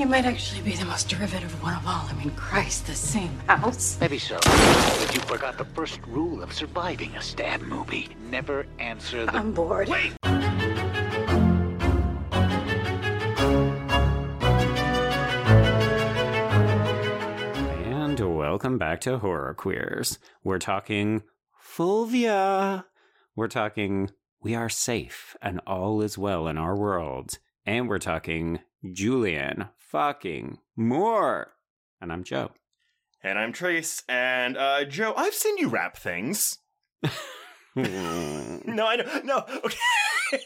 You might actually be the most derivative one of all. I mean, Christ, the same house. Maybe so. But you forgot the first rule of surviving a stab movie. Never answer the... I'm bored. Wait! And welcome back to Horror Queers. We're talking Fulvia. We're talking We Are Safe and All Is Well in Our World. And we're talking Julianne fucking Moore. And I'm Joe. And I'm Trace. And uh, Joe, I've seen you wrap things. No, I know. No, okay.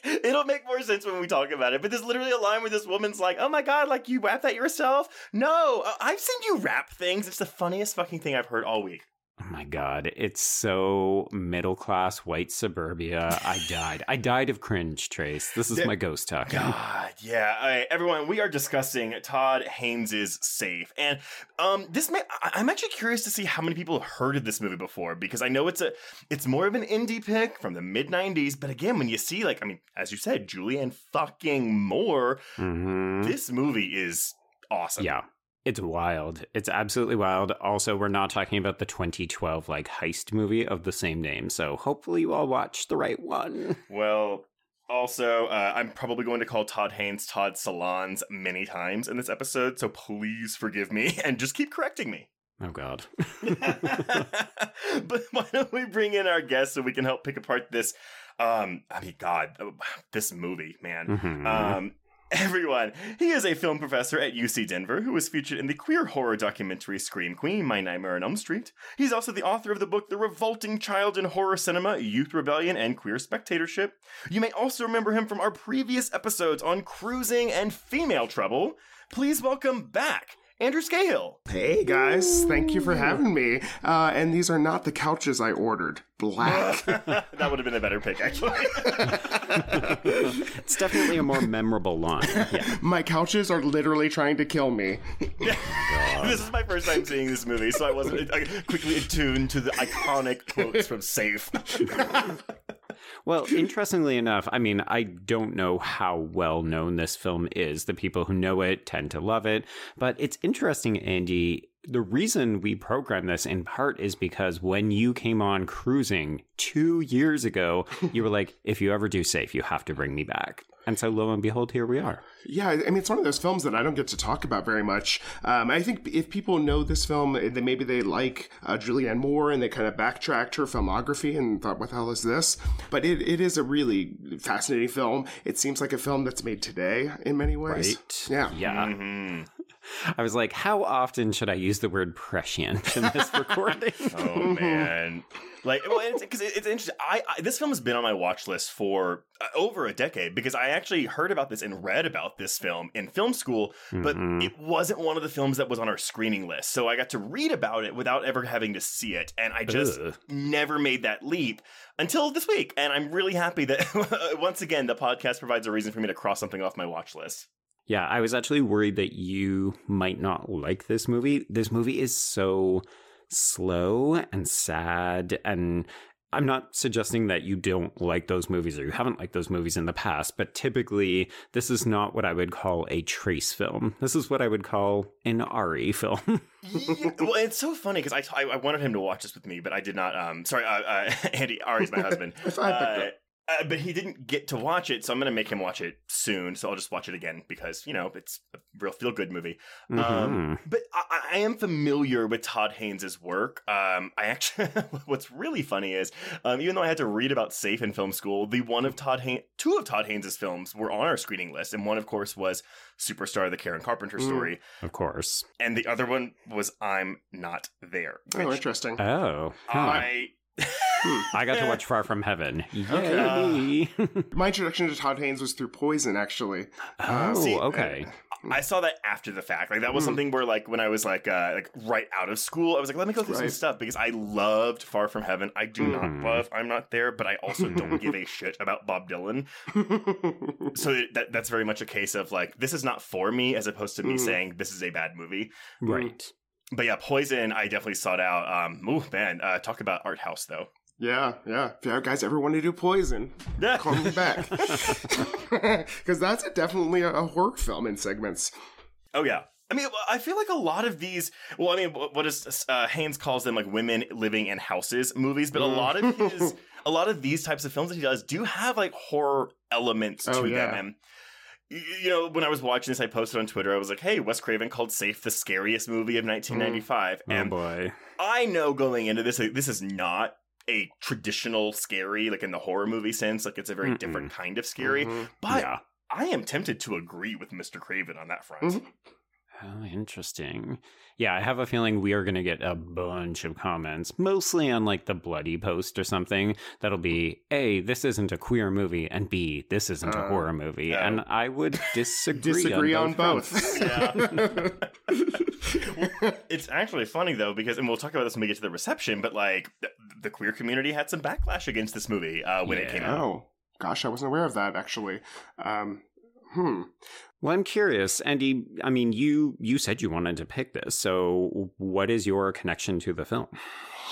It'll make more sense when we talk about it. But there's literally a line where this woman's like, "Oh my god, like you wrap that yourself?" No, uh, I've seen you wrap things. It's the funniest fucking thing I've heard all week. Oh my god, it's so middle class white suburbia. I died. I died of cringe, Trace. This is my ghost talking. God, yeah. All right, everyone, we are discussing Todd Haynes's Safe, and um, this may I'm actually curious to see how many people have heard of this movie before because I know it's a it's more of an indie pick from the mid '90s, but again, when you see like I mean, as you said, Julianne fucking Moore, Mhm. this movie is awesome. Yeah. It's wild. It's absolutely wild. Also, we're not talking about the 2012 like heist movie of the same name. So hopefully you all watch the right one. Well, also, uh, I'm probably going to call Todd Haynes Todd Solondz many times in this episode, so please forgive me and just keep correcting me. Oh god. but why don't we bring in our guest so we can help pick apart this? Um, I mean, God, uh, this movie, man. Mhm. Um, everyone, he is a film professor at UC Denver who was featured in the queer horror documentary Scream Queen: My Nightmare on Elm Street. He's also the author of the book The Revolting Child in Horror Cinema: Youth Rebellion and Queer Spectatorship. You may also remember him from our previous episodes on cruising and female trouble. Please welcome back Andrew Scahill. Hey guys, thank you for having me. Uh, and these are not the couches I ordered. Black. that would have been a better pick, actually. it's definitely a more memorable line. Yeah. My couches are literally trying to kill me. this is my first time seeing this movie, so I wasn't uh, quickly attuned to the iconic quotes from Safe. Well, interestingly enough, I mean, I don't know how well known this film is. The people who know it tend to love it. But it's interesting, Andy. The reason we programmed this in part is because when you came on cruising two years ago, you were like, if you ever do safe, you have to bring me back. And so lo and behold, here we are. Yeah, I mean, it's one of those films that I don't get to talk about very much. Um, I think if people know this film, then maybe they like uh, Julianne Moore and they kind of backtracked her filmography and thought, what the hell is this? But it, it is a really fascinating film. It seems like a film that's made today in many ways. Right? Yeah. Yeah. Mm-hmm. I was like, how often should I use the word prescient in this recording? Oh man, like well, it's because it's interesting. I, I this film has been on my watch list for uh, over a decade because I actually heard about this and read about this film in film school, but Mhm. it wasn't one of the films that was on our screening list. So I got to read about it without ever having to see it, and I just Ugh. never made that leap until this week. And I'm really happy that once again the podcast provides a reason for me to cross something off my watch list. Yeah, I was actually worried that you might not like this movie. This movie is so slow and sad and I'm not suggesting that you don't like those movies or you haven't liked those movies in the past, but typically this is not what I would call a trace film. This is what I would call an Ari film. yeah, well, it's so funny because I, I, I wanted him to watch this with me, but I did not. Um, sorry, uh, uh, Andy Ari's my husband. uh, uh, but he didn't get to watch it, so I'm going to make him watch it soon. So I'll just watch it again because you know it's a real feel good movie. Um, Mm-hmm. Um, but I, I, am familiar with Todd Haynes' work. Um, I actually, what's really funny is, um, even though I had to read about Safe in film school, the one of Todd Haynes, two of Todd Haynes' films were on our screening list, and one, of course, was Superstar: The Karen Carpenter Mm. Story, of course, and the other one was I'm Not There. Oh, interesting. Oh, huh. I. I got to watch Far From Heaven. Okay. Yay. My introduction to Todd Haynes was through Poison, actually. oh, see, okay. I saw that after the fact. Like that was Mm. something where like when I was like uh like right out of school, I was like, let me go through some stuff because I loved Far From Heaven. I do Mhm. not love I'm Not There, but I also don't give a shit about Bob Dylan. So that that's very much a case of like this is not for me as opposed to me Mm. saying this is a bad movie. Right. But yeah, Poison I definitely sought out. Um ooh, man, uh talk about art house though. Yeah, yeah. If you guys ever want to do Poison, Yeah. call me back. Because that's definitely a, a horror film in segments. Oh yeah. I mean, I feel like a lot of these. Well, I mean, what is uh, Haynes calls them like women living in houses movies, but a lot of his, a lot of these types of films that he does do have like horror elements to Oh, yeah. them. And you know, when I was watching this, I posted on Twitter. I was like, "Hey, Wes Craven called Safe the scariest movie of 1995," Oh and boy. I know going into this, like, this is not a traditional scary, like in the horror movie sense. Like it's a very Mm-mm. different kind of scary. Mhm. But yeah. I am tempted to agree with Mr. Craven on that front. Mhm. Oh, interesting. Yeah, I have a feeling we are going to get a bunch of comments, mostly on like the bloody post or something. That'll be A, this isn't a queer movie, and B, this isn't a Uh, horror movie. And I would disagree, Disagree on, on both. both. Yeah. it's actually funny though because, and we'll talk about this when we get to the reception. But like, the, the queer community had some backlash against this movie uh, when it came out. oh, gosh, I wasn't aware of that, actually. Um, hmm. Well, I'm curious, Andy. I mean, you you said you wanted to pick this, so what is your connection to the film?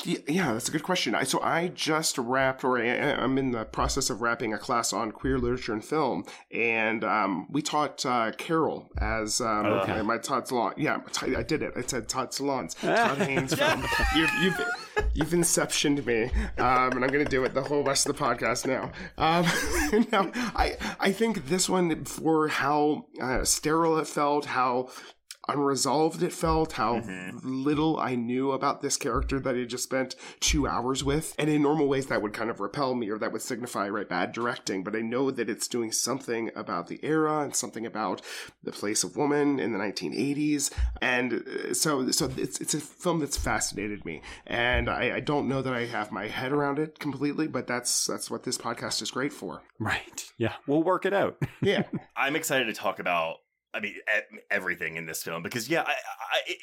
Yeah, that's a good question. I, so I just wrapped, or I, I'm in the process of wrapping a class on queer literature and film, and um, we taught uh, Carol as um, Okay. my Todd Salon. Yeah, I did it. I said Todd Solondz. Todd Haynes film. You've, you've you've inceptioned me, um, and I'm going to do it the whole rest of the podcast now. Um, now, I I think this one for how uh, sterile it felt, how unresolved it felt, how Mm-hmm. little I knew about this character that I just spent two hours with. And in normal ways, that would kind of repel me or that would signify right bad directing. But I know that it's doing something about the era and something about the place of woman in the 1980s. And uh, so, so it's, it's a film that's fascinated me. And I, I don't know that I have my head around it completely, but that's, that's what this podcast is great for. Right. Yeah, we'll work it out. Yeah. I'm excited to talk about. I mean, everything in this film because yeah, I I,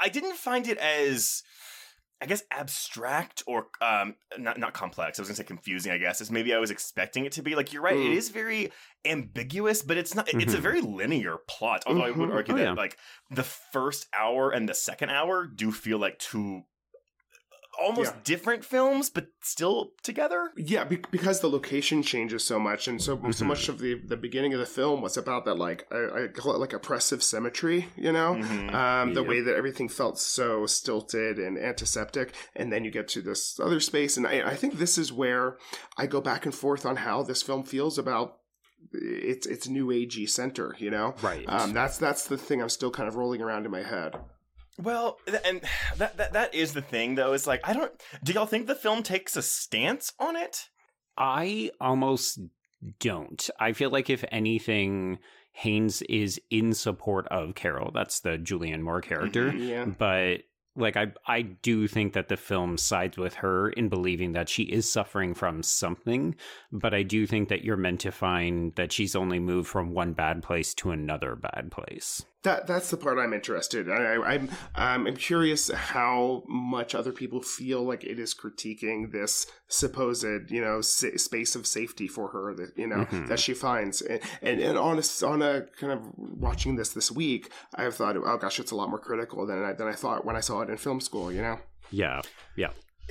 I didn't find it as. I guess abstract or um not not complex. I was gonna say confusing. I guess is maybe I was expecting it to be. Like you're right, Mm. it is very ambiguous, but it's not. It's a Mhm. very linear plot. Although I would Mhm. argue Oh, that yeah. like the first hour and the second hour do feel like two almost Yeah. different films, but still together. Yeah, be- because the location changes so much, and so so Mhm. much of the the beginning of the film was about that like I, I call it like oppressive symmetry, you know, Mhm. um, the Yeah. way that everything felt so stilted and antiseptic, and then you get to this other space, and I, I think this is where I go back and forth on how this film feels about its its new agey center, you know. Right. Um, that's that's the thing I'm still kind of rolling around in my head. Well, and that, that that is the thing though. It's like I don't. Do y'all think the film takes a stance on it? I almost don't. I feel like if anything, Haynes is in support of Carol. That's the Julianne Moore character. Mhm. Yeah. But like I I do think that the film sides with her in believing that she is suffering from something, but I do think that you're meant to find that she's only moved from one bad place to another bad place. That that's the part I'm interested. in. I, I, I'm um, I'm curious how much other people feel like it is critiquing this supposed you know sa- space of safety for her that you know Mhm. that she finds. And and, and on a, on a kind of watching this this week, I've thought, oh gosh, it's a lot more critical than I, than I thought when I saw it in film school. You know. Yeah. Yeah.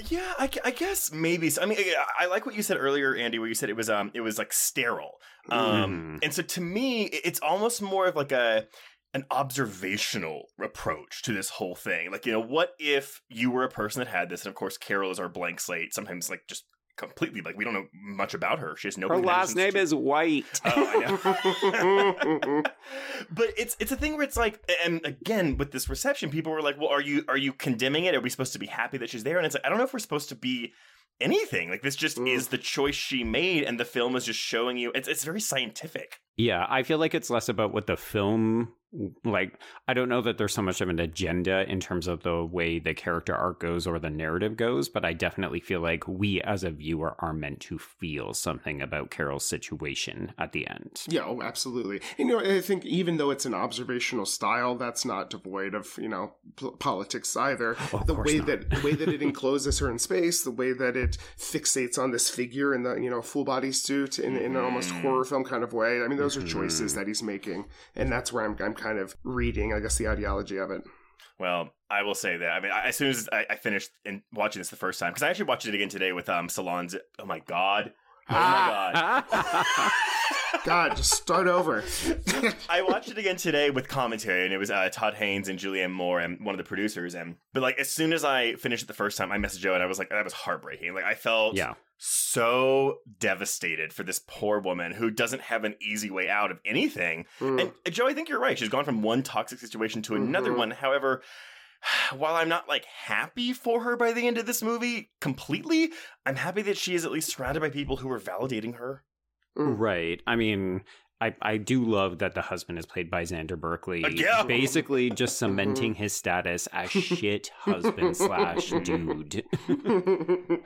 Yeah, I, I guess maybe. So, I mean, I, I like what you said earlier, Andy, where you said it was um, it was like sterile. Um, Mhm. and so to me, it's almost more of like a an observational approach to this whole thing. Like, you know, what if you were a person that had this? And of course, Carol is our blank slate. Sometimes, like, just completely like we don't know much about her. She has no. Her last name is White. Oh, I but it's it's a thing where it's like, and again with this reception, people were like, "Well, are you are you condemning it? Are we supposed to be happy that she's there?" And it's like, I don't know if we're supposed to be anything. Like this just Mm. is the choice she made, and the film is just showing you. It's it's very scientific. Yeah, I feel like it's less about what the film like I don't know that there's so much of an agenda in terms of the way the character arc goes or the narrative goes, but I definitely feel like we as a viewer are meant to feel something about Carol's situation at the end. Yeah, oh, absolutely. And, you know, I think even though it's an observational style, that's not devoid of you know p- politics either. Oh, the way not. that the way that it encloses her in space, the way that it fixates on this figure in the you know full body suit in, in an almost Mhm. horror film kind of way. I mean, those are choices Mhm. that he's making, and that's where I'm I'm kind of reading, I guess, the ideology of it. Well, I will say that. I mean, I, as soon as I, I finished in watching this the first time, because I actually watched it again today with um Solondz's. Oh my god! Oh my god! God, just start over. I watched it again today with commentary, and it was uh, Todd Haynes and Julianne Moore and one of the producers. And but like as soon as I finished it the first time, I messaged Joe and I was like, that was heartbreaking. Like I felt yeah. So devastated for this poor woman who doesn't have an easy way out of anything. Mm. And Joe, I think you're right. She's gone from one toxic situation to another Mhm. one. However, while I'm not like happy for her by the end of this movie completely, I'm happy that she is at least surrounded by people who are validating her. Mm. Right. I mean, I, I do love that the husband is played by Xander Berkeley. Uh, yeah. Basically just cementing his status as shit husband slash dude.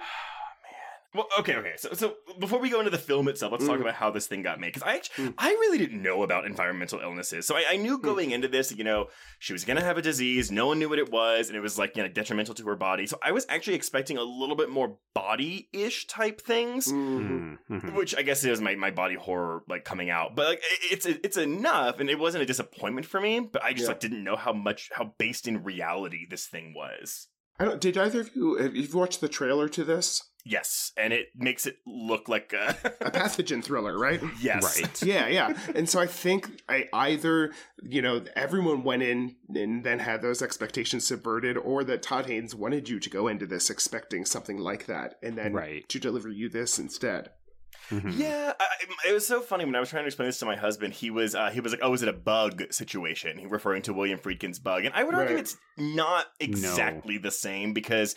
Well, okay, okay. So, so before we go into the film itself, let's talk Mm. about how this thing got made. Because I, actually, Mm. I really didn't know about environmental illnesses. So I, I knew going into this, you know, she was going to have a disease. No one knew what it was, and it was like you know detrimental to her body. So I was actually expecting a little bit more body-ish type things. Mhm. Which I guess is my, my body horror like coming out, but like it's it's enough, and it wasn't a disappointment for me. But I just Yeah. like didn't know how much how based in reality this thing was. I don't. Did either of you? Have you watched the trailer to this? Yes, and it makes it look like a, A pathogen thriller, right? yes, Right. yeah, yeah. And so I think I either, you know, everyone went in and then had those expectations subverted, or that Todd Haynes wanted you to go into this expecting something like that, and then Right. to deliver you this instead. Mhm. Yeah, I, it was so funny when I was trying to explain this to my husband. He was uh, he was like, "Oh, is it a bug situation?" He referring to William Friedkin's Bug, and I would argue Right. it's not exactly the same because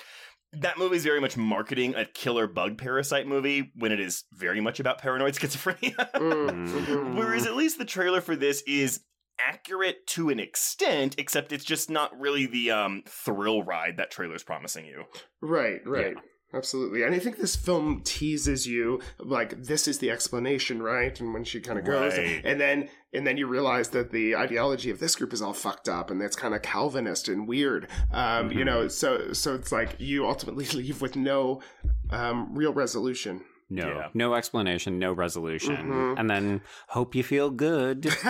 that movie is very much marketing a killer bug parasite movie when it is very much about paranoid schizophrenia. Mm, Mhm. mhm. Whereas at least the trailer for this is accurate to an extent, except it's just not really the um, thrill ride that trailer's promising you. Right, right. Absolutely. And I think this film teases you like this is the explanation, right? And when she kind of goes Right. and then and then you realize that the ideology of this group is all fucked up and that's kind of Calvinist and weird. Um, you know, so so it's like you ultimately leave with no um real resolution. No, Yeah. no explanation, no resolution. Mhm. And then hope you feel good.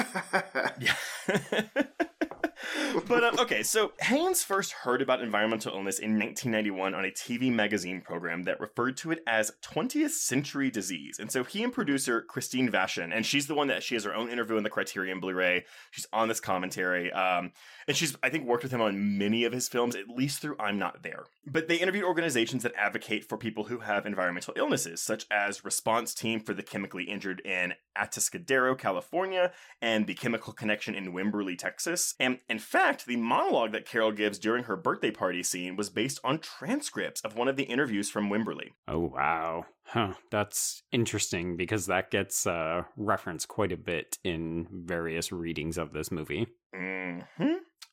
But um, okay, so Haynes first heard about environmental illness in 1991 on a TV magazine program that referred to it as 20th century disease. And so he and producer Christine Vachon, and she's the one that she has her own interview in the Criterion Blu-ray. She's on this commentary, um, and she's I think worked with him on many of his films, at least through I'm Not There. But they interviewed organizations that advocate for people who have environmental illnesses, such as Response Team for the Chemically Injured in Atascadero, California, and the Chemical Connection in Wimberley, Texas. And in fact, the monologue that Carol gives during her birthday party scene was based on transcripts of one of the interviews from Wimberley. oh, wow. Huh. That's interesting because that gets uh, referenced quite a bit in various readings of this movie. hmm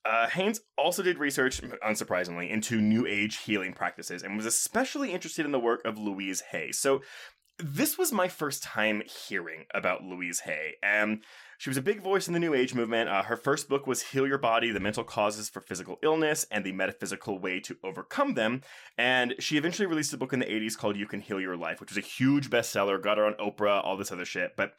Uh, Haynes also did research, unsurprisingly, into New Age healing practices and was especially interested in the work of Louise Hay. So, this was my first time hearing about Louise Hay. And she was a big voice in the New Age movement. Uh, her first book was Heal Your Body The Mental Causes for Physical Illness and the Metaphysical Way to Overcome Them. And she eventually released a book in the 80s called You Can Heal Your Life, which was a huge bestseller, got her on Oprah, all this other shit. But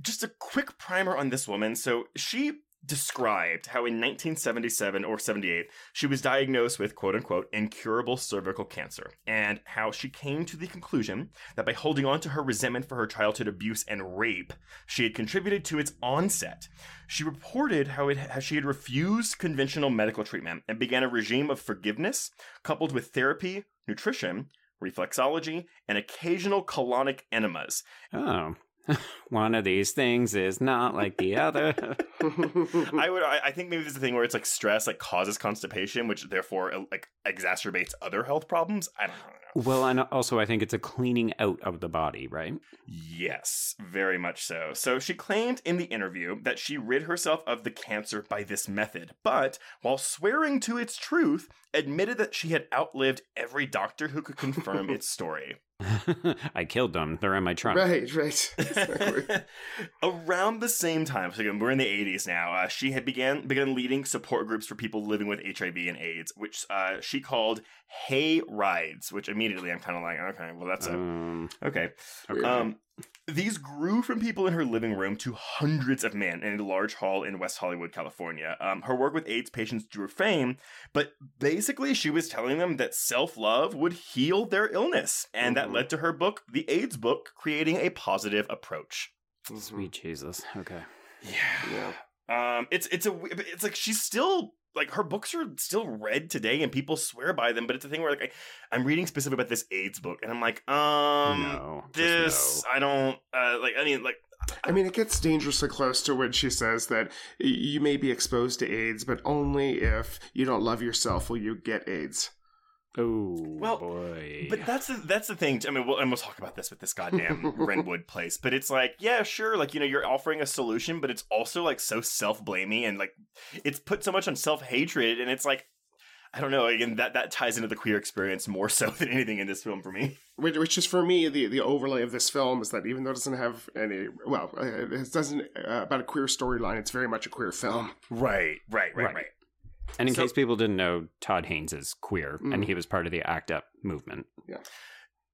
just a quick primer on this woman. So she described how in 1977 or 78 she was diagnosed with quote unquote incurable cervical cancer and how she came to the conclusion that by holding on to her resentment for her childhood abuse and rape she had contributed to its onset she reported how it how she had refused conventional medical treatment and began a regime of forgiveness coupled with therapy nutrition reflexology and occasional colonic enemas Oh. One of these things is not like the other. I would. I, I think maybe there's a thing where it's like stress like causes constipation, which therefore uh, like exacerbates other health problems. I don't know. well, and also I think it's a cleaning out of the body, right? Yes, very much so. So she claimed in the interview that she rid herself of the cancer by this method, but while swearing to its truth, admitted that she had outlived every doctor who could confirm its story. I killed them. They're in my trunk. Right, right. Exactly. Around the same time, so again, we're in the 80s now, uh, she had began began leading support groups for people living with HIV and AIDS, which uh, she called Hay Rides, which immediately I'm kind of like, okay, well, that's a. Um, Okay. okay. Um, these grew from people in her living room to hundreds of men in a large hall in West Hollywood, California. Um, her work with AIDS patients drew fame, but basically, she was telling them that self love would heal their illness, and that Mhm. led to her book, The AIDS Book, creating a positive approach. Sweet Jesus. Okay. Yeah. Um, it's it's a it's like she's still like her books are still read today and people swear by them, but it's a thing where like I, I'm reading specifically about this AIDS book and I'm like, um, no. just this I don't uh like I mean like I mean, it gets dangerously close to when she says that you may be exposed to AIDS, but only if you don't love yourself will you get AIDS. Oh Well, boy. But that's the that's the thing. I mean, we'll, and we'll talk about this with this goddamn Wrenwood place. But it's like, yeah, sure, like you know, you're offering a solution, but it's also like so self blaming and like it's put so much on self hatred, and it's like, I don't know. Again, that that ties into the queer experience more so than anything in this film for me. Which, which is for me the the overlay of this film is that even though it doesn't have any well, uh, it doesn't uh, about a queer storyline. It's very much a queer film. Right, right, right, Right. right. And in so- case people didn't know, Todd Haynes is queer, and Mm. he was part of the ACT UP movement. Yeah.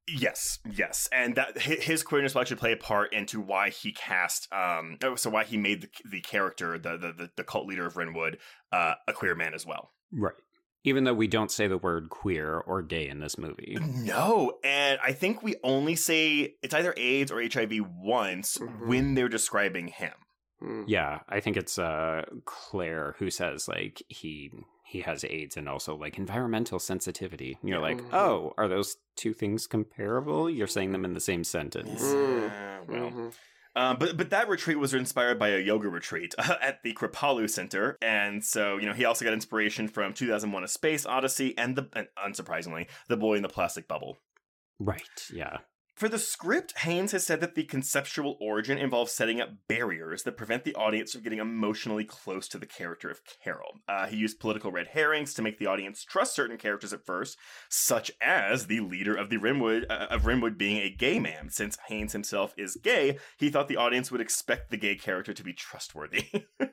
Yes, yes, and that his queerness will actually play a part into why he cast, um, oh, so why he made the the character, the the the, cult leader of Wrenwood, uh, a queer man as well. Right. Even though we don't say the word queer or gay in this movie. No, and I think we only say it's either AIDS or HIV once Mhm. when they're describing him. Mm. Yeah, I think it's uh Claire who says like he he has AIDS and also like environmental sensitivity. And you're like, Mhm. oh, are those two things comparable? You're saying them in the same sentence. Mm. Uh, well, Mhm. Um, but but that retreat was inspired by a yoga retreat at the Kripalu Center, and so you know he also got inspiration from 2001: A Space Odyssey and the and unsurprisingly, The Boy in the Plastic Bubble. Right. Yeah. For the script, Haynes has said that the conceptual origin involves setting up barriers that prevent the audience from getting emotionally close to the character of Carol. Uh, he used political red herrings to make the audience trust certain characters at first, such as the leader of the Wrenwood uh, of Wrenwood being a gay man. Since Haynes himself is gay, he thought the audience would expect the gay character to be trustworthy.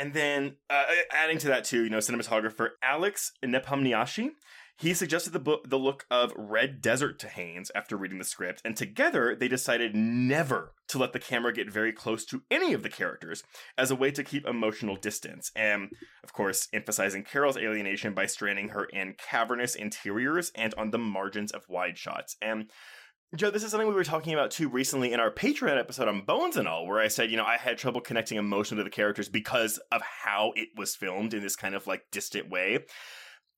And then uh, adding to that too, you know, cinematographer Alex Nepomniaschy, he suggested the book, the look of Red Desert to Haynes after reading the script, and together they decided never to let the camera get very close to any of the characters as a way to keep emotional distance, and of course emphasizing Carol's alienation by stranding her in cavernous interiors and on the margins of wide shots. And Joe, this is something we were talking about too recently in our Patreon episode on Bones and All, where I said, you know, I had trouble connecting emotion to the characters because of how it was filmed in this kind of like distant way.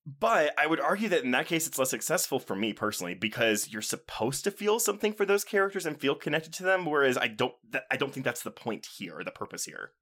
But I would argue that in that case, it's less successful for me personally because you're supposed to feel something for those characters and feel connected to them. Whereas I don't, that, I don't think that's the point here, the purpose here.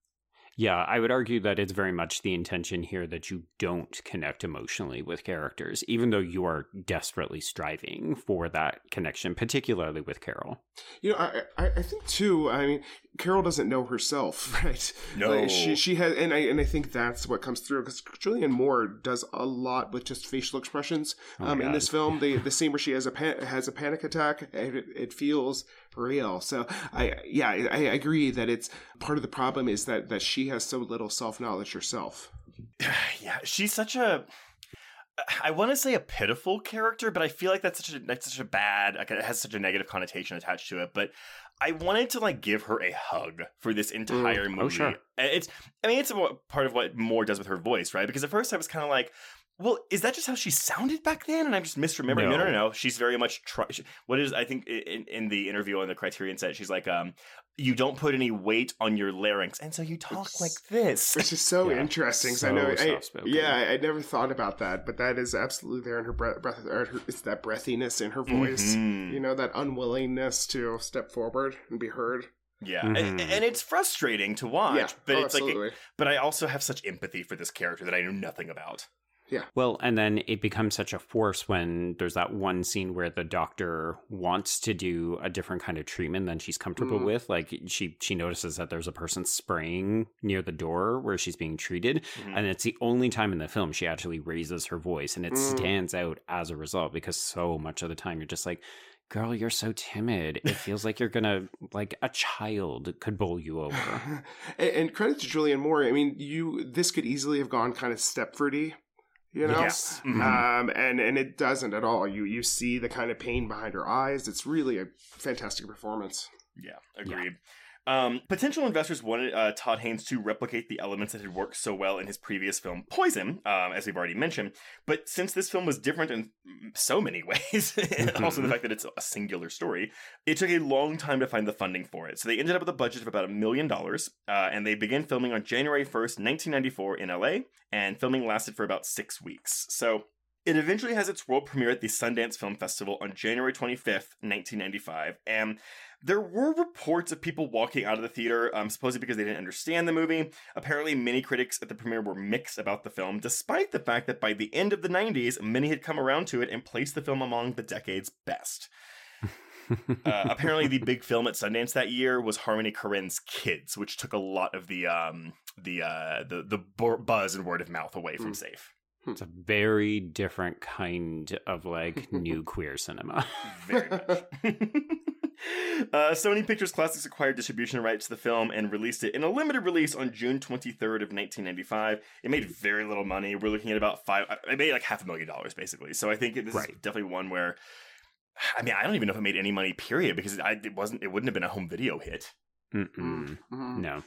Yeah, I would argue that it's very much the intention here that you don't connect emotionally with characters, even though you are desperately striving for that connection, particularly with Carol. You know, I, I I think too. I mean, Carol doesn't know herself, right? No. Like, she she has, and I and I think that's what comes through because Julianne Moore does a lot with just facial expressions. Oh um, in this film, the the scene where she has a pan, has a panic attack, it, it feels real. So I yeah, I, I agree that it's part of the problem is that that she has so little self knowledge herself. yeah, she's such a. I want to say a pitiful character, but I feel like that's such a that's such a bad like it has such a negative connotation attached to it. But I wanted to like give her a hug for this entire Mm. movie. Oh, sure. It's I mean it's a, part of what Moore does with her voice, right? Because at first I was kind of like. Well, is that just how she sounded back then? And I'm just misremembering. No, no, no. No. no. She's very much. Try- she- what is I think in, in the interview on the Criterion set, she's like, um, "You don't put any weight on your larynx, and so you talk It's- like this." Which is so Yeah, interesting. 'cause so I know, I, yeah, I, I never thought about that, but that is absolutely there in her breath. breath or her, it's that breathiness in her voice. Mhm. You know, that unwillingness to step forward and be heard. Yeah, and, Mhm. and it's frustrating to watch, yeah, but oh, it's like, but I also have such empathy for this character that I know nothing about. Well, and then it becomes such a force when there's that one scene where the doctor wants to do a different kind of treatment than she's comfortable Mm. with. Like she she notices that there's a person spraying near the door where she's being treated, Mhm. and it's the only time in the film she actually raises her voice, and it Mm. stands out as a result because so much of the time you're just like. Girl, you're so timid. It feels like you're gonna like a child could bowl you over. and, and credit to Julianne Moore. I mean, you this could easily have gone kind of Stepfordy, you know. Yes. Mhm. Um, and and it doesn't at all. You you see the kind of pain behind her eyes. It's really a fantastic performance. Yeah, agreed. Um, potential investors wanted uh, Todd Haynes to replicate the elements that had worked so well in his previous film Poison, um, as we've already mentioned. But since this film was different in so many ways, and also the Mhm. fact that it's a singular story, it took a long time to find the funding for it. So they ended up with a budget of about a million dollars, uh, and they began filming on January 1st, 1994 in LA, and filming lasted for about six weeks. So it eventually has its world premiere at the Sundance Film Festival on January 25th, 1995, and there were reports of people walking out of the theater, um, supposedly because they didn't understand the movie. Apparently, many critics at the premiere were mixed about the film, despite the fact that by the end of the 90s, many had come around to it and placed the film among the decade's best. Uh, apparently, the big film at Sundance that year was Harmony Korine's Kids, which took a lot of the um, the uh, the the bu- buzz and word of mouth away from Mm. Safe. It's a very different kind of like new queer cinema. Very much. uh, Sony Pictures Classics acquired distribution rights to the film and released it in a limited release on June 23rd of 1995. It made very little money. We're looking at about five. It made like half a million dollars basically. So I think this is definitely one where. I mean, I don't even know if it made any money. Period, because I, it wasn't. It wouldn't have been a home video hit. Mm-mm. Mhm. No.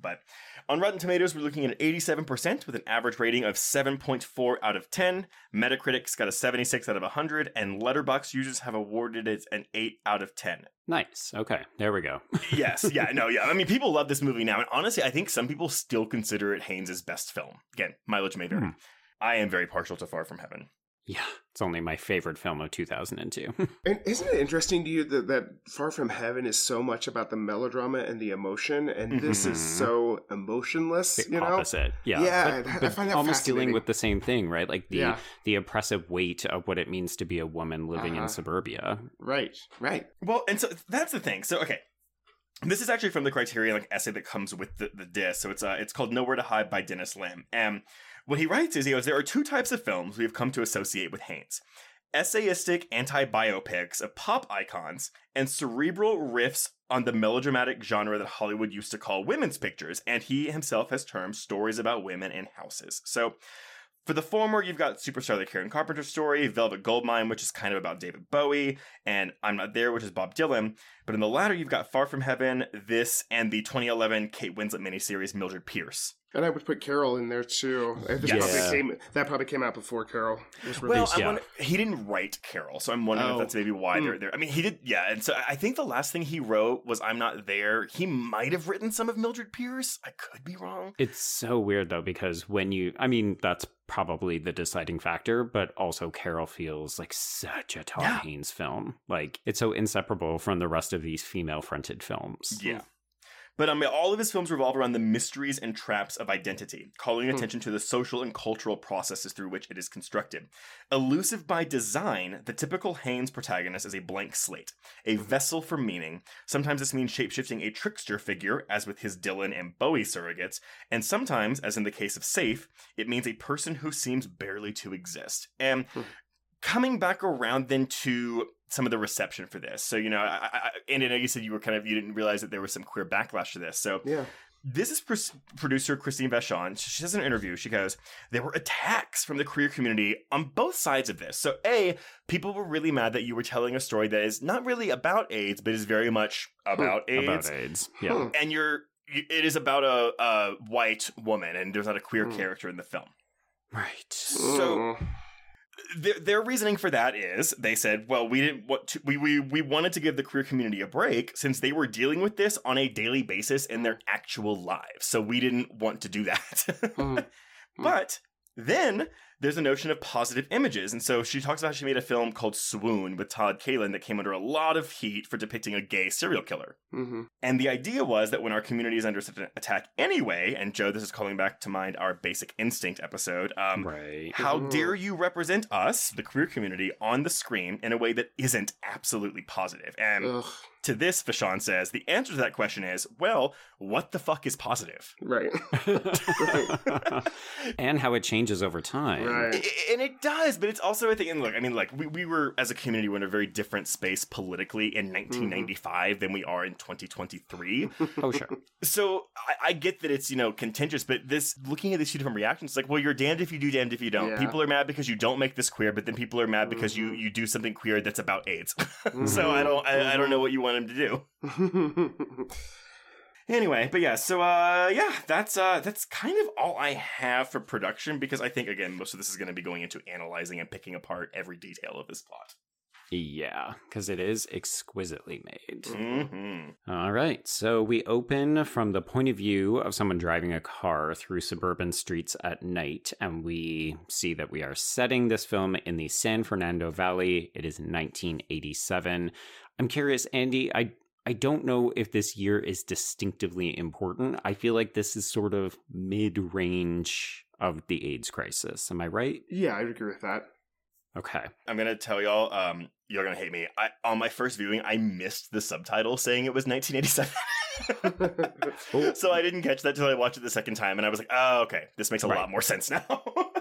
But on Rotten Tomatoes, we're looking at 87% with an average rating of 7.4 out of 10. Metacritic's got a 76 out of 100, and Letterboxd users have awarded it an 8 out of 10. Nice. Okay. There we go. yes, yeah, no, yeah. I mean, people love this movie now, and honestly, I think some people still consider it Haynes' best film. Again, mileage may vary. Hmm. I am very partial to Far From Heaven. Yeah. It's only my favorite film of 2002. And isn't it interesting to you that, that Far From Heaven is so much about the melodrama and the emotion, and this is Mhm. so emotionless? The you know, opposite. Yeah. Yeah, But, I- I find that almost dealing with the same thing, right? Like the Yeah. the oppressive weight of what it means to be a woman living Uh-huh. in suburbia. right, right. Well, and so that's the thing. So, okay. This is actually from the Criterion like essay that comes with the, the disc. So it's uh, it's called Nowhere to Hide by Dennis Lim. And what he writes is he goes, there are two types of films we have come to associate with Haynes. Essayistic anti-biopics of pop icons and cerebral riffs on the melodramatic genre that Hollywood used to call women's pictures, and he himself has termed stories about women in houses. So for the former, you've got Superstar the Karen Carpenter story, Velvet Goldmine, which is kind of about David Bowie, and I'm Not There, which is Bob Dylan. But in the latter, you've got Far From Heaven, this, and the 2011 Kate Winslet miniseries Mildred Pierce. And I would put Carol in there too. This Yes. probably Yeah. came, that probably came out before Carol was Well, released. I yeah. wonder, he didn't write Carol, so I'm wondering if Oh. that's maybe why Hmm. they're there. I mean, he did, yeah. And so I think the last thing he wrote was I'm Not There. He might have written some of Mildred Pierce. I could be wrong. It's so weird though because when you I mean that's probably the deciding factor, but also Carol feels like such a Todd Yeah. Haynes film. Like it's so inseparable from the rest of these female fronted films. Yeah. But um, all of his films revolve around the mysteries and traps of identity, calling Hmm. attention to the social and cultural processes through which it is constructed. Elusive by design, the typical Haynes protagonist is a blank slate, a vessel for meaning. Sometimes this means shapeshifting a trickster figure, as with his Dylan and Bowie surrogates, and sometimes, as in the case of Safe, it means a person who seems barely to exist. And Hmm. coming back around then to some of the reception for this. So, you know, I, I, and I know you said you were kind of, you didn't realize that there was some queer backlash to this. So, yeah. this is pr- producer Christine Vachon. She does an interview, she goes, There were attacks from the queer community on both sides of this. So, A, people were really mad that you were telling a story that is not really about AIDS, but is very much hmm. about AIDS. About AIDS. Yeah. Hmm. And you're, it is about a, a white woman, and there's not a queer Hmm. character in the film. Right. So hmm. Their, their reasoning for that is they said, well, we didn't want to, we, we we wanted to give the queer community a break since they were dealing with this on a daily basis in their actual lives. So we didn't want to do that. Hmm. but then there's a notion of positive images. And so she talks about how she made a film called Swoon with Todd Kalin that came under a lot of heat for depicting a gay serial killer. Mm-hmm. And the idea was that when our community is under such an attack anyway, and Joe, this is calling back to mind our Basic Instinct episode. Um, right. how Mhm. dare you represent us, the queer community, on the screen in a way that isn't absolutely positive? And Ugh. to this, Vachon says, the answer to that question is, well, what the fuck is positive? Right. and how it changes over time. Right. And it does, but it's also, I think, and look, I mean, like, we, we were, as a community, we're in a very different space politically in mm-hmm. 1995 than we are in 2023. Oh, sure. so I, I get that it's, you know, contentious, but this, looking at these two different reactions, it's like, well, you're damned if you do, damned if you don't. Yeah. People are mad because you don't make this queer, but then people are mad because you, mm-hmm. you do something queer that's about AIDS. so I mm-hmm. don't, I, I don't know what you want him to do. Anyway, but yeah, so uh yeah, that's uh that's kind of all I have for production because I think again most of this is going to be going into analyzing and picking apart every detail of this plot. Yeah, because it is exquisitely made. Mm-hmm. All right, so we open from the point of view of someone driving a car through suburban streets at night, and we see that we are setting this film in the San Fernando Valley. It is 1987. I'm curious, Andy, I I don't know if this year is distinctively important. I feel like this is sort of mid range of the AIDS crisis. Am I right? yeah, I agree with that. Okay. I'm gonna tell y'all, um, you're gonna hate me. I on my first viewing, I missed the subtitle saying it was 1987. Oh. so I didn't catch that till I watched it the second time, and I was like, oh, okay, this makes a Right. lot more sense now.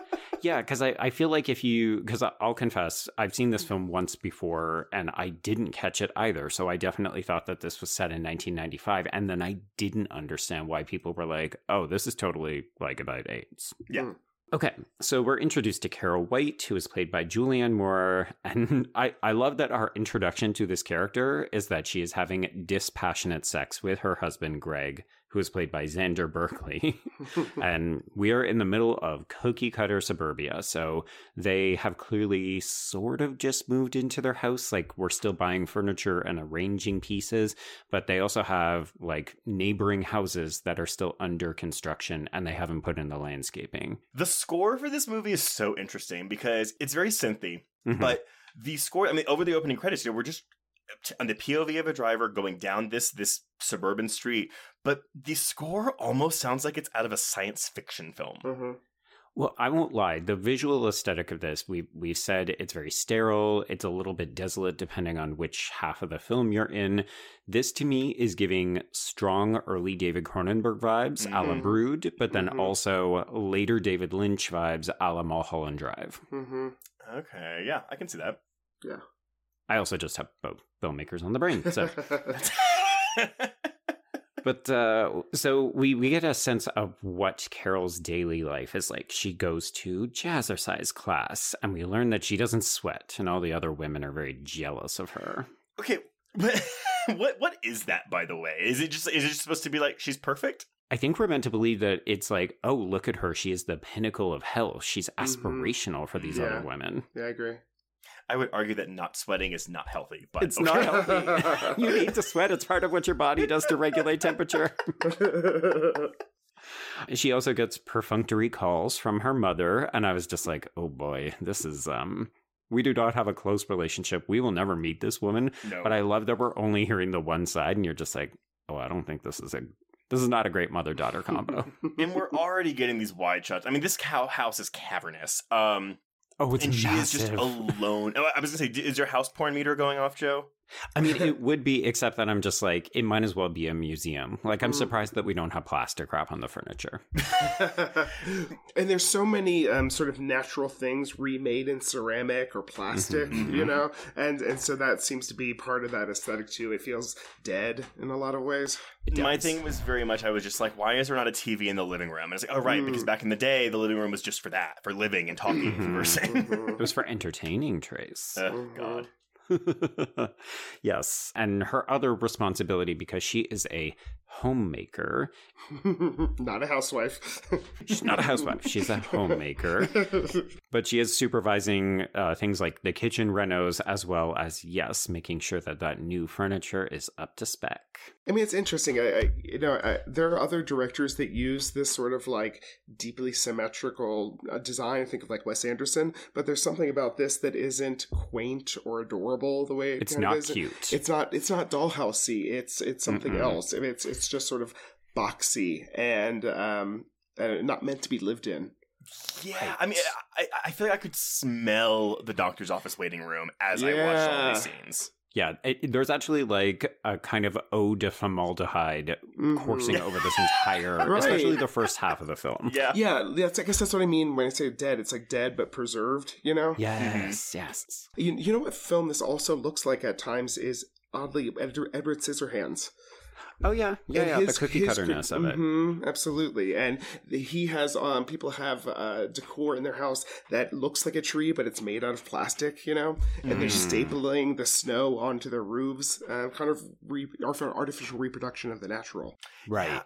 Yeah, because I, I feel like if you, because I'll confess, I've seen this film once before and I didn't catch it either. So I definitely thought that this was set in 1995. And then I didn't understand why people were like, oh, this is totally like about AIDS. yeah. Hmm. Okay, so we're introduced to Carol White, who is played by Julianne Moore. And I, I love that our introduction to this character is that she is having dispassionate sex with her husband, Greg, who is played by Xander Berkeley. and we are in the middle of cookie cutter suburbia. So they have clearly sort of just moved into their house. Like we're still buying furniture and arranging pieces, but they also have like neighboring houses that are still under construction and they haven't put in the landscaping. The score for this movie is so interesting because it's very synthy, Mhm. but the score, I mean, over the opening credits, you know, we're just on the POV of a driver going down this this suburban street, but the score almost sounds like it's out of a science fiction film. Mhm. Well, I won't lie. The visual aesthetic of this, we we've said it's very sterile. It's a little bit desolate depending on which half of the film you're in. This to me is giving strong early David Cronenberg vibes, a la Mhm. Brood, but then Mhm. also later David Lynch vibes, a la Mulholland Drive. Mhm. Okay, yeah, I can see that. I also just have both filmmakers on the brain, so. But uh, so we, we get a sense of what Carol's daily life is like. She goes to jazzercise class, and we learn that she doesn't sweat, and all the other women are very jealous of her. okay, but what what is that by the way? Is it just is it just supposed to be like she's perfect? I think we're meant to believe that it's like, oh, look at her. She is the pinnacle of health. She's Mhm. aspirational for these Yeah. other women. yeah, I agree. I would argue that not sweating is not healthy, but It's okay. not healthy. you need to sweat. It's part of what your body does to regulate temperature. She also gets perfunctory calls from her mother, and I was just like, "Oh boy, this is um we do not have a close relationship. We will never meet this woman." No. But I love that we're only hearing the one side and you're just like, "Oh, I don't think this is a this is not a great mother-daughter combo." and we're already getting these wide shots. I mean, this cow house is cavernous. Um, oh, it's and she is just alone. Oh, I was gonna say, is your house porn meter going off, Joe? I mean, it would be, except that I'm just like, it might as well be a museum. Like, I'm mm. surprised that we don't have plastic wrap on the furniture. and there's so many um, sort of natural things remade in ceramic or plastic, mm-hmm, mm-hmm. you know, and and so that seems to be part of that aesthetic too. It feels dead in a lot of ways. My thing was very much I was just like, why is there not a TV in the living room? And it's like, oh right, because mm. back in the day, the living room was just for that, for living and talking mm-hmm. and conversing. It was for entertaining, Trace. oh God. yes. And her other responsibility, because she is a homemaker, Not a housewife. she's not a housewife, she's a homemaker, but she is supervising uh, things like the kitchen renos as well as, yes, making sure that that new furniture is up to spec. I mean, it's interesting. I, I you know, I, there are other directors that use this sort of like deeply symmetrical uh, design. I think of like Wes Anderson, but there's something about this that isn't quaint or adorable the way it It's not cute. It's not. It's not dollhousey. It's it's something Mm-mm. else. I mean, it's it's just sort of boxy and um uh, not meant to be lived in. Yeah, I mean, I, I feel like I could smell the doctor's office waiting room as I watched all these scenes. Yeah, it, there's actually like a kind of ode to formaldehyde Mhm. coursing over this entire, Right. especially the first half of the film. Yeah. Yeah, that's I guess that's what I mean when I say dead. It's like dead but preserved. You know. Yes, yes. You, you know what film this also looks like at times is oddly Edward, Edward Scissorhands. Oh yeah, yeah, And yeah. his- the cookie his cutterness cook- of it. Mhm, absolutely. And he has um people have uh decor in their house that looks like a tree, but it's made out of plastic, you know. And they're Mm. stapling the snow onto their roofs, uh, kind of re- artificial reproduction of the natural. Right. I,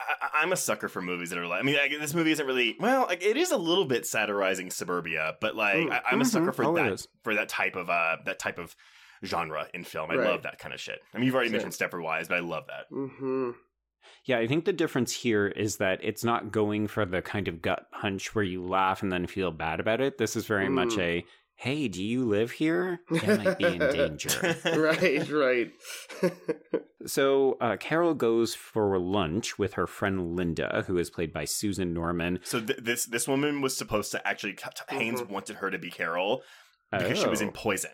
I, I'm a sucker for movies that are like. I mean, like, this movie isn't really well. Like, it is a little bit satirizing suburbia, but like, Mm. I, I'm a sucker Mhm. for Oh, it that is. for that type of uh that type of genre in film. I Right. love that kind of shit. I mean, you've already Same. mentioned Stepford Wives, but I love that. hmm Yeah, I think the difference here is that it's not going for the kind of gut punch where you laugh and then feel bad about it. This is very much Mm. a hey, do you live here? It might be in danger. right, right. So uh, Carol goes for lunch with her friend Linda, who is played by Susan Norman. So th- this this woman was supposed to actually Haynes Mhm. wanted her to be Carol because she was in Oh. Poison,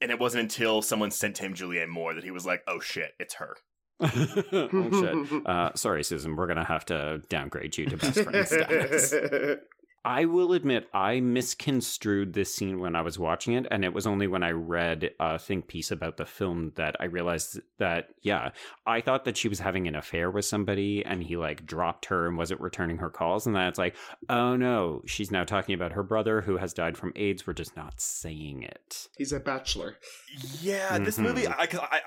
and it wasn't until someone sent him Julianne Moore that he was like, "Oh shit, it's her." oh shit! Uh, sorry, Susan. We're gonna have to downgrade you to best friend status. I will admit I misconstrued this scene when I was watching it, and it was only when I read a think piece about the film that I realized that yeah, I thought that she was having an affair with somebody, and he like dropped her and wasn't returning her calls, and then it's like, oh no, she's now talking about her brother who has died from AIDS. We're just not saying it. He's a bachelor. Yeah, this mm-hmm. movie. I, cause I,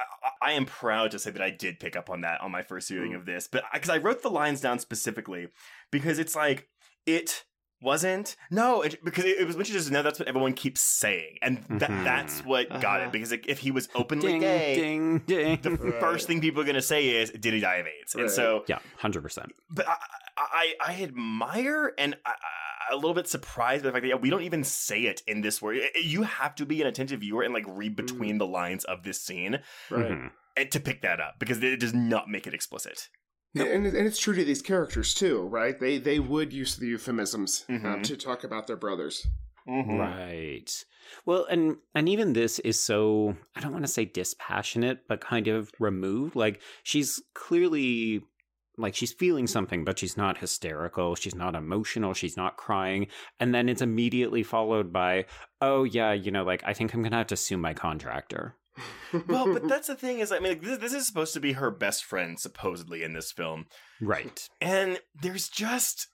I, I am proud to say that I did pick up on that on my first viewing mm. of this, but because I wrote the lines down specifically because it's like it wasn't no it, because it, it was which is just no that's what everyone keeps saying and that Mhm. that's what got Uh-huh. it because if he was openly Ding, gay ding, ding. the Right. first thing people are going to say is did he die of AIDS and so yeah, hundred percent. but I, I, I admire and I, I, a little bit surprised by the fact that yeah, we don't even say it in this word. You have to be an attentive viewer and like read between the lines of this scene Right. Mhm. and to pick that up because it does not make it explicit. And, and it's true to these characters too, right? They they would use the euphemisms um, Mhm. to talk about their brothers. Right. Well, and and even this is so I don't want to say dispassionate, but kind of removed. Like she's clearly like she's feeling something, but she's not hysterical, she's not emotional, she's not crying, and then it's immediately followed by, "Oh yeah, you know, like I think I'm going to have to sue my contractor." Well, but that's the thing is, I mean, like, this, this is supposed to be her best friend, supposedly, in this film. Right. And there's just.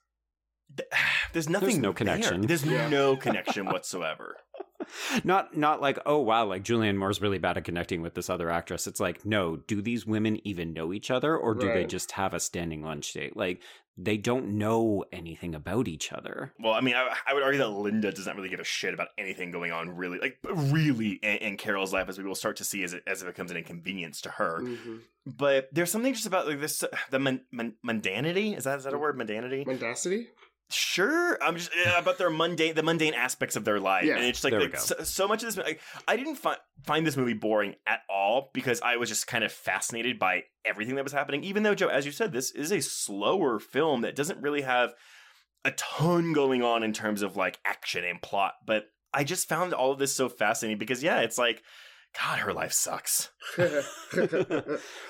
There's nothing. no there. connection. There's Yeah. no connection whatsoever. not not like oh wow like Julianne Moore's really bad at connecting with this other actress. It's like no, do these women even know each other or do they just have a standing lunch date? Like they don't know anything about each other. Well, I mean, I, I would argue that Linda does not really give a shit about anything going on, really, like really, in, in Carol's life, as we will start to see as it, as it becomes an inconvenience to her. Mhm. But there's something just about like this, the mun, mun, mundanity. Is that is that a word? Mundanity. Mendacity? Sure, I'm just about their mundane, the mundane aspects of their life, Yeah, and it's like, like, so, so much of this. Like, I didn't find find this movie boring at all because I was just kind of fascinated by everything that was happening. Even though Joe, as you said, this is a slower film that doesn't really have a ton going on in terms of like action and plot, but I just found all of this so fascinating because yeah, it's like God, her life sucks.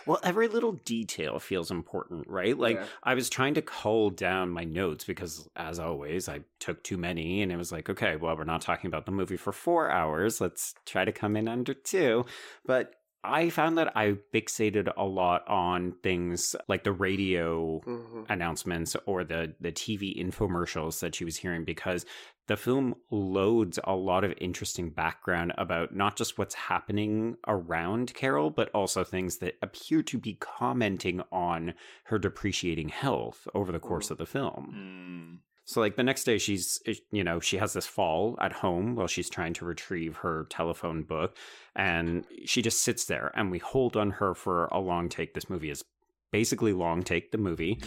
well, every little detail feels important, right? Like Yeah. I was trying to cull down my notes because, as always, I took too many, and it was like, okay, well, we're not talking about the movie for four hours. Let's try to come in under two. But I found that I fixated a lot on things like the radio Mhm. announcements or the the TV infomercials that she was hearing because the film loads a lot of interesting background about not just what's happening around Carol but also things that appear to be commenting on her depreciating health over the course of the film. So like the next day she's eh, you know she has this fall at home while she's trying to retrieve her telephone book and she just sits there and we hold on her for a long take. This movie is basically long take the movie.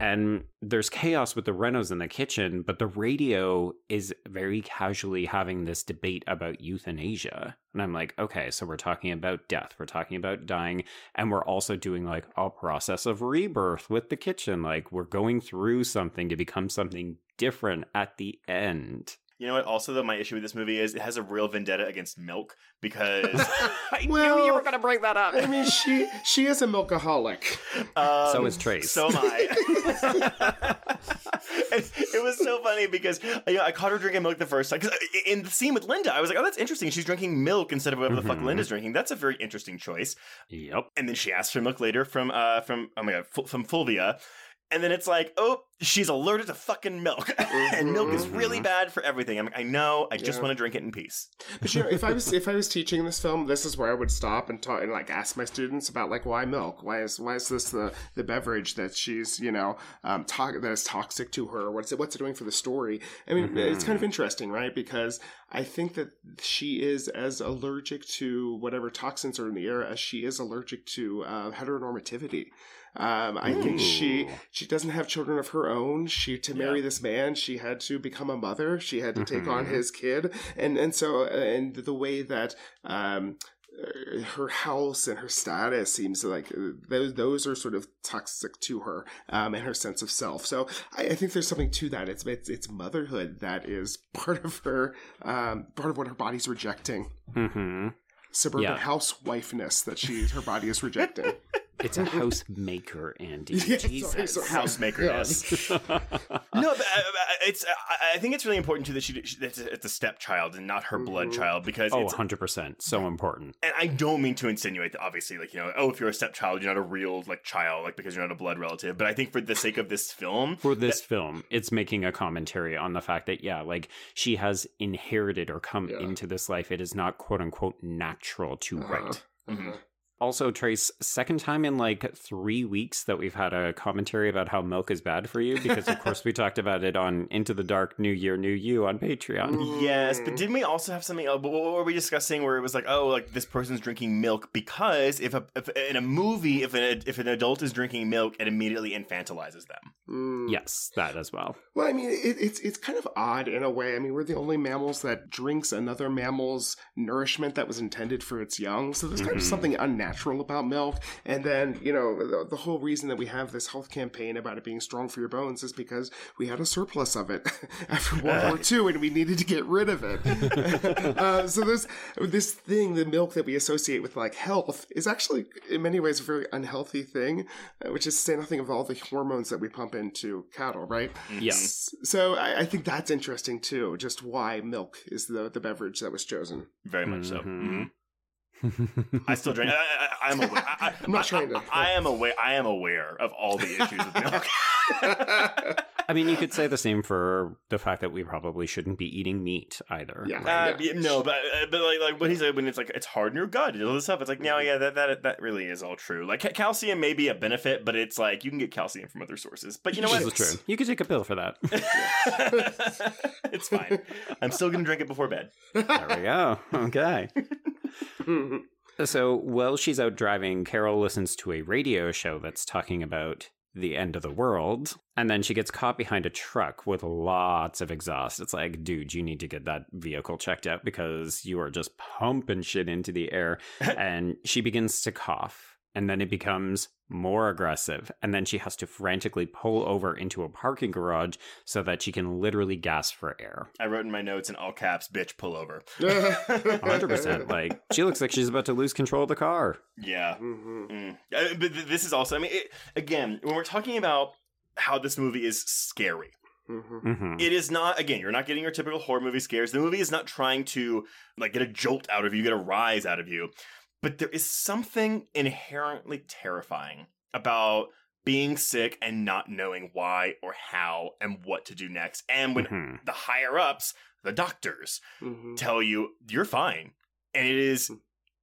And there's chaos with the renos in the kitchen but the radio is very casually having this debate about euthanasia. And i'm like okay so we're talking about death. We're talking about dying. And we're also doing like a process of rebirth with the kitchen. Like we're going through something to become something different at the end You know what? Also, though, my issue with this movie is it has a real vendetta against milk because i Well, knew you were going to bring that up I mean, she she is a milkaholic. um, So is Trace. So am I. it, it was so funny because you know, I caught her drinking milk the first time. 'cause in the scene with Linda, I was like, "Oh, that's interesting. She's drinking milk instead of whatever the fuck Mhm. Linda's drinking. That's a very interesting choice." yep And then she asked for milk later from uh from oh my god Ful- from Fulvia. And then it's like, oh, she's allergic to fucking milk, and milk is really Mhm. bad for everything. I'm like, I know, I just Yeah. want to drink it in peace. But you know, if I was if I was teaching this film, this is where I would stop and talk and like ask my students about like why milk? Why is why is this the the beverage that she's you know um to- that is toxic to her? What's it what's it doing for the story? I mean, it's kind of interesting, right? Because I think that she is as allergic to whatever toxins are in the air as she is allergic to uh, heteronormativity. Um, I think she she doesn't have children of her own. She to marry this man, she had to become a mother. She had to take on Mhm. his kid, and and so and the way that um uh, her house and her status seems like uh, those those are sort of toxic to her um, and her sense of self. So I, I think there's something to that. It's it's, it's motherhood that is part of her um, part of what her body's rejecting. hmm Suburban Yeah. housewifeness that she her body is rejecting. it's a housemaker andy Yeah, sorry, jesus sorry. Housemakerness. no, but uh, uh, it's. I- I think it's really important too that she that it's a- stepchild and not her blood Mhm. child because oh it's 100% so important and I don't mean to insinuate that obviously, like, you know, oh, if you're a stepchild, you're not a real like child, like because you're not a blood relative. But I think for the sake of this film, for this film it's making a commentary on the fact that yeah like she has inherited or come Yeah. into this life it is not quote unquote natural to Uh-huh. write Mhm. Also trace second time in like three weeks that we've had a commentary about how milk is bad for you because of course we talked about it on into the dark new year new you on patreon yes, Mm. but didn't we also have something? Uh, what were we discussing where it was like, oh, like this person's drinking milk because if a if, in a movie, if an if an adult is drinking milk, it immediately infantilizes them. Mm. yes that as well Well, I mean, it, it's it's kind of odd in a way. I mean, we're the only mammals that drinks another mammal's nourishment that was intended for its young. So there's kind of Mhm. something unnatural about milk. And then, you know, the, the whole reason that we have this health campaign about it being strong for your bones is because we had a surplus of it after World War II, and we needed to get rid of it. uh, so this, this thing, the milk that we associate with like health, is actually in many ways a very unhealthy thing, uh, which is to say nothing of all the hormones that we pump into cattle, right? yes So I, I think that's interesting too, just why milk is the, the beverage that was chosen. Very much so. Mhm. I still drink. I, I, I'm aware. I, I, I'm not trying to- I, I am aware. I am aware of all the issues with milk. I mean, you could say the same for the fact that we probably shouldn't be eating meat either. Yeah. Uh, yeah, no, but uh, but like like what he said when it's like it's hard in your gut and all this stuff. It's like no, yeah, that that that really is all true. Like ca- calcium may be a benefit, but it's like you can get calcium from other sources. But you know This what? is true. You could take a pill for that. it's fine. I'm still gonna drink it before bed. there we go. Okay. So while she's out driving, Carol listens to a radio show that's talking about the end of the world. And then she gets caught behind a truck with lots of exhaust. It's like, dude, you need to get that vehicle checked out because you are just pumping shit into the air. and she begins to cough. And then it becomes more aggressive. And then she has to frantically pull over into a parking garage so that she can literally gasp for air. I wrote in my notes in all caps, bitch, pull over. 100%. like, she looks like she's about to lose control of the car. Yeah. Mhm. Mm. Uh, but th- this is also, I mean, it, again, when we're talking about how this movie is scary, Mhm. hmm it is not, again, you're not getting your typical horror movie scares. The movie is not trying to, like, get a jolt out of you, get a rise out of you. But there is something inherently terrifying about being sick and not knowing why or how and what to do next. And when Mhm. the higher ups, the doctors, Mhm. tell you you're fine and it is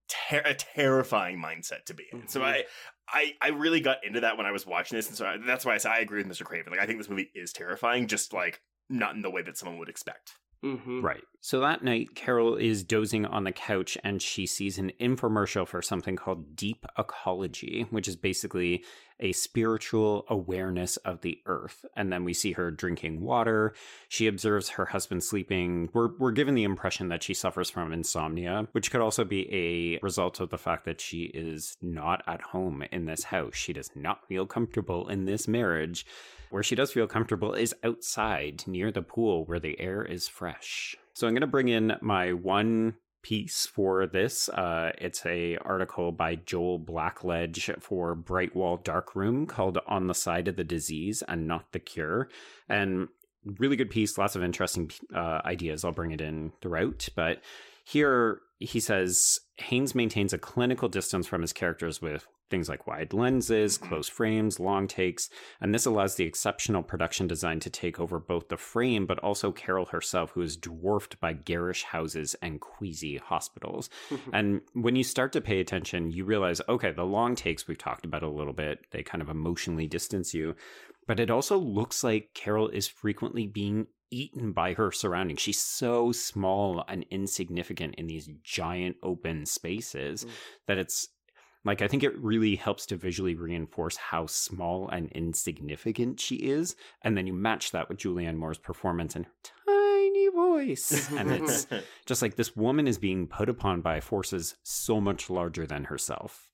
ter- a terrifying mindset to be in so Mhm. I, I i really got into that when i was watching this and so I, that's why i say i agree with mr craven like i think this movie is terrifying just like not in the way that someone would expect Mhm. Right. So that night, Carol is dozing on the couch and she sees an infomercial for something called Deep Ecology, which is basically a spiritual awareness of the earth. And then we see her drinking water. She observes her husband sleeping. We're, we're given the impression that she suffers from insomnia, which could also be a result of the fact that she is not at home in this house. She does not feel comfortable in this marriage. Where she does feel comfortable is outside near the pool where the air is fresh. So I'm going to bring in my one piece for this. Uh, it's a article by Joel Blackledge for Brightwall Darkroom called "On the Side of the Disease and Not the Cure," and really good piece. Lots of interesting uh, ideas. I'll bring it in throughout, but here he says Haynes maintains a clinical distance from his characters with things like wide lenses, close frames, long takes, and this allows the exceptional production design to take over both the frame but also Carol herself, who is dwarfed by garish houses and queasy hospitals. and when you start to pay attention, you realize okay, the long takes we've talked about a little bit, they kind of emotionally distance you, but it also looks like Carol is frequently being eaten by her surroundings. She's so small and insignificant in these giant open spaces Mm. that it's like I think it really helps to visually reinforce how small and insignificant she is, and then you match that with Julianne Moore's performance and her tiny voice, and it's just like this woman is being put upon by forces so much larger than herself.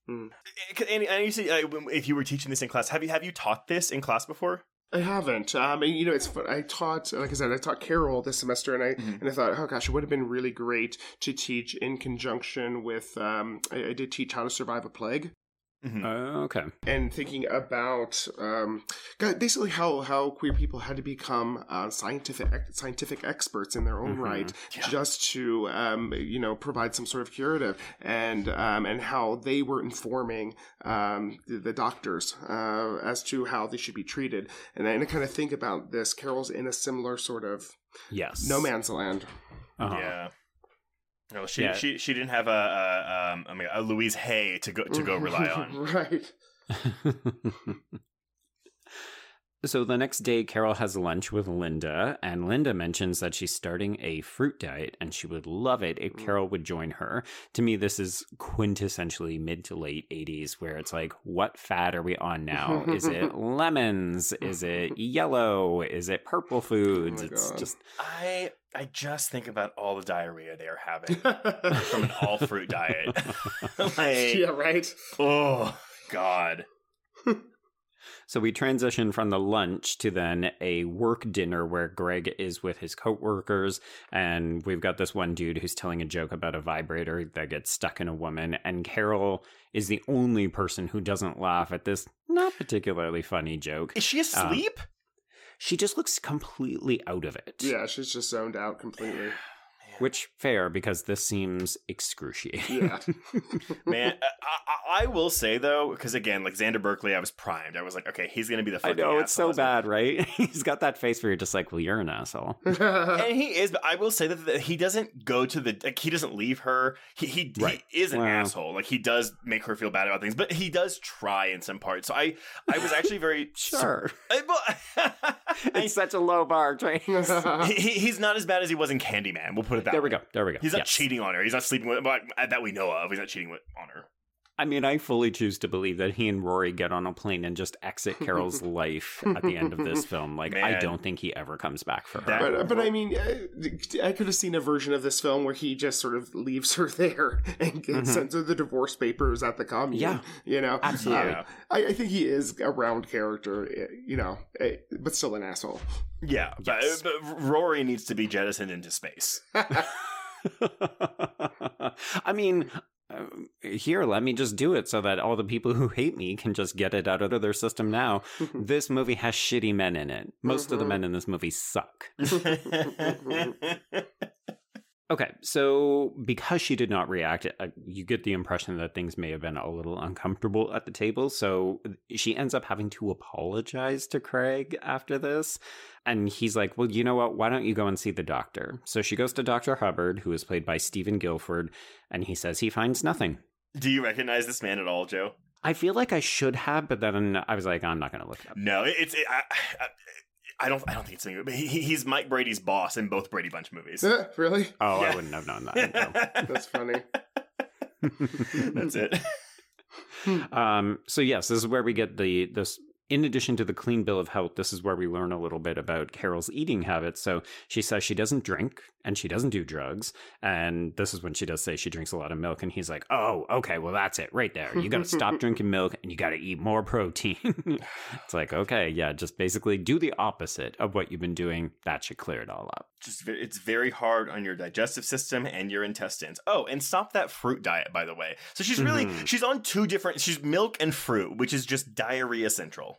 and, and you see uh, if you were teaching this in class have you have you taught this in class before I haven't. Um, and, you know, it's fun. I taught, like I said, I taught Carol this semester, and I Mhm. and I thought, oh gosh, it would have been really great to teach in conjunction with. Um, I, I did teach how to survive a plague, Mhm. Uh, okay. and thinking about um, basically how how queer people had to become uh, scientific scientific experts in their own Mhm. right, Yeah. just to um, you know provide some sort of curative, and um, and how they were informing um, the, the doctors uh, as to how they should be treated, and I, and I kind of think about this. Carol's in a similar sort of Yes. no man's land. Uh-huh. yeah no, she, Yeah. she she didn't have a, a um I mean a Louise Hay to go to go rely on. right. so the next day, Carol has lunch with Linda, and Linda mentions that she's starting a fruit diet and she would love it if mm. Carol would join her. To me, this is quintessentially mid to late 80s, where it's like, what fad are we on now? Is it lemons? Is it yellow? Is it purple oh foods? Oh it's God. just. I I just think about all the diarrhea they are having from an all fruit diet. like, yeah, right. oh God. So we transition from the lunch to then a work dinner where Greg is with his coworkers, and we've got this one dude who's telling a joke about a vibrator that gets stuck in a woman, and Carol is the only person who doesn't laugh at this not particularly funny joke. Is she asleep? Um, she just looks completely out of it. Yeah, she's just zoned out completely. Which fair because this seems excruciating. Yeah. Man, uh, I, I, I will say though, because again, like Xander Berkeley, I was primed. I was like, okay, he's gonna be the. I know it's so bad, right? He's got that face where you're just like, well, you're an asshole. and he is, but I will say that he doesn't go to the like he doesn't leave her. He he, Right. he is an Wow. asshole. Like he does make her feel bad about things, but he does try in some parts. So I I was actually very Sure. I- well, it's such a low bar, Trace. he, he- he's not as bad as he was in Candyman. We'll put it that there way. we go. There we go. He's not Yes. cheating on her. He's not sleeping with but uh, that we know of. He's not cheating with on her. I mean, I fully choose to believe that he and Rory get on a plane and just exit Carol's life at the end of this film. Like, I don't think he ever comes back for her. That- But, but I mean, uh, I could have seen a version of this film where he just sort of leaves her there and gets sends her the divorce papers at the commune. Yeah. you know, Absolutely. Uh, I, I think he is a round character, uh, you know, uh, but still an asshole. Yeah, but, but Rory needs to be jettisoned into space. I mean, uh, here, let me just do it so that all the people who hate me can just get it out of their system now. this movie has shitty men in it. Most of the men in this movie suck. Okay, so because she did not react, uh, you get the impression that things may have been a little uncomfortable at the table. So she ends up having to apologize to Craig after this. And he's like, Well, you know what? Why don't you go and see the doctor? So she goes to Dr. Hubbard, who is played by Steven Gilborn, and he says he finds nothing. Do you recognize this man at all, Joe? I feel like I should have, but then I was like, I'm not going to look it up. No, it's. It, I, I, I don't. I don't think it's something. But he, he's Mike Brady's boss in both Brady Bunch movies. Uh, really? Oh, Yeah. I wouldn't have known that. No. That's funny. That's it. Um, so yes, this is where we get the this. In addition to the clean bill of health, this is where we learn a little bit about Carol's eating habits. So she says she doesn't drink and she doesn't do drugs, and this is when she does say she drinks a lot of milk. And he's like, "Oh, okay, well that's it right there. You got to stop drinking milk and you got to eat more protein." it's like, okay, yeah, just basically do the opposite of what you've been doing. That should clear it all up. Just it's very hard on your digestive system and your intestines. Oh, and stop that fruit diet, by the way. So she's really Mhm. she's on two different. She's milk and fruit, which is just diarrhea central.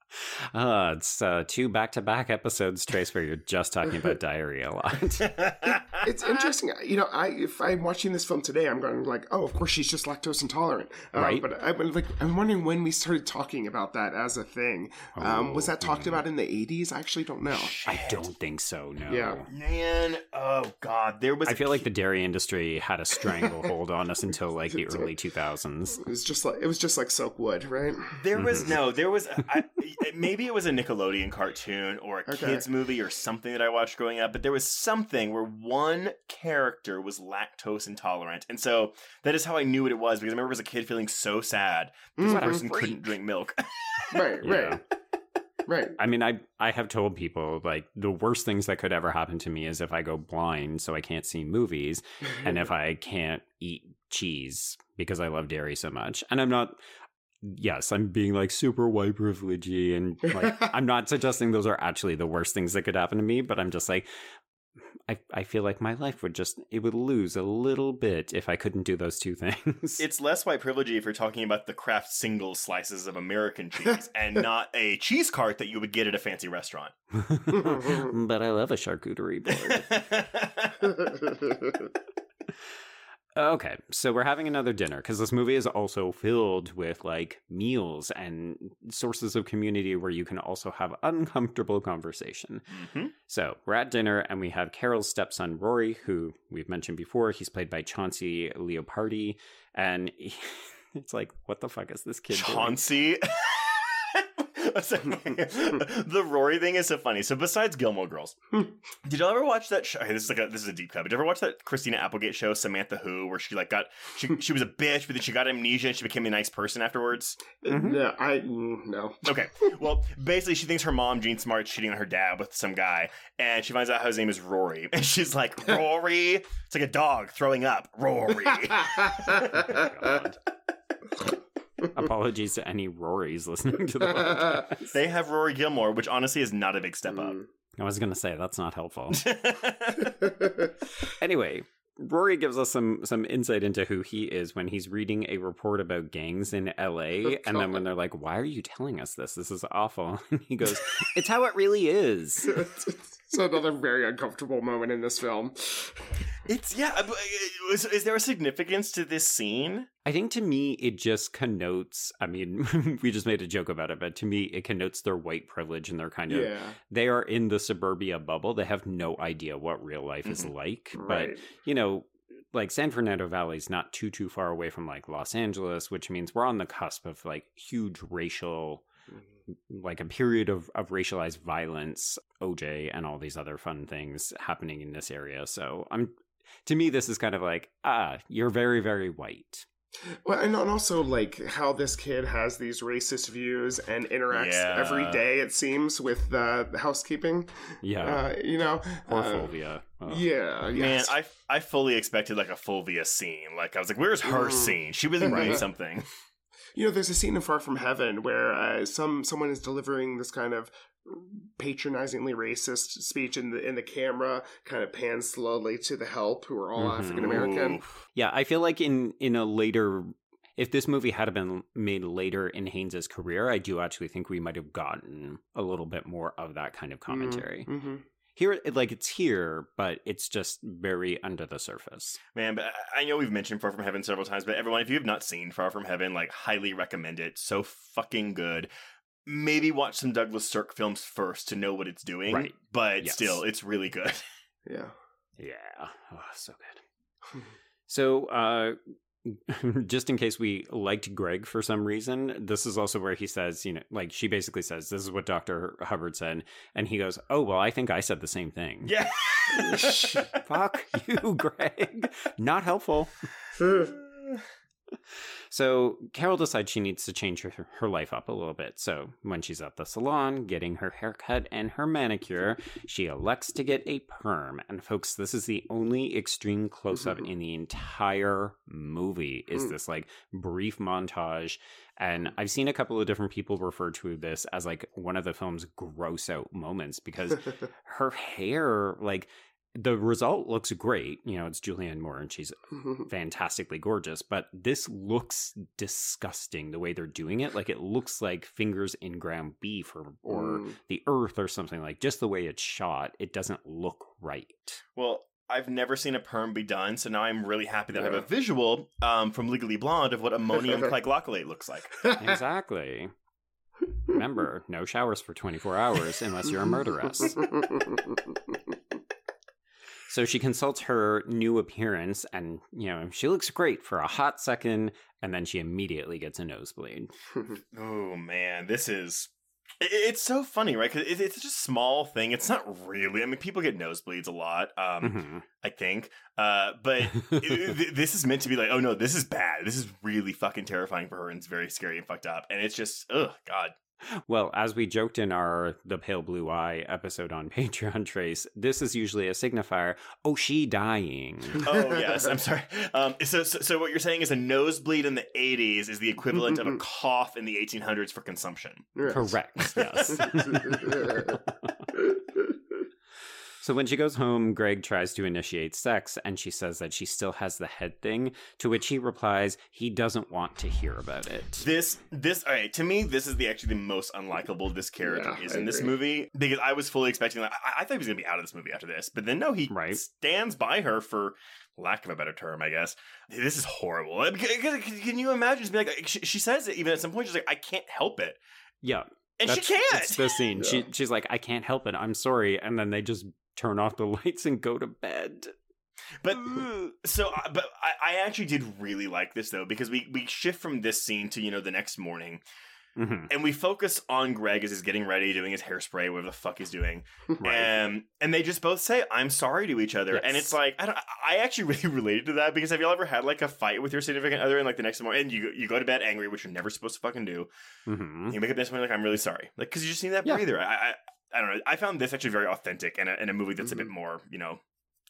uh, it's uh, two back-to-back episodes, Trace, where you're just talking about diarrhea a lot. It's interesting, you know. I if I'm watching this film today, I'm going like, oh, of course she's just lactose intolerant, Uh, Right. But I'm like, I'm wondering when we started talking about that as a thing. Um, was that talked about in the '80s? I actually don't know. I don't think so. No. Yeah. Man, oh god, there was. I feel like the dairy industry had a stranglehold on us until like the early 2000s. It was just like it was just like Silkwood, right? There Mm-hmm. was no, there was. I, maybe it was a Nickelodeon cartoon or a Okay. kids movie or something that I watched growing up, but there was something where one character was lactose intolerant, and so that is how I knew what it was because I remember as a kid feeling so sad this Mhm. person couldn't drink milk. Right, Yeah. right, right. I mean, I I have told people like the worst things that could ever happen to me is if I go blind so I can't see movies and if I can't eat cheese because I love dairy so much. And I'm not yes, I'm being like super white privilegey and like I'm not suggesting those are actually the worst things that could happen to me, but I'm just like I, I feel like my life would just it would lose a little bit if I couldn't do those two things. it's less white privilege if you're talking about the Kraft single slices of American cheese and not a cheese cart that you would get at a fancy restaurant. but I love a charcuterie board. Okay, so we're having another dinner because this movie is also filled with like meals and sources of community where you can also have uncomfortable conversation. hmm So we're at dinner and we have Carol's stepson Rory, who we've mentioned before. He's played by Chauncey Leopardi, and it's like, what the fuck is this kid? doing? Chauncey. What's that? the Rory thing is so funny. So besides Gilmore Girls, did y'all ever watch that show? Okay, this is like a, this is a deep cut. But did you ever watch that Christina Applegate show, Samantha Who, where she like got she she was a bitch, but then she got amnesia and she became a nice person afterwards? Mhm. No, I mm, no. Okay. Well, basically, she thinks her mom, Jean Smart's cheating on her dad with some guy, and she finds out how his name is Rory. And she's like, Rory? It's like a dog throwing up. Rory. God. Apologies to any Rorys listening to the podcast. they have Rory Gilmore, which honestly is not a big step up. Mm. I was going to say that's not helpful. Anyway, Rory gives us some some insight into who he is when he's reading a report about gangs in LA oh, and then when they're like, "Why are you telling us this? This is awful." And he goes, "It's how it really is." it's another very uncomfortable moment in this film. It's yeah. uh, Is, is there a significance to this scene? I think to me it just connotes, I mean, we just made a joke about it, but to me it connotes their white privilege and their kind of Yeah, they are in the suburbia bubble. They have no idea what real life is Mhm. like. But you know, like San Fernando Valley is not too too far away from like Los Angeles, which means we're on the cusp of like huge racial like a period of, of racialized violence, OJ and all these other fun things happening in this area. So I'm to me, this is kind of like, ah, you're very, very white. Well, and also like how this kid has these racist views and interacts Yeah. every day. It seems with uh, the housekeeping. Yeah. Uh, you know, Poor uh, Fulvia. Oh. Yeah, Man, yes. I I fully expected like a Fulvia scene. Like I was like, "Where's her Mm. scene? She really Right. needs something." You know, there's a scene in Far From Heaven where uh, some someone is delivering this kind of patronizingly racist speech, and the in the camera kind of pans slowly to the help, who are all Mhm. African American. Yeah, I feel like in in a later if this movie had been made later in Haynes's career, I do actually think we might have gotten a little bit more of that kind of commentary. Mm-hmm. Here like it's here, but it's just very under the surface. Man, but I- I know we've mentioned Far From Heaven several times, but everyone, if you have not seen Far From Heaven, like highly recommend it. So fucking good. Maybe watch some Douglas Sirk films first to know what it's doing. Right. But Yes. still, it's really good. Yeah. Yeah. Oh, so good. So, uh, just in case we liked Greg for some reason, this is also where he says, you know, like she basically says, this is what Dr. Hubbard said. And he goes, oh, well, I think I said the same thing. Yeah. Fuck you, Greg. Not helpful. So Carol decides she needs to change her, her life up a little bit. So when she's at the salon getting her haircut and her manicure, she elects to get a perm. And folks, this is the only extreme close up mm-hmm. in the entire movie. Is mm. this like brief montage? And I've seen a couple of different people refer to this as like one of the film's gross out moments because her hair, like the result looks great. You know, it's Julianne Moore and she's fantastically gorgeous, but this looks disgusting the way they're doing it. Like it looks like fingers in ground beef or, or Mm. the earth or something like just the way it's shot. It doesn't look right. well, I've never seen a perm be done, so now I'm really happy that I have a visual um, from Legally Blonde of what ammonium glycolate looks like. exactly. Remember, no showers for 24 hours unless you're a murderess. So she consults her new appearance and, you know, she looks great for a hot second and then she immediately gets a nosebleed. Oh man, this is it's so funny, right? Because it's such a small thing. It's not really. I mean, people get nosebleeds a lot. Um, Mhm. I think. Uh, but it- th- this is meant to be like, oh no, this is bad. This is really fucking terrifying for her, and it's very scary and fucked up. And it's just, oh God. Well, as we joked in our The Pale Blue Eye episode on Patreon Trace, this is usually a signifier. Oh, she dying. Oh yes, I'm sorry. Um, so, so, so what you're saying is a nosebleed in the 80s is the equivalent of a cough in the 1800s for consumption. Yes. Correct, yes. So when she goes home, Greg tries to initiate sex and she says that she still has the head thing, to which he replies he doesn't want to hear about it. This, this, all right. To me, this is the actually the most unlikable this character Yeah, is I in this movie because I was fully expecting like I, I thought he was gonna be out of this movie after this, but then no, he Right. stands by her for lack of a better term, I guess. This is horrible. Like, Can, can- can you imagine? Just being like, she, she says it even at some point. She's like, I can't help it, Yeah. and that's- she can't. It's the scene. She she's like, I can't help it. I'm sorry. And then they just turn off the lights and go to bed. But so, uh, but I, I actually did really like this though because we we shift from this scene to you know the next morning, hmm and we focus on Greg as he's getting ready, doing his hairspray, whatever the fuck he's doing, and and they just both say I'm sorry to each other, and it's like I don't, I actually really related to that because have y'all ever had like a fight with your significant other and like the next morning and you you go to bed angry, which you're never supposed to fucking do, hmm you wake up next morning like I'm really sorry, like because you just need that Yeah. breather. I, I I don't know. I found this actually very authentic and a, and a movie that's a bit more you know.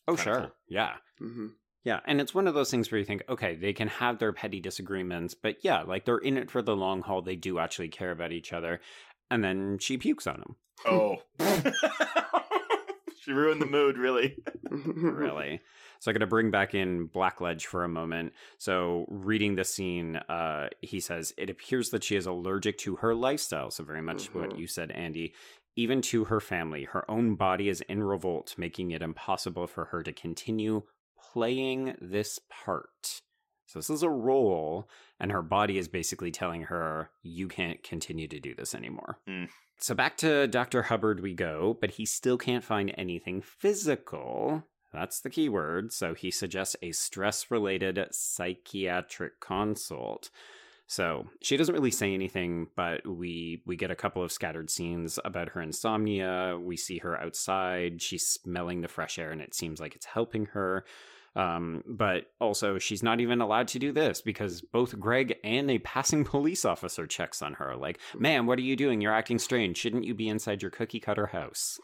Oh, sure. cool. Yeah. hmm Yeah, and it's one of those things where you think, okay, they can have their petty disagreements, but yeah, like they're in it for the long haul. They do actually care about each other. And then she pukes on him. Oh. she ruined the mood, really. Really. so I'm going to bring back in Blackledge for a moment. So, reading the scene, uh, he says, It appears that she is allergic to her lifestyle. So, very much what Mhm. you said, Andy. Even to her family, her own body is in revolt, making it impossible for her to continue playing this part. So, this is a role, and her body is basically telling her, You can't continue to do this anymore. Mm. So, back to Dr. Hubbard we go, but he still can't find anything physical. That's the key word. So, he suggests a stress related psychiatric consult. So she doesn't really say anything, but we we get a couple of scattered scenes about her insomnia. We see her outside. She's smelling the fresh air, and it seems like it's helping her. Um, but also, she's not even allowed to do this because both Greg and a passing police officer checks on her. Like, man, what are you doing? You're acting strange. Shouldn't you be inside your cookie cutter house?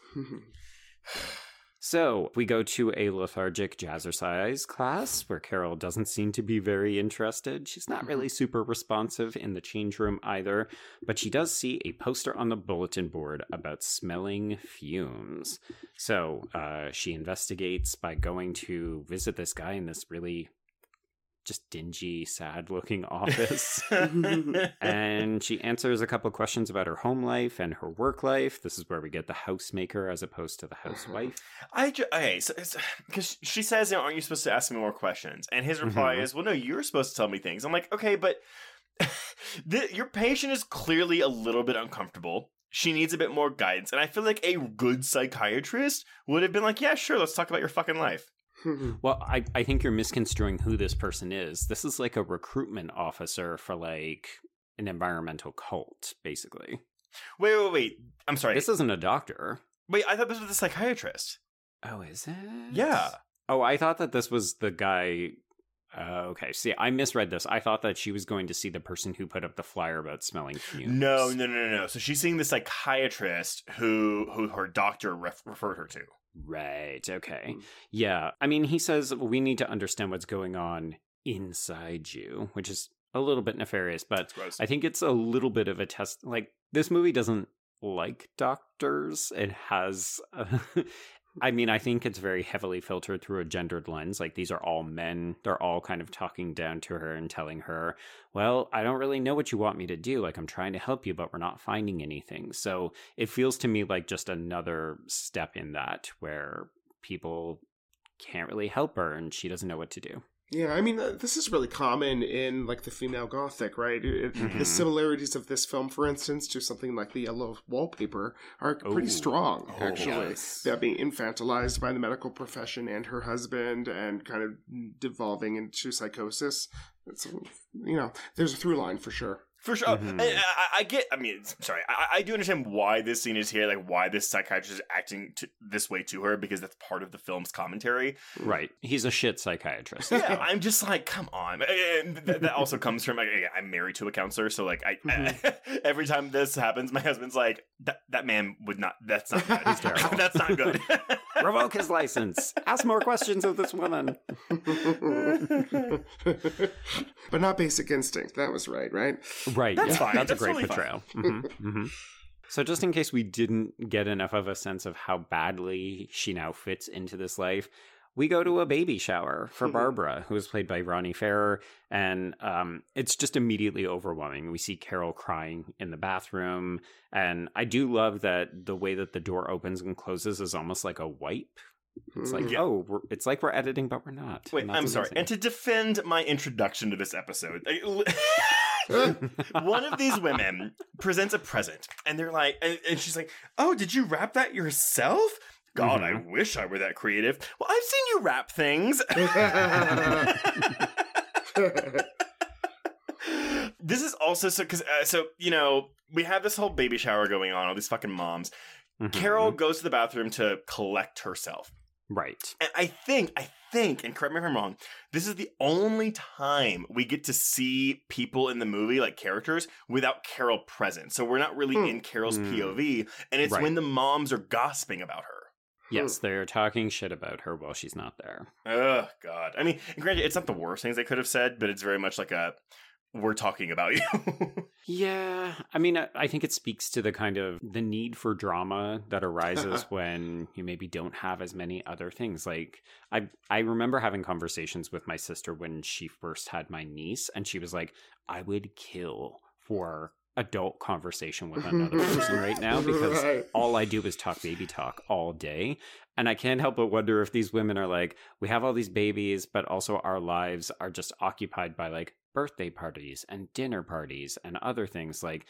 So we go to a lethargic jazzercise class where Carol doesn't seem to be very interested. She's not really super responsive in the change room either, but she does see a poster on the bulletin board about smelling fumes. So uh, she investigates by going to visit this guy in this really just dingy, sad looking office. and she answers a couple questions about her home life and her work life. This is where we get the housemaker as opposed to the housewife. I ju- okay, so because she says, "Aren't you supposed to ask me more questions?" And his reply Mhm. is, "Well, no, you're supposed to tell me things." I'm like, okay, but the, your patient is clearly a little bit uncomfortable. She needs a bit more guidance, and I feel like a good psychiatrist would have been like, "Yeah, sure, let's talk about your fucking life." Well, I, I think you're misconstruing who this person is. This is like a recruitment officer for like an environmental cult, basically. Wait, wait, wait. I'm sorry. This isn't a doctor. wait, I thought this was a psychiatrist. Oh, is it? Yeah. Oh, I thought that this was the guy. Uh, okay, see, I misread this. I thought that she was going to see the person who put up the flyer about smelling fumes. No, no, no, no, no. So she's seeing the psychiatrist who who her doctor ref- referred her to. Right. Okay. Mm. Yeah. I mean, he says we need to understand what's going on inside you, which is a little bit nefarious, but I think it's a little bit of a test. Like, this movie doesn't like doctors. It has. I mean, I think it's very heavily filtered through a gendered lens. Like, these are all men. They're all kind of talking down to her and telling her, well, I don't really know what you want me to do. Like, I'm trying to help you, but we're not finding anything. So it feels to me like just another step in that where people can't really help her and she doesn't know what to do. Yeah, I mean, uh, this is really common in like the female gothic, right? It- Mhm. The similarities of this film, for instance, to something like the yellow wallpaper are pretty Oh. strong, Oh, actually. yes. That being infantilized by the medical profession and her husband and kind of devolving into psychosis. It's, you know, there's a through line for sure. For sure. Mhm. I, I, I get. I mean, sorry. I, I do understand why this scene is here. Like why this psychiatrist is acting to, this way to her because that's part of the film's commentary. Right. He's a shit psychiatrist. Yeah, I'm just like, come on. And that, that also comes from like, I'm married to a counselor, so like, I, every time this happens, my husband's like, that that man would not. That's not good. He's terrible. that's not good. Revoke his license. Ask more questions of this woman. but not basic instinct. That was right, right? Right. That's yeah, fine. That's, That's a great totally portrayal. Mhm, mhm. So, just in case we didn't get enough of a sense of how badly she now fits into this life, we go to a baby shower for Barbara, who is played by Ronnie Farer, and um, it's just immediately overwhelming. We see Carol crying in the bathroom, and I do love that the way that the door opens and closes is almost like a wipe. It's like, Yeah. oh, we're, it's like we're editing, but we're not. Wait, I'm sorry. And to defend my introduction to this episode, one of these women presents a present, and they're like, and, and she's like, "Oh, did you wrap that yourself?" God, I wish I were that creative. Well, I've seen you wrap things. this is also so because uh, so you know we have this whole baby shower going on. All these fucking moms. Mhm. Carol goes to the bathroom to collect herself. Right. And I think, I think, and correct me if I'm wrong, this is the only time we get to see people in the movie, like characters, without Carol present. So we're not really Hmm. in Carol's Hmm. POV, and it's Right. when the moms are gossiping about her. Yes, they're talking shit about her while she's not there. Oh God! I mean, granted, it's not the worst things they could have said, but it's very much like a "we're talking about you." Yeah, I mean, I, I think it speaks to the kind of the need for drama that arises when you maybe don't have as many other things. Like I, I remember having conversations with my sister when she first had my niece, and she was like, "I would kill for adult conversation with mm-hmm. another person right now because Right. all I do is talk baby talk all day." And I can't help but wonder if these women are like, we have all these babies, but also our lives are just occupied by like birthday parties and dinner parties and other things. Like,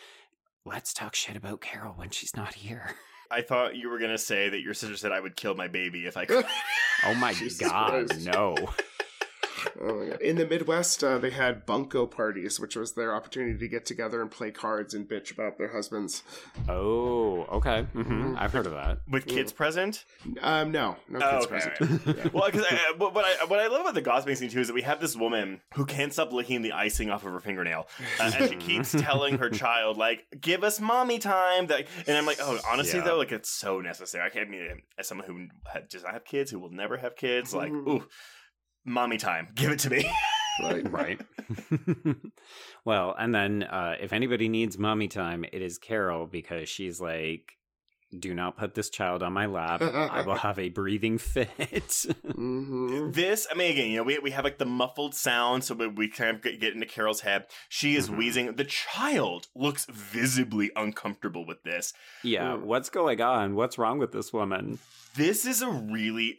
let's talk shit about Carol when she's not here. I thought you were gonna say that your sister said I would kill my baby if I could. Oh my Jesus god, Christ. no. Oh my God. In the Midwest, uh, they had bunco parties, which was their opportunity to get together and play cards and bitch about their husbands. Oh, okay. hmm I've heard of that. With kids present? Um, no, no Oh, kids okay. present. Well, because what what I what I love about the gossiping scene too is that we have this woman who can't stop licking the icing off of her fingernail, uh, and she keeps telling her child like, "Give us mommy time." That, and I'm like, oh, honestly Yeah. though, like it's so necessary. I can't I mean as someone who does not have kids, who will never have kids, like, ooh, mommy time, give it to me. Right. Right. well, and then uh, if anybody needs mommy time, it is Carol because she's like, do not put this child on my lap. I will have a breathing fit. hmm This, I mean, again, you know, we, we have like the muffled sound, so we, we kind of get, get into Carol's head. She is Mhm. wheezing. The child looks visibly uncomfortable with this. yeah, what's going on? What's wrong with this woman? This is a really.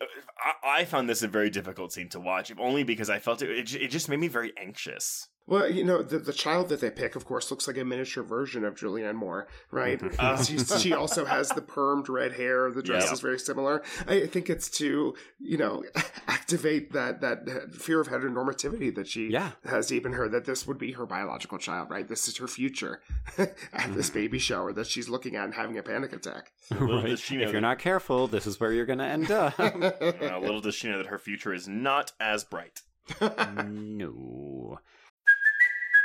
I, I found this a very difficult scene to watch, if only because I felt it. It, it just made me very anxious. Well, you know, the, the child that they pick, of course, looks like a miniature version of Julianne Moore, right? Uh. she, she also has the permed red hair. The dress Yeah. is very similar. I think it's to, you know, activate that that fear of heteronormativity that she Yeah. has even her that this would be her biological child, right? This is her future at this baby shower that she's looking at and having a panic attack. Right. does she know If you're that- not careful, this is where you're going to end up. Uh, little does she know that her future is not as bright. no.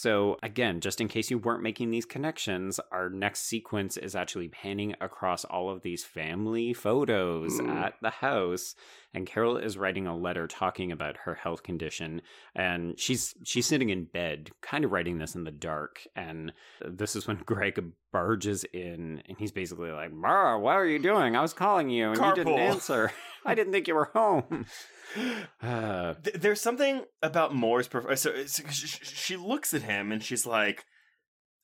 So, again, just in case you weren't making these connections, our next sequence is actually panning across all of these family photos at the house. And Carol is writing a letter talking about her health condition. And she's she's sitting in bed, kind of writing this in the dark. And this is when Greg barges in and he's basically like, Mara, what are you doing? I was calling you and you didn't answer. I didn't think you were home. Uh, There's something about Moore's. Perf- so, so sh- she looks at him and she's like,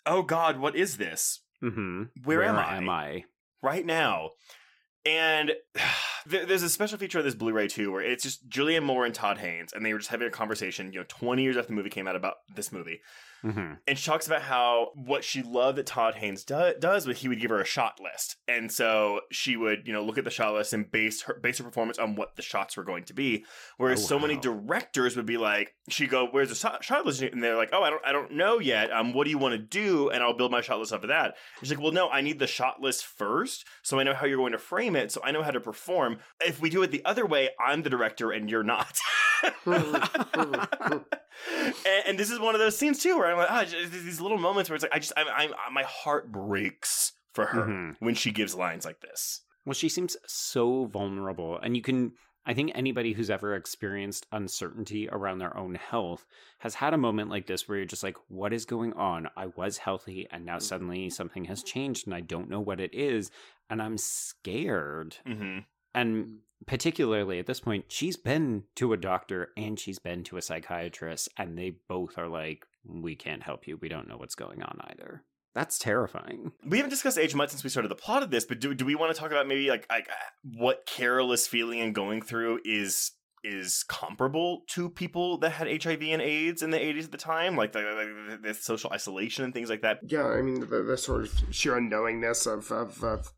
"Oh God, what is this? mhm. Where, am I? am I? right now?" And there's a special feature of this Blu-ray too, where it's just Julianne Moore and Todd Haynes, and they were just having a conversation. You know, 20 years after the movie came out about this movie, Mhm. and she talks about how what she loved that Todd Haynes do- does was he would give her a shot list, and so she would you know look at the shot list and base her base her performance on what the shots were going to be. Whereas Oh, so many directors would be like, she go, "Where's the shot, shot list?" And they're like, "Oh, I don't I don't know yet. Um, what do you want to do?" And I'll build my shot list off of that. She's like, "Well, no, I need the shot list first, so I know how you're going to frame it, so I know how to perform. If we do it the other way, I'm the director and you're not." and, and this is one of those scenes too, where I'm like, ah, just these little moments where it's like, I just, I'm, I'm my heart breaks for her Mhm. when she gives lines like this. Well, she seems so vulnerable. And you can, I think anybody who's ever experienced uncertainty around their own health has had a moment like this where you're just like, what is going on? I was healthy and now suddenly something has changed and I don't know what it is. And I'm scared. Mm-hmm. And particularly at this point, she's been to a doctor and she's been to a psychiatrist, and they both are like, we can't help you. We don't know what's going on either. That's terrifying. We haven't discussed AIDS much since we started the plot of this, but do, do we want to talk about maybe like, like what Carol is feeling and going through is is comparable to people that had HIV and AIDS in the 80s at the time, like the, the, the social isolation and things like that. Yeah, I mean the, the sort of sheer unknowingness of of, of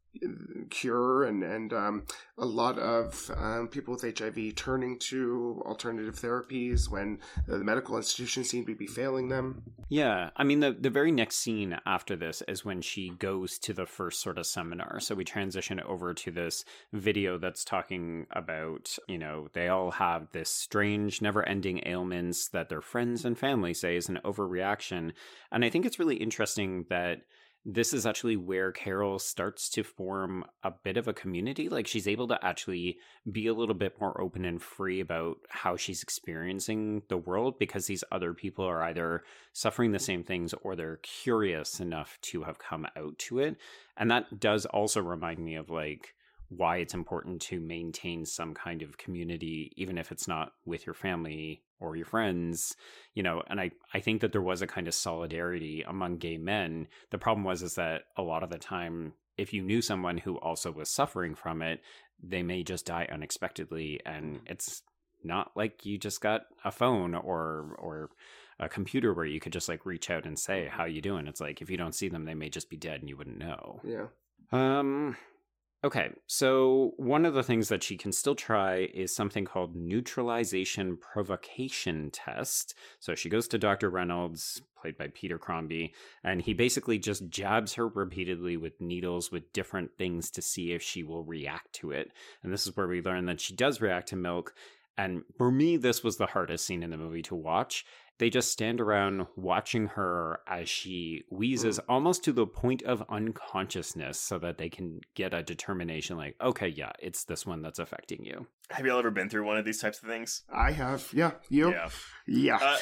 cure and and um, a lot of um, people with HIV turning to alternative therapies when the medical institutions seem to be failing them. Yeah, I mean the the very next scene after this is when she goes to the first sort of seminar. So we transition over to this video that's talking about, you know, they all have this strange never-ending ailments that their friends and family say is an overreaction. And I think it's really interesting that this is actually where Carol starts to form a bit of a community. Like she's able to actually be a little bit more open and free about how she's experiencing the world because these other people are either suffering the same things or they're curious enough to have come out to it. And that does also remind me of like why it's important to maintain some kind of community, even if it's not with your family or your friends, you know, and I, I think that there was a kind of solidarity among gay men. The problem was is that a lot of the time, if you knew someone who also was suffering from it, they may just die unexpectedly and it's not like you just got a phone or or a computer where you could just like reach out and say how you doing it's like if you don't see them they may just be dead and you wouldn't know Yeah. um okay so one of the things that she can still try is something called neutralization provocation test. So she goes to dr reynolds played by peter crombie and he basically just jabs her repeatedly with needles with different things to see if she will react to it. And this is where we learn that she does react to milk. And for me, this was the hardest scene in the movie to watch. They just stand around watching her as she wheezes almost to the point of unconsciousness so that they can get a determination like, okay, yeah, it's this one that's affecting you. Have you all ever been through one of these types of things? I have. Yeah. You? Yeah. Yeah. Uh,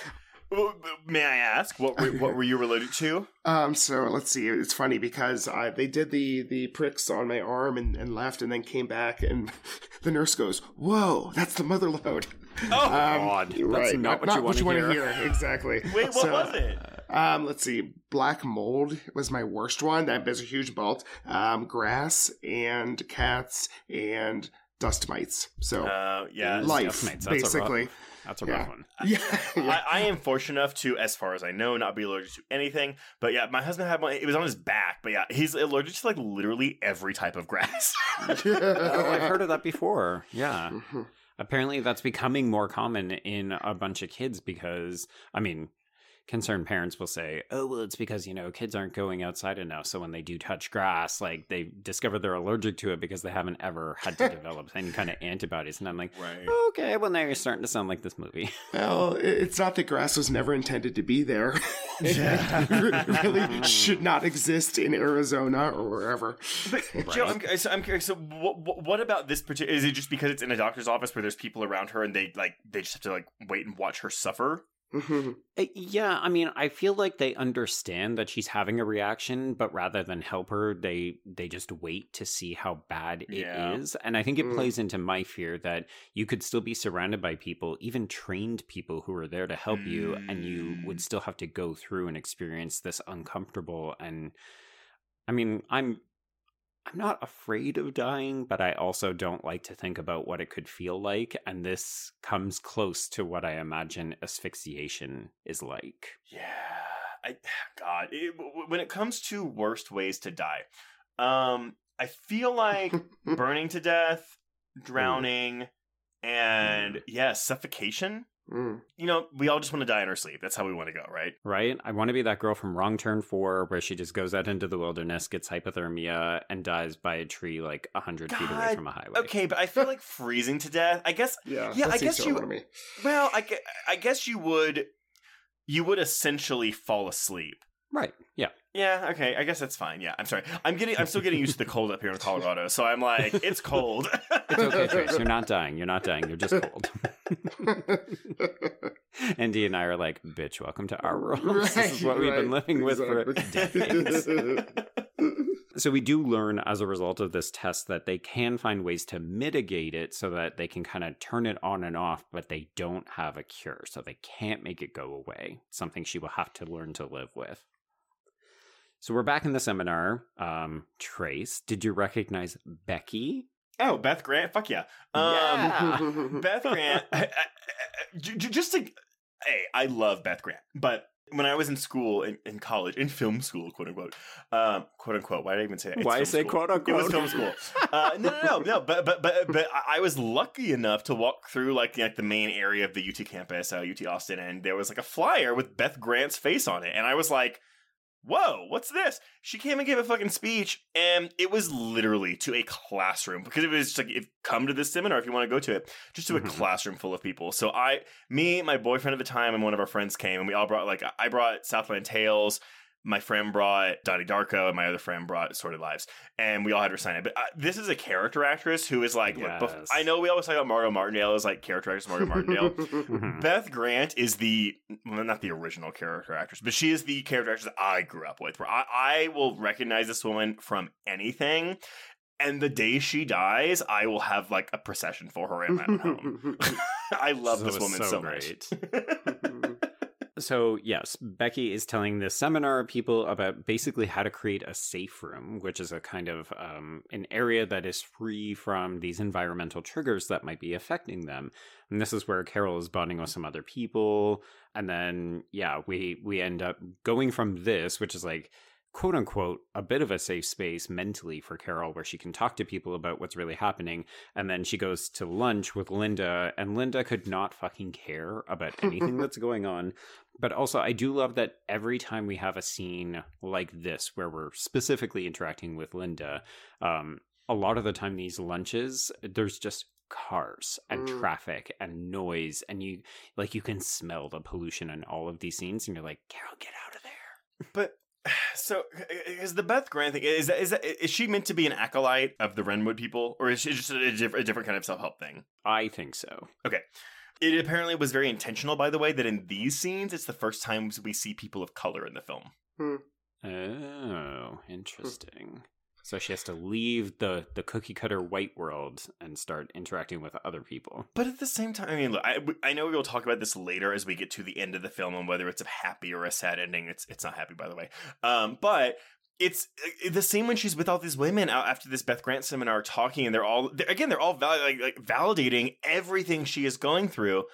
w- w- may I ask what were, what were you related to? Um, so let's see. It's funny because uh, they did the the pricks on my arm and, and left, and then came back, and the nurse goes, "Whoa, that's the mother load." Oh, God. That's right, not what you wanna wanna hear. Exactly. wait, what So, was it? Um, let's see. Black mold was my worst one. That was a huge bolt. Um, grass and cats and dust mites. So Uh, yeah, life, Dust mites, that's a basically. rough- That's a rough one. Yeah. I, I am fortunate enough to, as far as I know, not be allergic to anything. But yeah, my husband had one. It was on his back. But yeah, he's allergic to like literally every type of grass. Oh, I've heard of that before. Yeah. Mhm. Apparently, that's becoming more common in a bunch of kids because, I mean, concerned parents will say, oh, well, it's because, you know, kids aren't going outside enough. So when they do touch grass, like they discover they're allergic to it because they haven't ever had to develop any kind of antibodies. And I'm like, right. okay, well, now you're starting to sound like this movie. Well, it's not that grass was never intended to be there. it really should not exist in Arizona or wherever. But Joe, I'm, so I'm curious. So, what, what about this particular? Is it just because it's in a doctor's office where there's people around her and they like they just have to like wait and watch her suffer? Mhm. Uh, Yeah, I mean, I feel like they understand that she's having a reaction, but rather than help her, they they just wait to see how bad it is. Yeah. And I think it Mm. plays into my fear that you could still be surrounded by people, even trained people who are there to help you, and you would Mm. still have to go through and experience this uncomfortable and I mean, I'm I'm not afraid of dying, but I also don't like to think about what it could feel like. And this comes close to what I imagine asphyxiation is like. Yeah, I God, it, when it comes to worst ways to die, um, I feel like burning to death, drowning, and yeah, suffocation. Mm. You know, we all just want to die in our sleep. That's how we want to go, right? Right? I want to be that girl from Wrong Turn 4 where she just goes out into the wilderness, gets hypothermia, and dies by a tree like 100 feet away from a highway. Okay, but I feel like freezing to death. I guess. Yeah, Yeah, that I seems guess you- to me. Well, I, I guess you would. You would essentially fall asleep. Right. Yeah. Yeah, okay. I guess that's fine. Yeah, I'm sorry. I'm getting I'm still getting used to the cold up here in Colorado, so I'm like, it's cold. It's okay, Trace. You're not dying. You're not dying. You're just cold. Andy and I are like, bitch, welcome to our world. this is what we've been right, living with for exactly. decades. So we do learn as a result of this test that they can find ways to mitigate it so that they can kind of turn it on and off, but they don't have a cure. So they can't make it go away. Something she will have to learn to live with. So we're back in the seminar. Um, Trace, did you recognize Becky? oh, Beth Grant. Fuck yeah. Um, Yeah. Beth Grant. I- I- I- j- j- just to, hey, I love Beth Grant, but when I was in school, in, in college, in film school, quote unquote, um, quote unquote. Why did I even say that? It's Why film say school. quote unquote? It was unquote? film school. Uh, no, no, no, no. But but but but I- I was lucky enough to walk through like like the main area of the UT campus, uh, UT Austin, and there was like a flyer with Beth Grant's face on it, and I was like. Whoa, what's this? She came and gave a fucking speech, and it was literally to a classroom because it was just like, if, come to this seminar if you want to go to it, just to a classroom full of people. So I, me, my boyfriend at the time, and one of our friends came, and we all brought like I brought Southland Tales. My friend brought Donnie Darko, and my other friend brought Sordid Lives, and we all had her sign it. But uh, this is a character actress who is like, look, bef- I know we always talk about Margot Martindale as like character actress Margot Martindale. Mhm. Beth Grant is the well, not the original character actress, but she is the character actress I grew up with. Where I, I will recognize this woman from anything. And the day she dies, I will have like a procession for her in my own home. I love That this woman so so, great. much. So, yes, Becky is telling the seminar people about basically how to create a safe room, which is a kind of um, an area that is free from these environmental triggers that might be affecting them. And this is where Carol is bonding with some other people. And then, yeah, we, we end up going from this, which is like, quote unquote, a bit of a safe space mentally for Carol where she can talk to people about what's really happening. And then she goes to lunch with Linda, and Linda could not fucking care about anything that's going on. But also, I do love that every time we have a scene like this where we're specifically interacting with Linda, um, a lot of the time these lunches, there's just cars and Mm. traffic and noise and you like you can smell the pollution in all of these scenes and you're like carol get out of there But so is the Beth Grant thing is that is that is she meant to be an acolyte of the Wrenwood people, or is she just a, diff- a different kind of self help thing? i think so Okay. It apparently was very intentional, by the way, that in these scenes, it's the first times we see people of color in the film. Hmm. oh interesting so she has to leave the the cookie cutter white world and start interacting with other people But at the same time, I mean, look, I, I know we'll talk about this later as we get to the end of the film and whether it's a happy or a sad ending. It's it's not happy, by the way. Um, but it's uh, the same when she's with all these women out after this Beth Grant seminar talking, and they're all they're, again they're all val- like, like validating everything she is going through.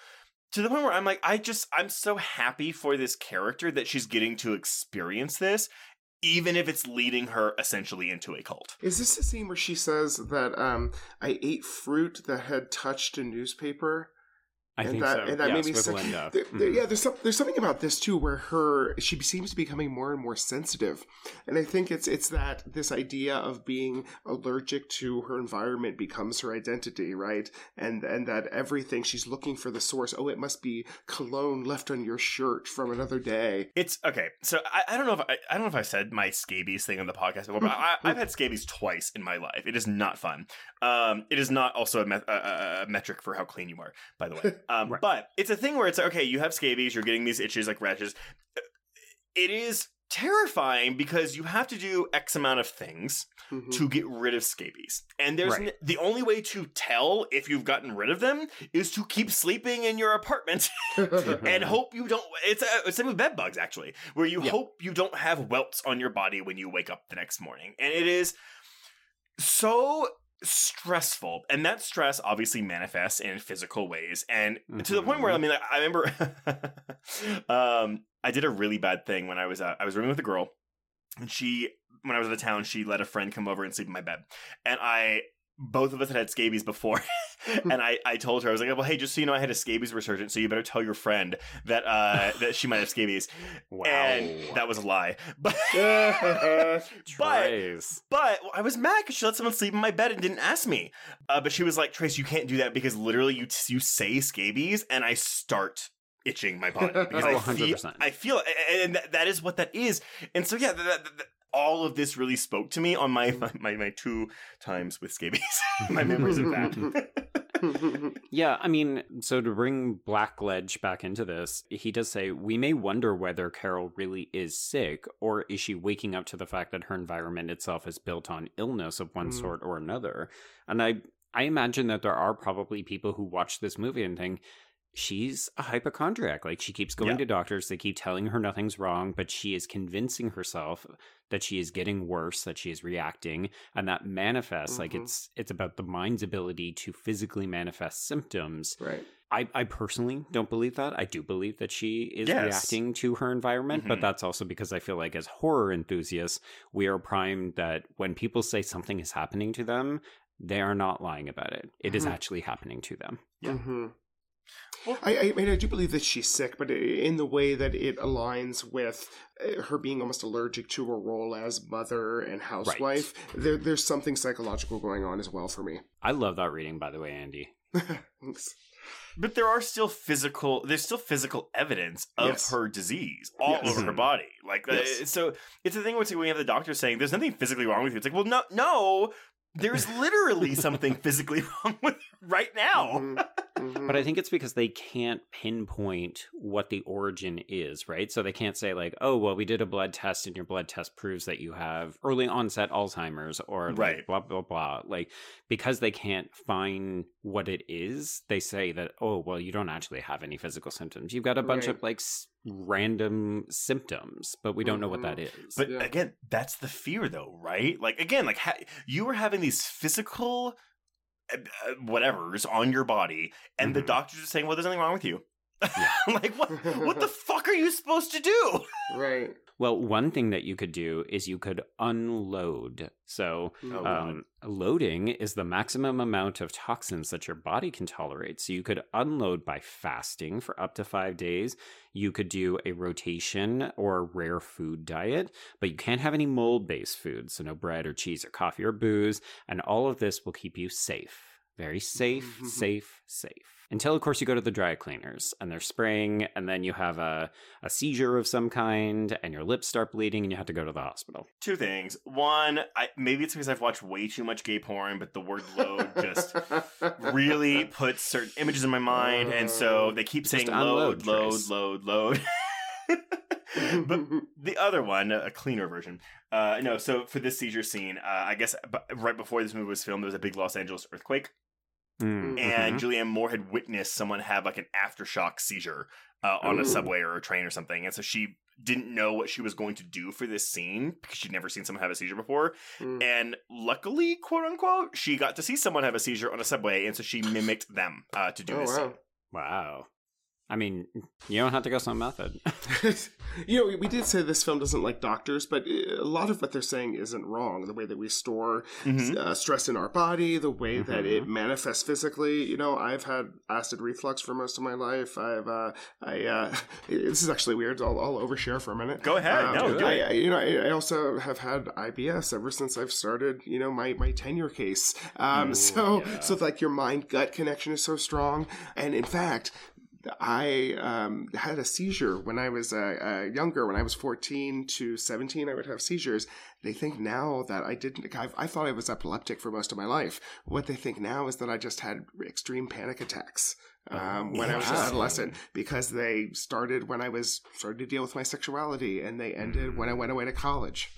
To the point where I'm like, I just I'm so happy for this character that she's getting to experience this, even if it's leading her essentially into a cult. Is this the scene where she says that um, I ate fruit that had touched a newspaper? I and think that, so and that yes, made me with sick. linda There- there- Mhm. yeah, there's some, there's something about this too, where her she seems to be becoming more and more sensitive, and I think it's it's that this idea of being allergic to her environment becomes her identity, right? And and that everything she's looking for the source. Oh, it must be cologne left on your shirt from another day. It's okay. So I, I don't know if I, I don't know if I said my scabies thing on the podcast before, but I, I've had scabies twice in my life. It is not fun. Um, it is not also a, me- a, a- a metric for how clean you are, by the way. Um, but it's a thing where it's okay. You have scabies. You're getting these itches like rashes. It is terrifying because you have to do X amount of things Mhm. to get rid of scabies. And there's Right. n- the only way to tell if you've gotten rid of them is to keep sleeping in your apartment and hope you don't. It's a it's same with bed bugs actually, where you Yeah. hope you don't have welts on your body when you wake up the next morning, and it is so stressful and that stress obviously manifests in physical ways and to the point where i mean like, i remember um i did a really bad thing when i was uh, i was rooming with a girl and she when i was out of town she let a friend come over and sleep in my bed and i both of us had had scabies before and I, I told her I was like well hey just so you know I had a scabies resurgence so you better tell your friend that uh that she might have scabies wow and that was a lie but but but I was mad because she let someone sleep in my bed and didn't ask me. Uh, but she was like, Trace, you can't do that because literally you you say scabies and I start itching my body because Oh, I feel 100%. I feel and that, that is what that is. And so yeah, that, that, that- all of this really spoke to me on my my, my two times with scabies. my memories of that. Yeah, I mean, so to bring Blackledge back into this, he does say, We may wonder whether Carol really is sick, or is she waking up to the fact that her environment itself is built on illness of one Mm. sort or another. And I I imagine that there are probably people who watch this movie and think, She's a hypochondriac. Like she keeps going Yeah. to doctors, they keep telling her nothing's wrong, but she is convincing herself that she is getting worse, that she is reacting, and that manifests like Mhm. it's it's about the mind's ability to physically manifest symptoms. right. I, I personally don't believe that. I do believe that she is Yes. reacting to her environment, but Mhm. that's also because I feel like as horror enthusiasts, we are primed that when people say something is happening to them, they are not lying about it. It is Mhm. actually happening to them. Yeah. I, I mean, I do believe that she's sick, but in the way that it aligns with uh, her being almost allergic to her role as mother and housewife, there, there's something psychological going on as well for me. I love that reading, by the way, Andy. Thanks. But there are still physical. There's still physical evidence of Yes. her disease all Yes. over her body. Like, uh, Yes. so it's the thing where it's like when you have the doctor saying there's nothing physically wrong with you. It's like, well, no, no, There's literally something physically wrong with right now. Mm-hmm. But I think it's because they can't pinpoint what the origin is, right? So they can't say, like, oh, well, we did a blood test and your blood test proves that you have early onset Alzheimer's or like, Right. blah, blah, blah. Like, because they can't find what it is, they say that, oh, well, you don't actually have any physical symptoms. You've got a bunch Right. of like s- random symptoms, but we don't know what that is. But Yeah. again, that's the fear, though, right? Like again, like ha- you were having these physical uh, whatever's on your body, and the Mhm. doctors are saying, "Well, there's nothing wrong with you." like what? What the fuck are you supposed to do? Right. Well, one thing that you could do is you could unload. So, Oh, um, loading is the maximum amount of toxins that your body can tolerate. So, you could unload by fasting for up to five days. You could do a rotation or a rare food diet, but you can't have any mold based foods. So, no bread or cheese or coffee or booze. And all of this will keep you safe. Very safe, safe, safe. Until, of course, you go to the dry cleaners and they're spraying, and then you have a, a seizure of some kind, and your lips start bleeding, and you have to go to the hospital. Two things. One, I, maybe it's because I've watched way too much gay porn, but the word "load" just really puts certain images in my mind, and so they keep saying "load, load, Trace. load, load." but the other one, a cleaner version. Uh, no, so for this seizure scene, uh, I guess right before this movie was filmed, there was a big Los Angeles earthquake, Mm. and Julianne Moore had witnessed someone have like an aftershock seizure uh, on a subway or a train or something, and so she didn't know what she was going to do for this scene because she'd never seen someone have a seizure before. Mm. And luckily, quote unquote, she got to see someone have a seizure on a subway, and so she mimicked them uh, to do Oh, this. wow. scene. Wow. I mean, you don't have to go some method. you know, we- we did say this film doesn't like doctors, but uh, a lot of what they're saying isn't wrong. The way that we store Mhm. uh, stress in our body, the way that Mhm. it manifests physically. You know, I've had acid reflux for most of my life. I've, uh, I, uh, this is actually weird. I'll, I'll overshare for a minute. Go ahead. No, do I, it. I- you know, I, I also have had IBS ever since I've started. You know, my my tenure case. Um, Ooh, so yeah. so like your mind gut connection is so strong, and in fact. I um, had a seizure when I was uh, uh, younger. When I was 14 to 17, I would have seizures. They think now that I didn't, I, I thought I was epileptic for most of my life. What they think now is that I just had extreme panic attacks um, when I was an adolescent because they started when I was started to deal with my sexuality and they ended when I went away to college.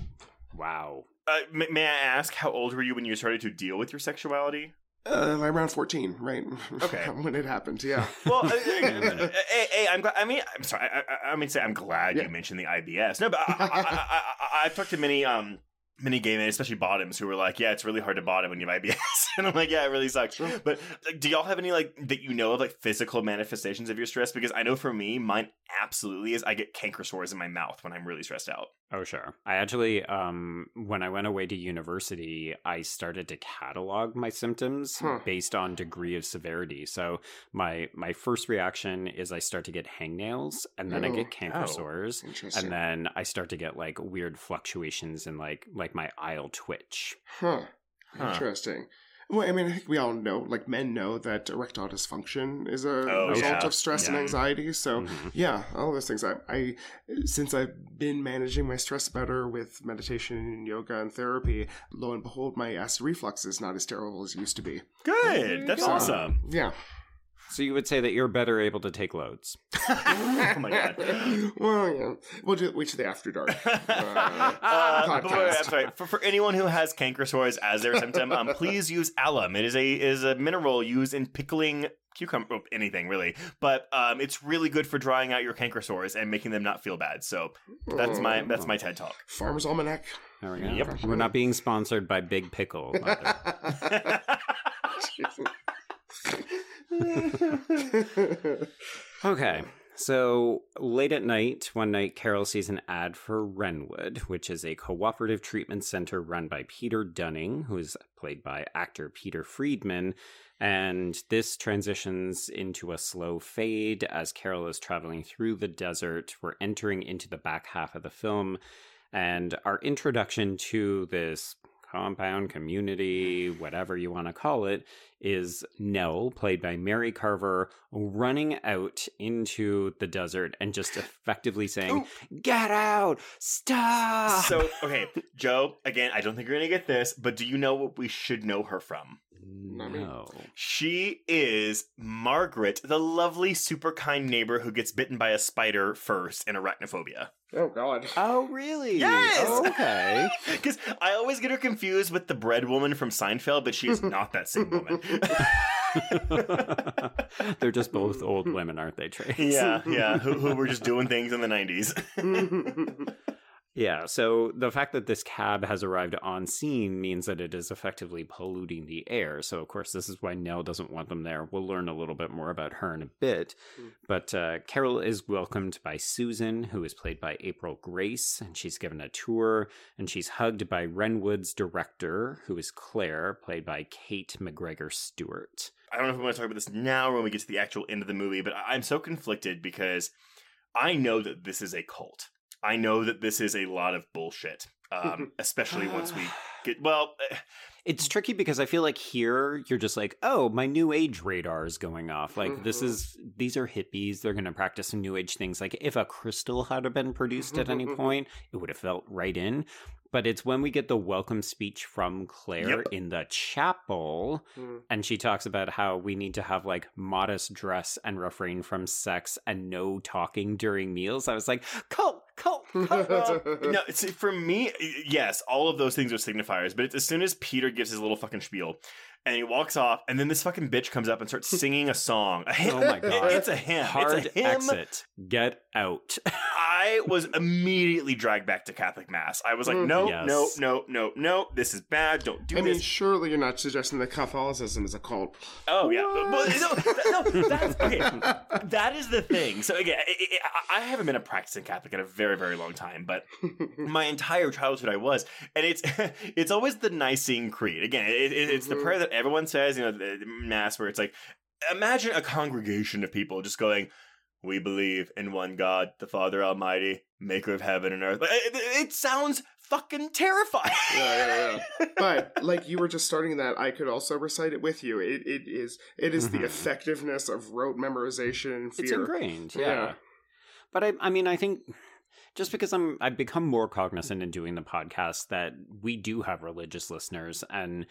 wow. Uh, may, may I ask how old were you when you started to deal with your sexuality? Uh, around 14, right? Okay. when it happened, yeah. Well, uh, hey, hey, I'm glad. I mean, I'm sorry. I, I, I mean, say I'm glad Yeah. you mentioned the IBS. No, but I, I, I, I, I've talked to many, um, many gay men, especially bottoms, who were like, "Yeah, it's really hard to bottom when you have IBS," and I'm like, "Yeah, it really sucks." But like, do y'all have any like that you know of like physical manifestations of your stress? Because I know for me, mine absolutely is. I get canker sores in my mouth when I'm really stressed out. Oh, sure. I actually, um, when I went away to university, I started to catalog my symptoms Huh. based on degree of severity. So my my first reaction is I start to get hangnails, and then I Oh. get canker Oh. sores, and then I start to get like weird fluctuations in like like my aisle twitch. Huh. Huh. Interesting. Well, I mean, I think we all know, like men know, that erectile dysfunction is a Oh, result yeah. of stress and anxiety. So, Mhm. yeah, all those things. I, I, since I've been managing my stress better with meditation and yoga and therapy, lo and behold, my acid reflux is not as terrible as it used to be. Good. That's go. awesome. Yeah. So you would say that you're better able to take loads. oh my god. well, yeah. We'll do wait till the after dark. Uh, Uh, but wait, wait. I'm sorry. For, for anyone who has canker sores as their symptom, um, please use alum. It is a is a mineral used in pickling cucumber, oh, anything really, but um, it's really good for drying out your canker sores and making them not feel bad. So that's my that's my TED talk. Farmer's Almanac. There we go. Yep. We're not being sponsored by Big Pickle. Okay. So late at night, one night, Carol sees an ad for Wrenwood, which is a cooperative treatment center run by Peter Dunning, who is played by actor Peter Friedman. And this transitions into a slow fade as Carol is traveling through the desert. We're entering into the back half of the film. And our introduction to this compound, community, whatever you want to call it, is Nell, played by Mary Carver, running out into the desert and just effectively saying, Get out! Stop! So, okay, Joe, again, I don't think you're going to get this, but do you know what we should know her from? no. She is Margaret, the lovely, super kind neighbor who gets bitten by a spider first in arachnophobia. Oh God. Oh, really? Yes! Oh, okay. Because I always get her confused with the bread woman from Seinfeld, but she is not that same woman. They're just both old women, aren't they, Trace? yeah, yeah, who, who were just doing things in the 90s. Yeah, so the fact that this cab has arrived on scene means that it is effectively polluting the air. So, of course, this is why Nell doesn't want them there. We'll learn a little bit more about her in a bit. But uh, Carol is welcomed by Susan, who is played by April Grace, and she's given a tour, and she's hugged by Wrenwood's director, who is Claire, played by Kate McGregor Stewart. I don't know if we want to talk about this now or when we get to the actual end of the movie, but I'm so conflicted because I know that this is a cult. I know that this is a lot of bullshit, um, especially once we get. Well, It's tricky because I feel like here you're just like, oh, my new age radar is going off. Like this Mhm. is these are hippies. They're going to practice some new age things. Like if a crystal had been produced at any point, it would have felt right in. But it's when we get the welcome speech from Claire Yep. in the chapel, Mm. and she talks about how we need to have like modest dress and refrain from sex and no talking during meals. I was like, cult, cult, cult. no, it's for me. Yes, all of those things are signifiers. But it's as soon as Peter gives his little fucking spiel, and he walks off, and then this fucking bitch comes up and starts singing a song. A hymn. Oh my god! It's a hymn. Hard it's a hymn. exit. Get out. I was immediately dragged back to Catholic Mass. I was like, Mhm. no, Yes. no, no, no, no. This is bad. Don't do I mean, this. surely you're not suggesting that Catholicism is a cult. Oh yeah, well, no, no, that's okay. That is the thing. So again, I, I I haven't been a practicing Catholic in a very, very long time, but my entire childhood I was, and it's it's always the Nicene Creed. Again, it, it, it's the Mhm. prayer that everyone says, you know, the, the mass where it's like, imagine a congregation of people just going. We believe in one God, the Father Almighty, maker of heaven and earth. It, it, it sounds fucking terrifying. Yeah, yeah, yeah. but like you were just starting that, I could also recite it with you. It it is it is the mm-hmm. effectiveness of rote memorization and fear. It's ingrained, yeah. Yeah. But I, I mean, I think just because I'm, I've become more cognizant in doing the podcast that we do have religious listeners, and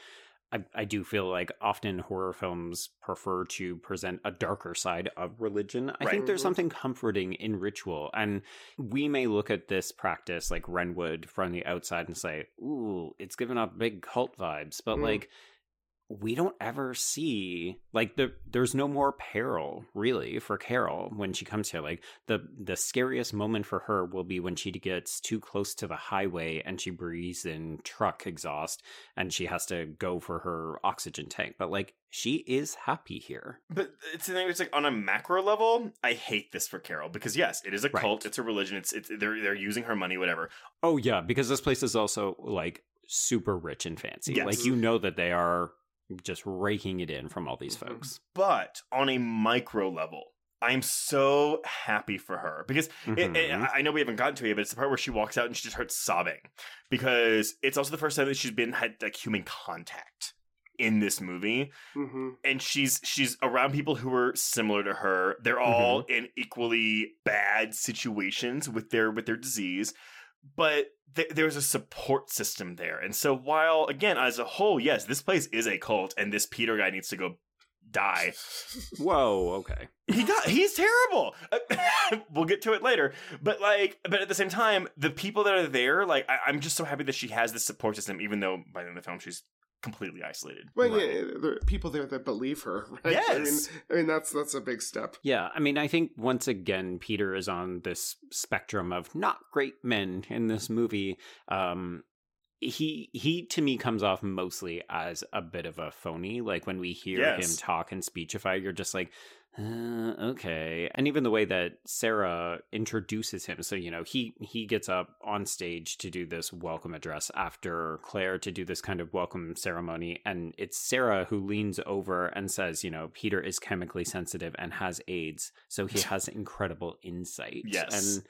I, I do feel like often horror films prefer to present a darker side of religion. I Right. think there's Mhm. something comforting in ritual, and we may look at this practice like Wrenwood from the outside and say, "Ooh, it's giving off big cult vibes," but Mm. like we don't ever see like the there's no more peril really for Carol when she comes here. Like the the scariest moment for her will be when she gets too close to the highway and she breathes in truck exhaust and she has to go for her oxygen tank. But like she is happy here. But it's the thing. It's like on a macro level, I hate this for Carol because yes, it is a Right. cult. It's a religion. It's it's they're they're using her money, whatever. Oh yeah, because this place is also like super rich and fancy. Yes. Like you know that they are just raking it in from all these Mhm. folks. But on a micro level, I'm so happy for her because it- it- Mhm. I know we haven't gotten to it, yet, but it's the part where she walks out and she just starts sobbing because it's also the first time that she's been had like human contact in this movie hmm and she's she's around people who are similar to her they're all Mm-hmm. in equally bad situations with their with their disease but th- there's a support system there. And so while again as a whole yes this place is a cult and this peter guy needs to go die. Whoa, okay. he got he's terrible! We'll get to it later. But like but at the same time the people that are there like I, i'm just so happy that she has this support system even though by the end of the film she's completely isolated Well, Right. yeah, there are people there that believe her, right? I mean, Yes. I mean that's that's a big step. Yeah, I mean, I think once again, Peter is on this spectrum of not great men in this movie. Um, he he to me comes off mostly as a bit of a phony. Like when we hear Yes. him talk and speechify, you're just like, uh, okay. And even the way that Sarah introduces him, so you know, he he gets up on stage to do this welcome address after Claire to do this kind of welcome ceremony, and it's Sarah who leans over and says, you know, Peter is chemically sensitive and has AIDS, so he has incredible insight. Yes. and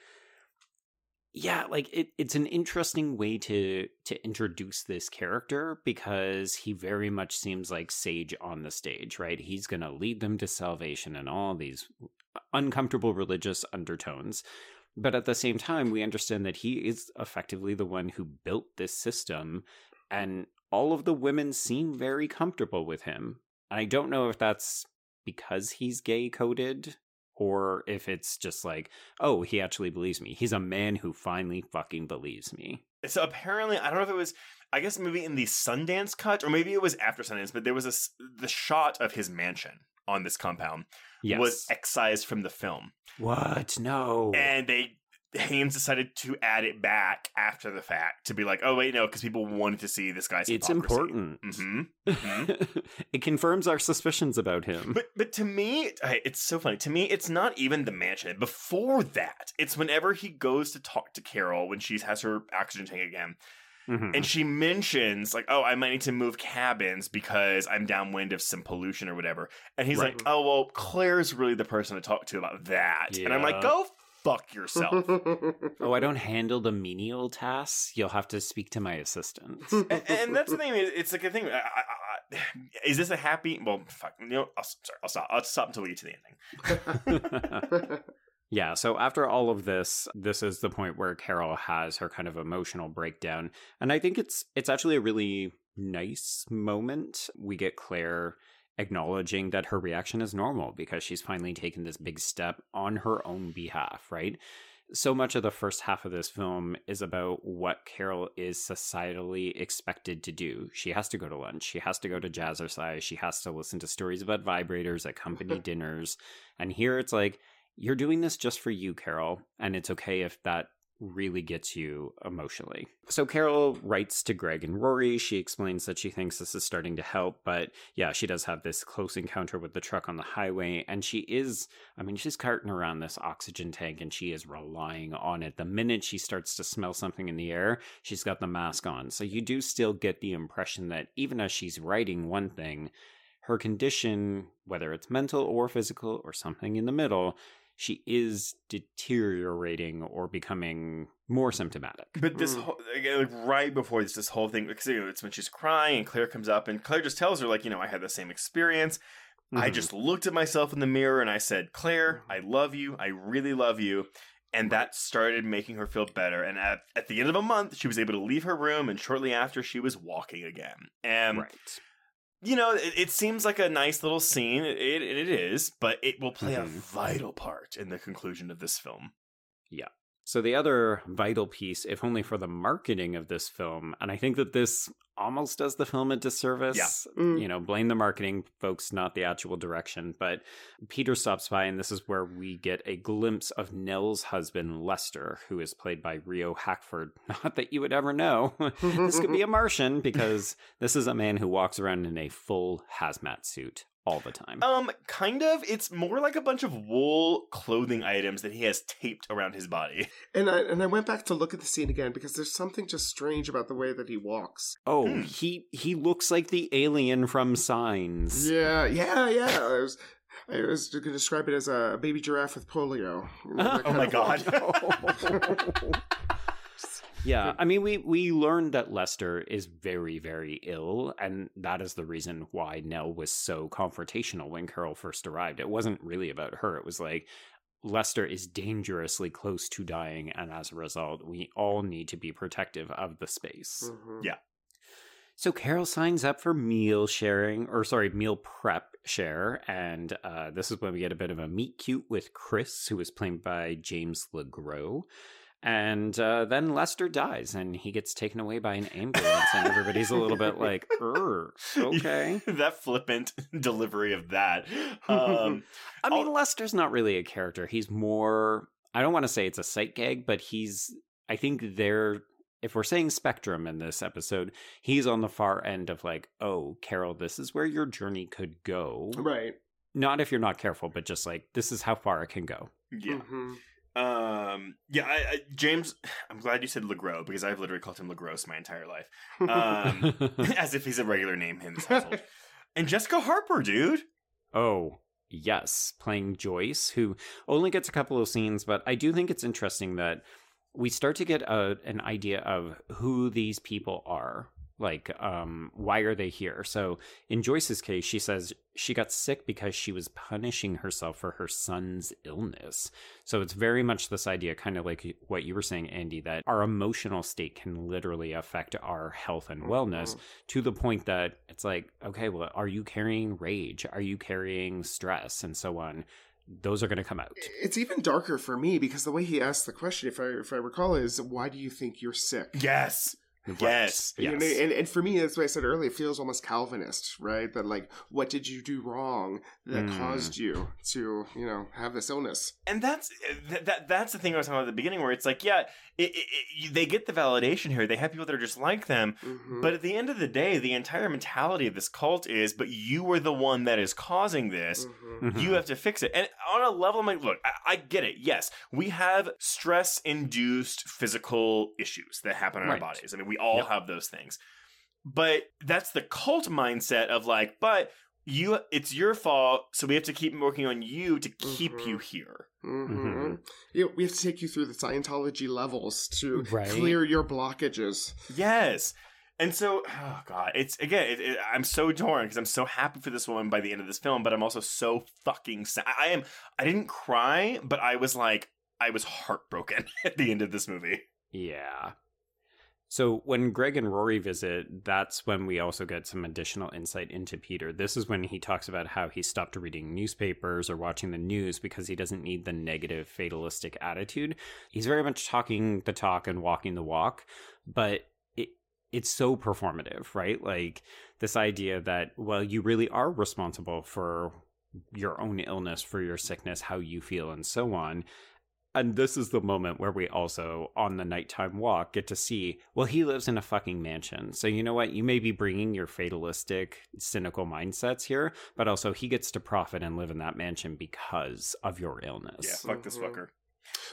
yeah, like it, it's an interesting way to to introduce this character because he very much seems like Sage on the stage, right? He's going to lead them to salvation and all these uncomfortable religious undertones. But at the same time, we understand that he is effectively the one who built this system, and all of the women seem very comfortable with him. I don't know if that's because he's gay coded or if it's just like, oh, he actually believes me. He's a man who finally fucking believes me. So apparently, I don't know if it was, I guess maybe in the Sundance cut, or maybe it was after Sundance, but there was a the shot of his mansion on this compound yes. was excised from the film. What? No. And they Haynes decided to add it back after the fact to be like, oh wait, no, because people wanted to see this guy's. It's hypocrisy. important. Mm-hmm. Mm-hmm. it confirms our suspicions about him. But but to me, it's so funny. To me, it's not even the mansion. Before that, it's whenever he goes to talk to Carol when she has her oxygen tank again. Mm-hmm. And she mentions, like, oh, I might need to move cabins because I'm downwind of some pollution or whatever. And he's Right. like, oh, well, Claire's really the person to talk to about that. And I'm like, go fuck yourself. oh, I don't handle the menial tasks. You'll have to speak to my assistant. and, and that's the thing. It's like a thing. I, I, I, is this a happy? Well, fuck. You know, I'll, sorry. I'll stop. I'll stop until we get to the ending. yeah, so after all of this, this is the point where Carol has her kind of emotional breakdown. And I think it's it's actually a really nice moment. We get Claire acknowledging that her reaction is normal because she's finally taken this big step on her own behalf, right? So much of the first half of this film is about what Carol is societally expected to do. She has to go to lunch, she has to go to jazzercise, she has to listen to stories about vibrators at company dinners. And here it's like, you're doing this just for you, Carol, and it's okay if that really gets you emotionally. So Carol writes to Greg and Rory. She explains that she thinks this is starting to help, but yeah, she does have this close encounter with the truck on the highway and she is I mean, she's carting around this oxygen tank and she is relying on it. The minute she starts to smell something in the air, she's got the mask on. So you do still get the impression that even as she's writing one thing, her condition, whether it's mental or physical or something in the middle, she is deteriorating or becoming more symptomatic. But this whole, like right before this, this whole thing, because you know, it's when she's crying and Claire comes up and Claire just tells her, like, you know, I had the same experience. I Mhm. just looked at myself in the mirror and I said, Claire, I love you. I really love you. And that started making her feel better. And at, at the end of a month, she was able to leave her room. And shortly after, she was walking again. And, right. You know, it, it seems like a nice little scene. It, it, is, but it will play a Mhm. vital part in the conclusion of this film. Yeah. So the other vital piece, if only for the marketing of this film, and I think that this almost does the film a disservice. Yeah. Mm. You know, blame the marketing folks, not the actual direction. But Peter stops by, and this is where we get a glimpse of Nell's husband, Lester, who is played by Rio Hackford. Not that you would ever know. this could be a Martian because this is a man who walks around in a full hazmat suit all the time. Um, kind of. It's more like a bunch of wool clothing items that he has taped around his body. And I and I went back to look at the scene again because there's something just strange about the way that he walks. Oh, Hmm. he he looks like the alien from Signs. Yeah, yeah, yeah. I was I was going to describe it as a baby giraffe with polio. You know, Oh my god. walk. Yeah, I mean, we we learned that Lester is very, very ill, and that is the reason why Nell was so confrontational when Carol first arrived. It wasn't really about her; it was like Lester is dangerously close to dying, and as a result, we all need to be protective of the space. Mhm. Yeah. So Carol signs up for meal sharing, or sorry, meal prep share, and uh, this is when we get a bit of a meet cute with Chris, who is played by James LeGros. And uh, then Lester dies, and he gets taken away by an ambulance, and everybody's a little bit like, "Er, okay." that flippant delivery of that. Um, I mean, I'll- Lester's not really a character. He's more. I don't want to say it's a sight gag, but he's. I think they're. If we're saying spectrum in this episode, he's on the far end of like, oh, Carol, this is where your journey could go. Right. Not if you're not careful, but just like this is how far it can go. yeah. Mhm. Um, yeah, I, I, James, I'm glad you said LeGros because I've literally called him LeGros my entire life. Um, as if he's a regular name in this household. and Jessica Harper, dude. Oh, yes, playing Joyce, who only gets a couple of scenes, but I do think it's interesting that we start to get a, an idea of who these people are like um why are they here? So in joyce's case she says she got sick because she was punishing herself for her son's illness. So it's very much this idea kind of like what you were saying andy that our emotional state can literally affect our health and wellness to the point that it's like okay well are you carrying rage? Are you carrying stress? And so on. Those are going to come out. It's even darker for me because the way he asked the question, if I if I recall, is why do you think you're sick? Yes. Yes. You know, and, and for me, that's what I said earlier. It feels almost Calvinist, right? That like, what did you do wrong that Mm. caused you to, you know, have this illness? and that's that, that that's the thing I was talking about at the beginning, where it's like, yeah, it, it, it, they get the validation here. They have people that are just like them, Mhm. but at the end of the day, the entire mentality of this cult is, but you were the one that is causing this. Mhm. You have to fix it. And on a level, I'm like, look, I, I get it. Yes, we have stress-induced physical issues that happen in Right. our bodies. I mean, we all Yep. have those things. But that's the cult mindset of like, but you, it's your fault, so we have to keep working on you to keep Mhm. you here. hmm Mhm. You know, we have to take you through the Scientology levels to Right. clear your blockages. Yes. And so, oh god, it's again. It, it, I'm so torn because I'm so happy for this woman by the end of this film, but I'm also so fucking sad. I am. I didn't cry, but I was like, I was heartbroken at the end of this movie. Yeah. So when Greg and Rory visit, that's when we also get some additional insight into Peter. This is when he talks about how he stopped reading newspapers or watching the news because he doesn't need the negative fatalistic attitude. He's very much talking the talk and walking the walk, but it it's so performative, right? Like this idea that well, you really are responsible for your own illness, for your sickness, how you feel and so on. And this is the moment where we also, on the nighttime walk, get to see, well, he lives in a fucking mansion. So, you know what? You may be bringing your fatalistic, cynical mindsets here, but also he gets to profit and live in that mansion because of your illness. Yeah, fuck this Mhm. fucker.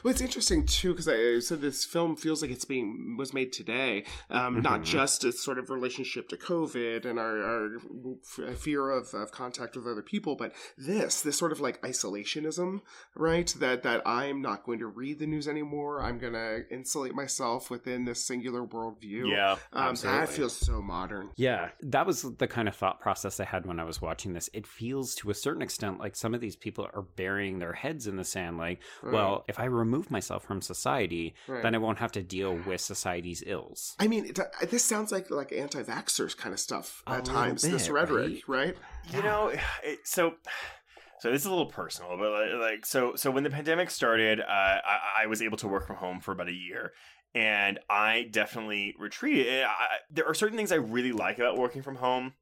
Well, it's interesting too because I said this film feels like it's being was made today, um, not Mhm. just its sort of relationship to COVID and our, our fear of, of contact with other people, but this this sort of like isolationism, right? That that I'm not going to read the news anymore. I'm going to insulate myself within this singular worldview. Yeah, um, that feels so modern. Yeah, that was the kind of thought process I had when I was watching this. It feels to a certain extent like some of these people are burying their heads in the sand. Like, well, if I remove myself from society, Right. then I won't have to deal with society's ills. I mean, it, uh, this sounds like like anti-vaxxers kind of stuff A at little times. this rhetoric, right? You know, it, so so this is a little personal, but like, like so so when the pandemic started, uh, I, I was able to work from home for about a year. And I definitely retreated. I, I- there are certain things I really like about working from home,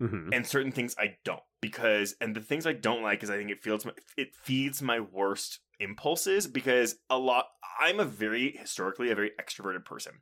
hmm and certain things I don't because and the things I don't like is I think it feels it feeds my worst impulses because a lot I'm a very historically a very extroverted person.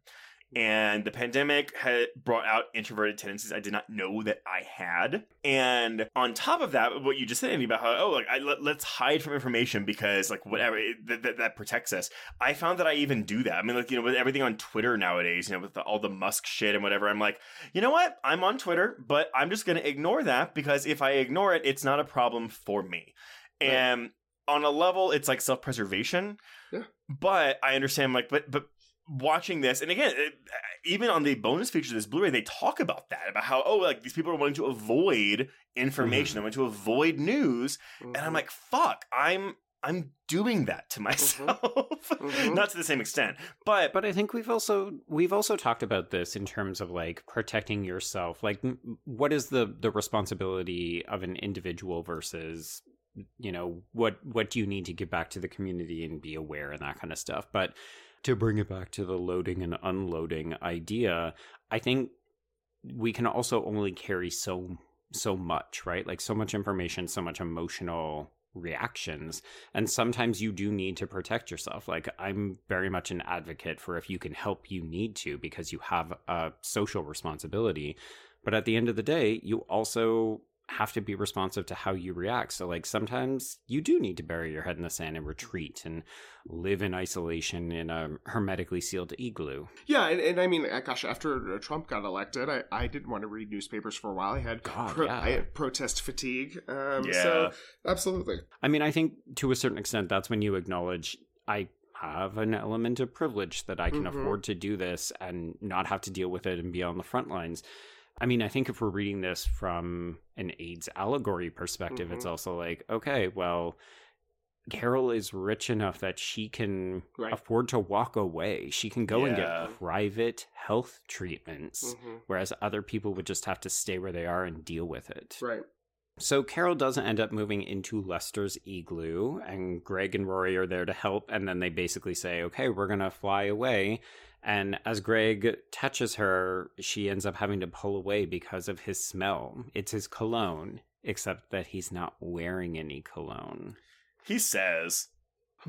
And the pandemic had brought out introverted tendencies I did not know that I had. And on top of that, what you just said Andy, about how, oh, like, I, let, let's hide from information because, like, whatever, it, that, that, that protects us. I found that I even do that. I mean, like, you know, with everything on Twitter nowadays, you know, with the, all the Musk shit and whatever, I'm like, you know what? I'm on Twitter, but I'm just going to ignore that because if I ignore it, it's not a problem for me. Right. And on a level, it's like self preservation. Yeah. But I understand, like, but, but, Watching this, and again, it, uh, even on the bonus feature of this Blu-ray, they talk about that about how oh, like these people are wanting to avoid information, mm-hmm. they want to avoid news, and I'm mm-hmm. like, fuck, I'm I'm doing that to mm-hmm. myself, Mhm. not to the same extent, but But I think we've also we've also talked about this in terms of like protecting yourself. Like, what is the the responsibility of an individual versus you know what what do you need to give back to the community and be aware and that kind of stuff. But to bring it back to the loading and unloading idea, I think we can also only carry so so much, right? Like so much information, so much emotional reactions. And sometimes you do need to protect yourself. Like i'm very much an advocate for if you can help you need to because you have a social responsibility. But at the end of the day you also have to be responsive to how you react so like sometimes you do need to bury your head in the sand and retreat and live in isolation in a hermetically sealed igloo Yeah, and, and I mean, uh, gosh, after uh, Trump got elected, I, I didn't want to read newspapers for a while. I had God, pro- yeah. I had protest fatigue. Um, Yeah. So absolutely. I mean, I think to a certain extent, that's when you acknowledge I have an element of privilege that I can Mhm. afford to do this and not have to deal with it and be on the front lines. I mean, I think if we're reading this from an AIDS allegory perspective, it's Mhm. also like, okay, well, Carol is rich enough that she can Right. afford to walk away. She can go and get private health treatments, Mhm. whereas other people would just have to stay where they are and deal with it. Right. So Carol doesn't end up moving into Lester's igloo, and Greg and Rory are there to help, and then they basically say, okay, we're gonna fly away. And as Greg touches her, she ends up having to pull away because of his smell. It's his cologne, except that he's not wearing any cologne. He says.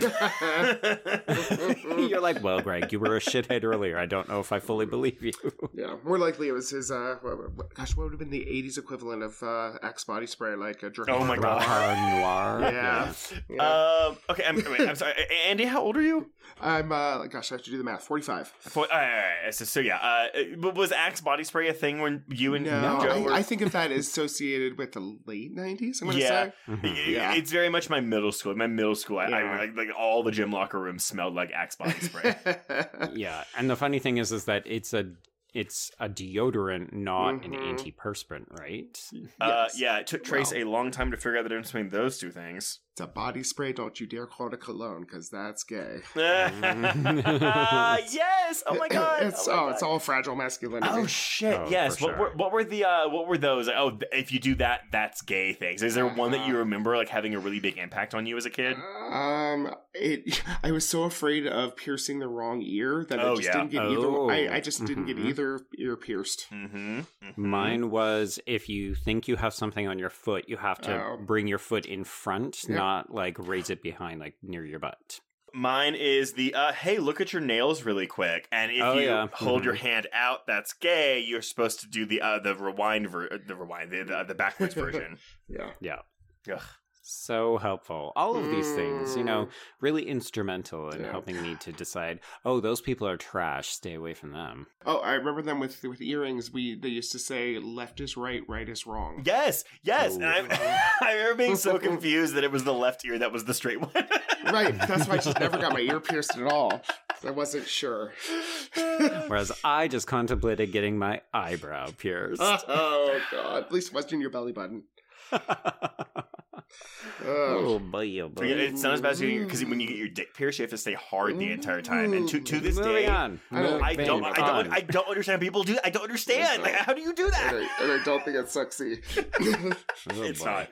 You're like, well, Greg, you were a shithead earlier. I don't know if I fully believe you. Yeah, more likely it was his. Uh, what, what, gosh, what would have been the '80s equivalent of uh, Axe body spray? Like a drink? Oh my God. Noir. Yeah. yeah. Um, okay, I'm, wait, I'm sorry. Andy, how old are you? I'm. Uh, gosh, I have to do the math. Forty-five. For, all right, all right, So, so yeah, uh, but was Axe body spray a thing when you and No, Joe were? I, I think of that as associated with the late '90s. I'm gonna Yeah. say. Mhm. It- Yeah. It's very much my middle school. My middle school, I, I like, like all the gym locker rooms smelled like Axe body spray. yeah and the funny thing is is that it's a it's a deodorant not an Mhm. antiperspirant right uh, Yes. yeah, it took Trace Wow. a long time to figure out the difference between those two things. It's a body spray. Don't you dare call it a cologne, because that's gay. yes! Oh my god! it's oh, oh, my it's all fragile masculinity. Oh shit! Oh, yes. for What sure. were what were the uh, what were those? Like, oh, if you do that, that's gay things. Is there one that you Uh-huh. remember like having a really big impact on you as a kid? Um, it. I was so afraid of piercing the wrong ear that Oh, I just yeah. didn't get Oh. either. I, I just didn't get Mhm. either ear pierced. Mm-hmm. mine was if you think you have something on your foot you have to Oh. bring your foot in front Yep. not like raise it behind like near your butt Mine is the uh, hey, look at your nails really quick, and if Oh, you yeah. hold your Mhm. hand out, that's gay. You're supposed to do the uh, the rewind ver- the rewind the the, the backwards version. Yeah. yeah Ugh. So helpful all of these things you know mm. really instrumental in Yeah. helping me to decide oh those people are trash stay away from them Oh, I remember them with with earrings. We they used to say left is right, right is wrong. Yes, yes. And I'm, I remember being so confused that it was the left ear that was the straight one. Right. That's why I just never got my ear pierced at all. I wasn't sure. whereas i just contemplated getting my eyebrow pierced oh god. At least it wasn't in your belly button. Oh boy oh boy Yeah, it's not as bad as because when you get your dick pierced, you have to stay hard the entire time. And to, to this Moving day, on. I don't- I don't, I don't. I don't understand. People do. I don't understand. Like, how do you do And that? I, and I don't think it's sexy. Oh, It's not.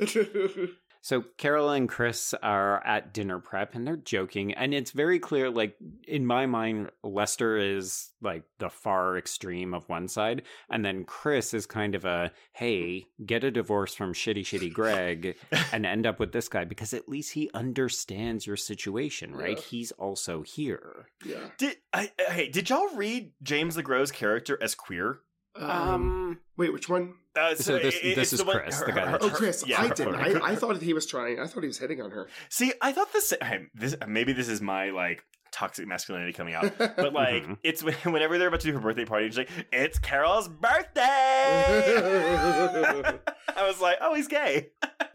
Oh, So Carol and Chris are at dinner prep and they're joking, and it's very clear. Like in my mind, Lester is like the far extreme of one side, and then Chris is kind of a hey, get a divorce from shitty shitty Greg and end up with this guy because at least he understands your situation, right? Yeah. He's also here. yeah. Did I? Hey, did y'all read James LeGros' character as queer? Um, wait, which one? Uh, So this- it- this is the one- Chris, her- the guy her- that- Oh, Chris, yeah, I didn't. I, I thought he was trying. I thought he was hitting on her. See, I thought this. This maybe this is my like toxic masculinity coming out, but like Mhm. it's whenever they're about to do her birthday party, she's like, "It's Carol's birthday." I was like, "Oh, he's gay."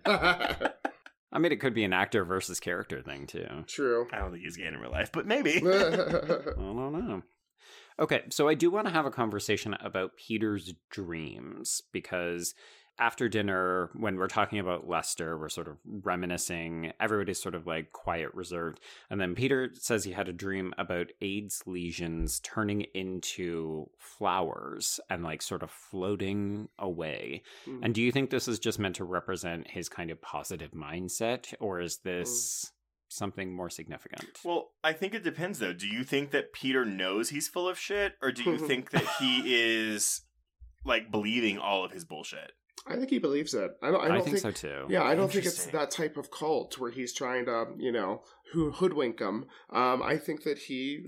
I mean, it could be an actor versus character thing too. True. I don't think he's gay in real life, but maybe. I don't know. Okay, so I do want to have a conversation about Peter's dreams because after dinner, when we're talking about Lester, we're sort of reminiscing. Everybody's sort of like quiet, reserved. And then Peter says he had a dream about AIDS lesions turning into flowers and like sort of floating away. Hmm. And do you think this is just meant to represent his kind of positive mindset, or is this something more significant? Well, I think it depends though. Do you think that Peter knows he's full of shit, or do you think that he is like believing all of his bullshit? I think he believes it. I don't. I I, don't think, so too. Yeah, I don't think it's that type of cult where he's trying to, you know, who hoodwink him. Um, I think that he,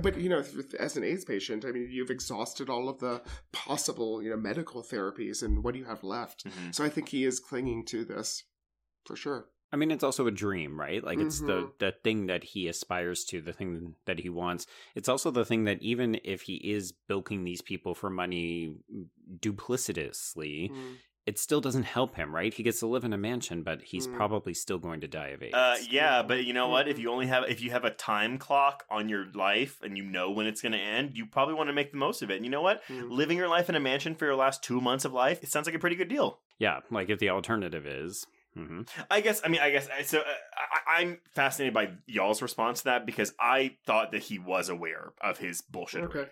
but you know, as an AIDS patient, I mean, you've exhausted all of the possible, you know, medical therapies, and what do you have left? Mhm. So I think he is clinging to this for sure. I mean, it's also a dream, right? Like it's the Mhm. the thing that he aspires to, the thing that he wants. It's also the thing that even if he is bilking these people for money duplicitously, Mm. it still doesn't help him, right? He gets to live in a mansion, but he's Mm. probably still going to die of AIDS. Uh, yeah, but you know what? If you only have if you have a time clock on your life and you know when it's going to end, you probably want to make the most of it. And you know what? Mm. Living your life in a mansion for your last two months of life, it sounds like a pretty good deal. yeah, like if the alternative is. Hmm I guess. I mean, I guess. So uh, I, I'm fascinated by y'all's response to that because I thought that he was aware of his bullshit. Okay.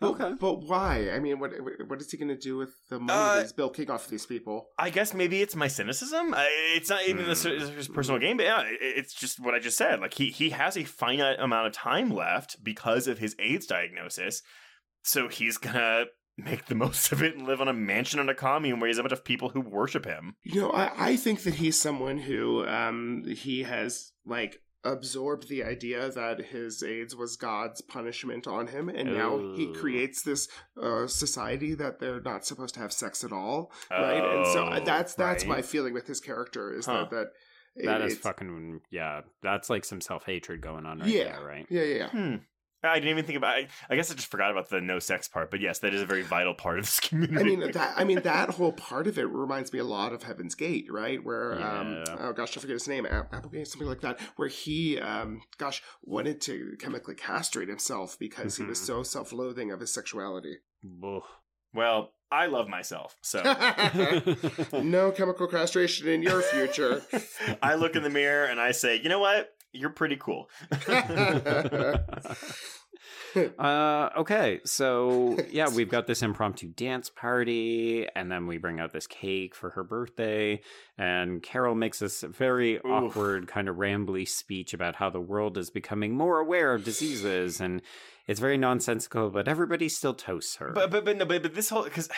But, Okay. but why? I mean, what what is he going to do with the money Uh, that he's bilking off these people? I guess maybe it's my cynicism. It's not even necessarily his personal game, but yeah, it's just what I just said. Like he he has a finite amount of time left because of his AIDS diagnosis, so he's gonna make the most of it and live on a mansion in a commune where he has a bunch of people who worship him. You know, I, I think that he's someone who um he has like absorbed the idea that his AIDS was God's punishment on him, and now he Oh. creates this uh, society that they're not supposed to have sex at all, right? And so Oh, that's that's my feeling with his character is Huh. that that That is it's- fucking yeah. That's like some self hatred going on right yeah, there, right? yeah, yeah, yeah. Hmm. I didn't even think about. I, I guess I just forgot about the no sex part, but yes, that is a very vital part of this community. I mean that. I mean that whole part of it reminds me a lot of Heaven's Gate, right? Where um, oh gosh, I forget his name, Applegate, something like that. Where he, um, gosh, wanted to chemically castrate himself because he was Mhm. so self-loathing of his sexuality. Ugh. well, I love myself, so no chemical castration in your future. I look in the mirror and I say, you know what? You're pretty cool. uh, okay, so yeah, we've got this impromptu dance party, and then we bring out this cake for her birthday, and Carol makes this very awkward, kind of rambly speech about how the world is becoming more aware of diseases, and it's very nonsensical, but everybody still toasts her. But but but no, but, but this whole because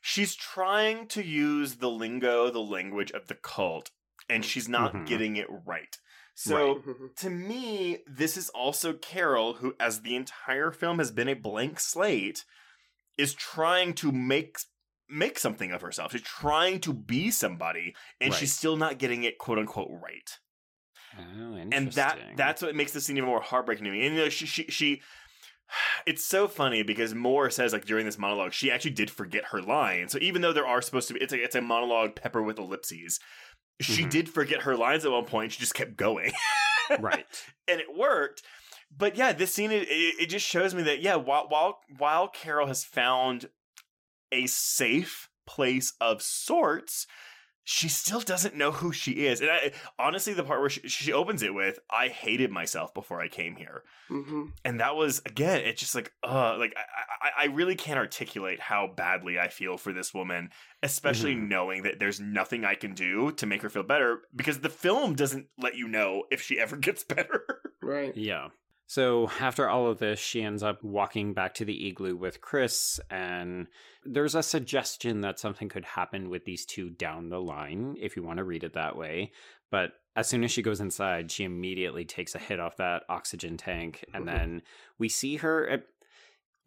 she's trying to use the lingo, the language of the cult, and she's not Mhm. getting it right. So to me, this is also Carol, who, as the entire film has been a blank slate, is trying to make make something of herself. She's trying to be somebody, and Right. she's still not getting it quote unquote right. oh, and that that's what makes the scene even more heartbreaking to me. And you know, she she she. It's so funny because Moore says like during this monologue she actually did forget her line. So even though there are supposed to be it's a it's a monologue pepper with ellipses, she Mhm. did forget her lines at one point. She just kept going, right. and it worked. But yeah, this scene it, it it just shows me that yeah, while while while Carol has found a safe place of sorts, she still doesn't know who she is. And I, honestly, the part where she, she opens it with, "I hated myself before I came here," hmm and that was again, it's just like, uh, like I, I, I really can't articulate how badly I feel for this woman, especially Mhm. knowing that there's nothing I can do to make her feel better because the film doesn't let you know if she ever gets better. Right. Yeah. So after all of this, she ends up walking back to the igloo with Chris, and there's a suggestion that something could happen with these two down the line, if you want to read it that way. But as soon as she goes inside, she immediately takes a hit off that oxygen tank, and mm-hmm. then we see her. It,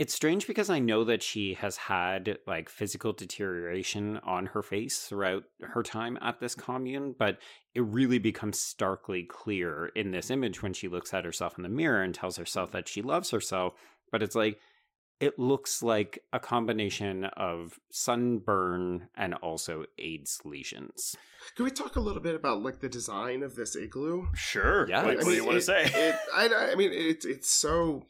it's strange because I know that she has had like physical deterioration on her face throughout her time at this mm. commune, but it really becomes starkly clear in this image when she looks at herself in the mirror and tells herself that she loves herself. But it's like, it looks like a combination of sunburn and also AIDS lesions. Can we talk a little bit about like the design of this igloo? Sure. Yeah, What, I what do you want to say? It, I, I mean, it's it's so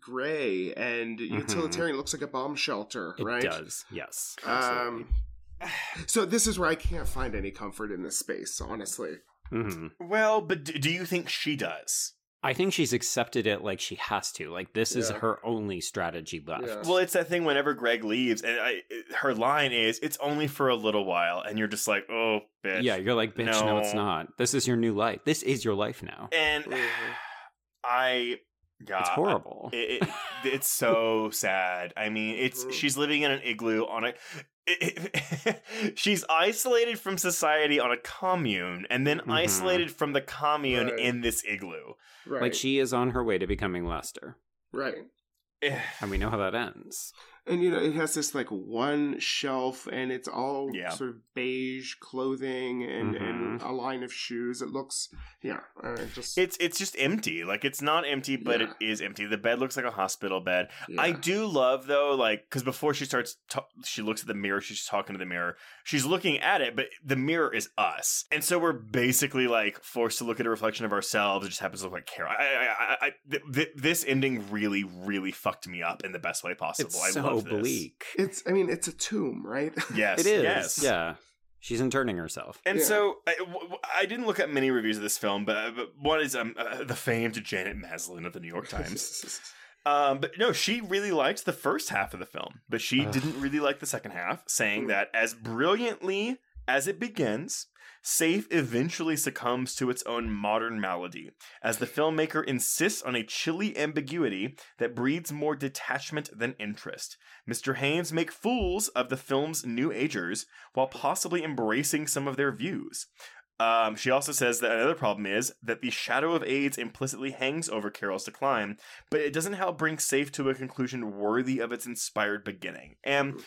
gray and Mhm. utilitarian. It looks like a bomb shelter, It right? It does, yes. absolutely. Um, so this is where I can't find any comfort in this space, honestly. Mhm. well, but do you think she does? I think she's accepted it like she has to. Like, this is her only strategy left. Yeah. Well, it's that thing whenever Greg leaves, and I, her line is, "It's only for a little while," and you're just like, "Oh, bitch." Yeah, you're like, bitch, no. it's not. This is your new life. This is your life now. And. I, God, It's horrible. It, it, it's so sad. I mean, it's she's living in an igloo on a. she's isolated from society on a commune, and then Mhm. isolated from the commune Right. in this igloo. Right. Like, she is on her way to becoming Lester. right. And we know how that ends. And you know it has this like one shelf and it's all Yeah. sort of beige clothing and, and a line of shoes it looks yeah uh, just It's it's just empty. Like it's not empty, but Yeah. it is empty. The bed looks like a hospital bed. I do love though, like because before she starts, ta- she looks at the mirror. She's talking to the mirror. She's looking at it, but the mirror is us, and so we're basically like forced to look at a reflection of ourselves. It just happens to look like Carol. I, I, I, I th- th- this ending really, really fucked me up in the best way possible. It's I so love this. bleak. it's i mean it's a tomb right Yes, It is. Yes. Yeah. She's interning herself. And Yeah. so I, w- w- I didn't look at many reviews of this film, but, but one is um, uh, the famed Janet Maslin of the New York Times. Um, but no, she really liked the first half of the film, but she Ugh. didn't really like the second half, saying that as brilliantly as it begins, Safe eventually succumbs to its own modern malady, as the filmmaker insists on a chilly ambiguity that breeds more detachment than interest. Mr. Haynes make fools of the film's new agers while possibly embracing some of their views. Um, she also says that another problem is that the shadow of AIDS implicitly hangs over Carol's decline, but it doesn't help bring Safe to a conclusion worthy of its inspired beginning. And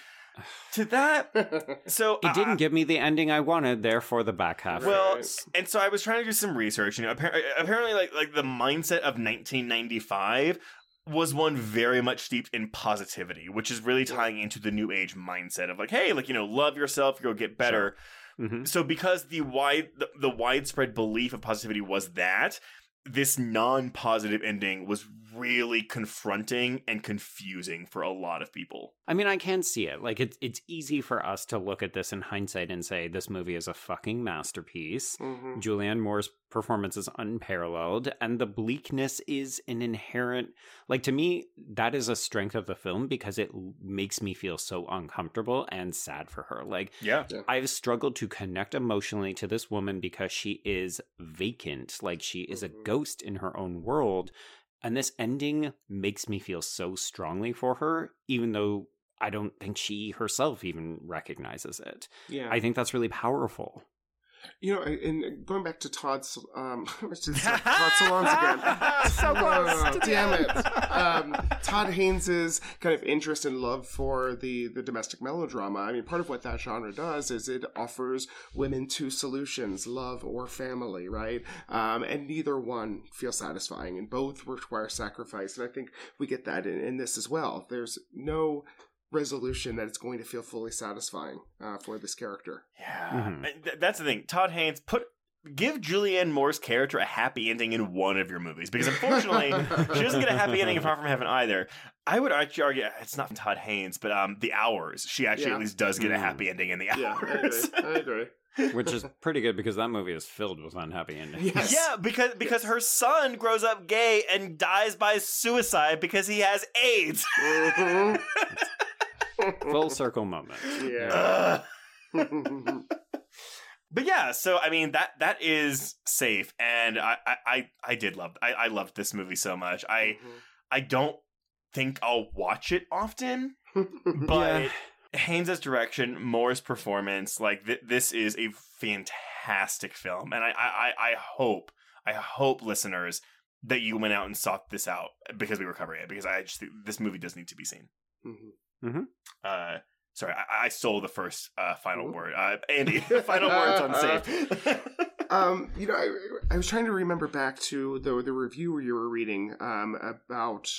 to that, so It I- didn't give me the ending I wanted, therefore the back half. well, Right. and so I was trying to do some research. You know, apparently, apparently, like like the mindset of 1995 was one very much steeped in positivity, which is really tying into the new age mindset of like, hey, like you know, love yourself, you'll get better. Mhm. So because the wide the, the widespread belief of positivity was that this non-positive ending was really confronting and confusing for a lot of people. I mean, I can see it. Like, it's it's easy for us to look at this in hindsight and say this movie is a fucking masterpiece. Mhm. Julianne Moore's performance is unparalleled, and the bleakness is an inherent. Like to me, that is a strength of the film because it makes me feel so uncomfortable and sad for her. Like Yeah. I've struggled to connect emotionally to this woman because she is vacant, like she is a Mhm. ghost in her own world. And this ending makes me feel so strongly for her, even though I don't think she herself even recognizes it. yeah I think that's really powerful. You know, and going back to Todd's, um, Todd Solondz again. So close damn it. Um, Todd Haynes's kind of interest and love for the the domestic melodrama. I mean, part of what that genre does is it offers women two solutions: love or family, right? Um, and neither one feels satisfying, and both require sacrifice. And I think we get that in, in this as well. There's no resolution that it's going to feel fully satisfying uh, for this character. Yeah, Mhm. Th- that's the thing. Todd Haynes put give Julianne Moore's character a happy ending in one of your movies because unfortunately she doesn't get a happy ending in Far From Heaven either. I would actually argue it's not Todd Haynes, but um, the Hours. She actually Yeah. at least does get a Mm. happy ending in the Yeah, I agree. Hours. I agree. Which is pretty good because that movie is filled with unhappy endings. Yes. Yeah, because because her son grows up gay and dies by suicide because he has AIDS. Mhm. Full circle moment. Yeah. But yeah, so I mean that that is safe, and I I I, did love I, I loved this movie so much. I mm-hmm. I don't think I'll watch it often, but Haynes' direction, Moore's performance, like th- this is a fantastic film, and I, I I hope I hope listeners that you went out and sought this out because we were covering it because I just think this movie does need to be seen. Mm-hmm. Mhm. Uh, sorry, I, I stole the first uh, final Ooh. word. Uh, Andy, final words on safe. um, you know, I, I was trying to remember back to the the review you were reading um, about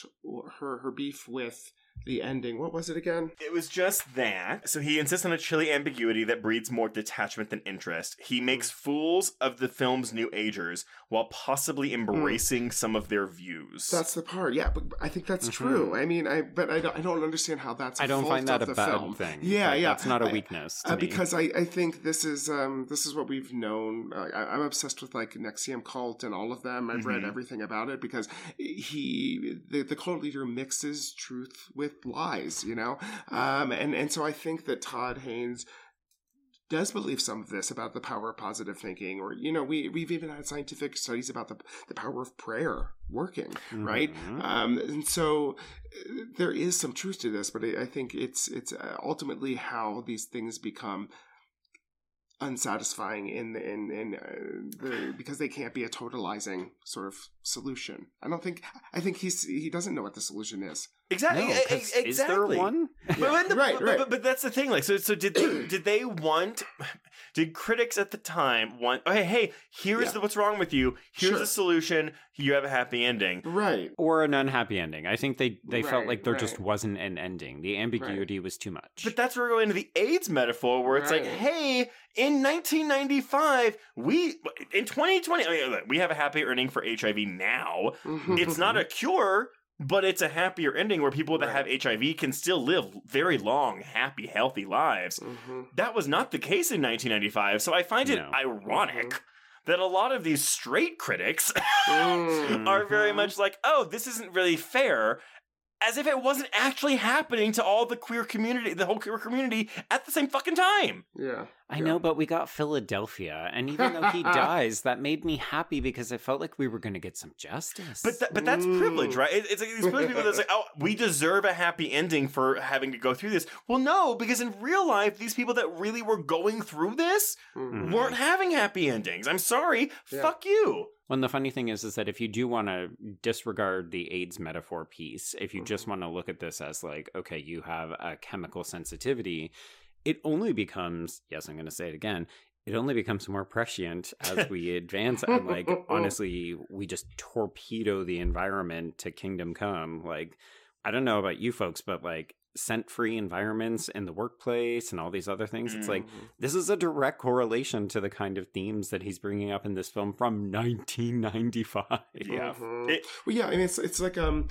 her her beef with the ending. What was it again? It was just that. So he insists on a chilly ambiguity that breeds more detachment than interest. He makes fools of the film's new agers while possibly embracing some of their views. That's the part. Yeah, but I think that's Mhm. true. I mean, I but I don't, I don't understand how that's. I I don't find that a bad film. thing. Yeah, Like, yeah, That's not a weakness. To Uh, me. because I, I think this is um this is what we've known. Uh, I, I'm obsessed with like NXIVM cult and all of them. I've read Mhm. everything about it because he the, the cult leader mixes truth with lies, you know. Um and and so I think that Todd Haynes does believe some of this about the power of positive thinking or you know we we've even had scientific studies about the the power of prayer working right Mhm. um, and so uh, there is some truth to this, but I, I think it's it's uh, ultimately how these things become unsatisfying in in in uh, the because they can't be a totalizing sort of solution. I don't think I think he's he doesn't know what the solution is. Exactly. No, 'cause exactly. is there one? But, when the- Right, but, right. But, but that's the thing. Like, so, so did they, did they want? Did critics at the time want? Okay, hey, hey, here's Yeah. the, what's wrong with you. Here's Sure. the solution. You have a happy ending. Right. Or an unhappy ending. I think they, they felt like there just wasn't an ending. The ambiguity was too much. But that's where we go into the AIDS metaphor, where it's like, hey, in 1995, we in 2020, I mean, we have a happy ending for HIV now. It's not a cure, but it's a happier ending where people that have HIV can still live very long, happy, healthy lives. Mhm. That was not the case in 1995. So I find it No. ironic that a lot of these straight critics Mm. are very much like, oh, this isn't really fair. As if it wasn't actually happening to all the queer community, the whole queer community at the same fucking time. Yeah. I know, but we got Philadelphia, and even though he dies, that made me happy because I felt like we were going to get some justice. But th- but that's privilege, Mm. right? It- it's like these privileged people that's like, oh, we deserve a happy ending for having to go through this. Well, no, because in real life, these people that really were going through this Mhm. weren't having happy endings. I'm sorry, Yeah. fuck you. Well, and the funny thing is, is that if you do want to disregard the AIDS metaphor piece, if you just want to look at this as like, okay, you have a chemical sensitivity, it only becomes, yes, I'm going to say it again, it only becomes more prescient as we advance. And like, honestly, we just torpedo the environment to kingdom come. Like, I don't know about you folks, but like, scent free environments in the workplace and all these other things. It's like, Mhm. this is a direct correlation to the kind of themes that he's bringing up in this film from 1995. Yeah. Mhm. It- well, yeah, I mean, it's it's like um,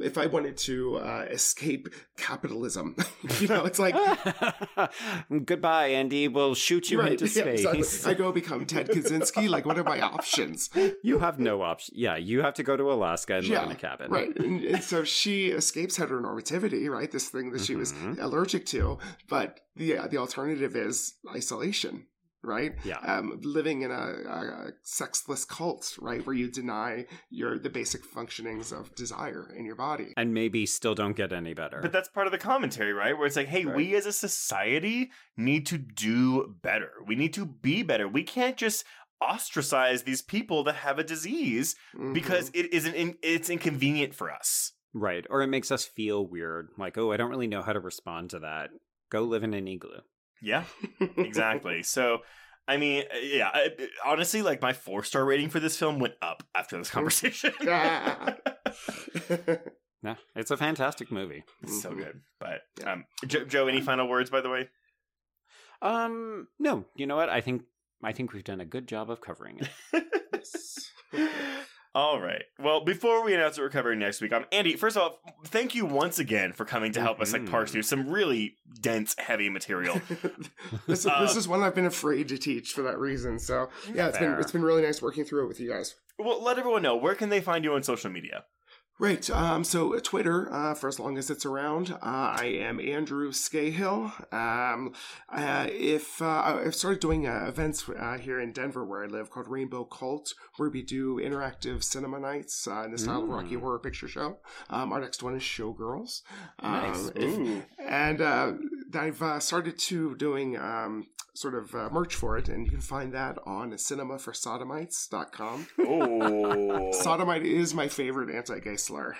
if I wanted to uh, escape capitalism, you know, it's like Goodbye, Andy. We'll shoot you right, into yeah, exactly. space. I go become Ted Kaczynski. like, what are my options? you have no option. Yeah, you have to go to Alaska and live in a cabin. right. And, and so she escapes heteronormativity, right? This thing that she was Mhm. allergic to, but the the alternative is isolation. Right, Yeah. um, living in a, a sexless cult, right, where you deny your the basic functionings of desire in your body. And maybe still don't get any better. But that's part of the commentary, right? Where it's like, hey, we as a society need to do better. We need to be better. We can't just ostracize these people that have a disease Mhm. because it isn't in, it's inconvenient for us. Right. Or it makes us feel weird. Like, oh, I don't really know how to respond to that. Go live in an igloo. Yeah, exactly. so, I mean, uh, yeah, I, honestly, like my four star rating for this film went up after this conversation. Ah. Yeah, it's a fantastic movie. It's so Mhm. good. But, um, Joe, Joe, any final words, by the way? Um, no, you know what? I think I think we've done a good job of covering it. All right. Well, before we announce what we're covering next week, um, Andy, first of all, thank you once again for coming to help us like parse Mhm. through some really dense, heavy material. this, Uh, this is one I've been afraid to teach for that reason. So yeah, it's been it's been really nice working through it with you guys. well, let everyone know where can they find you on social media. Right. Um, so uh, Twitter, uh, for as long as it's around, uh, I am Andrew Scahill. Um, uh, if uh, I've started doing uh, events uh, here in Denver, where I live, called Rainbow Cult, where we do interactive cinema nights uh, in the style of Rocky Mm. Horror Picture Show. Um, our next one is Showgirls. Um, Nice. if- and uh, I've uh, started to doing um, sort of uh, merch for it, and you can find that on cinemaforsodomites.com. Oh. Sodomite is my favorite anti-gay slur.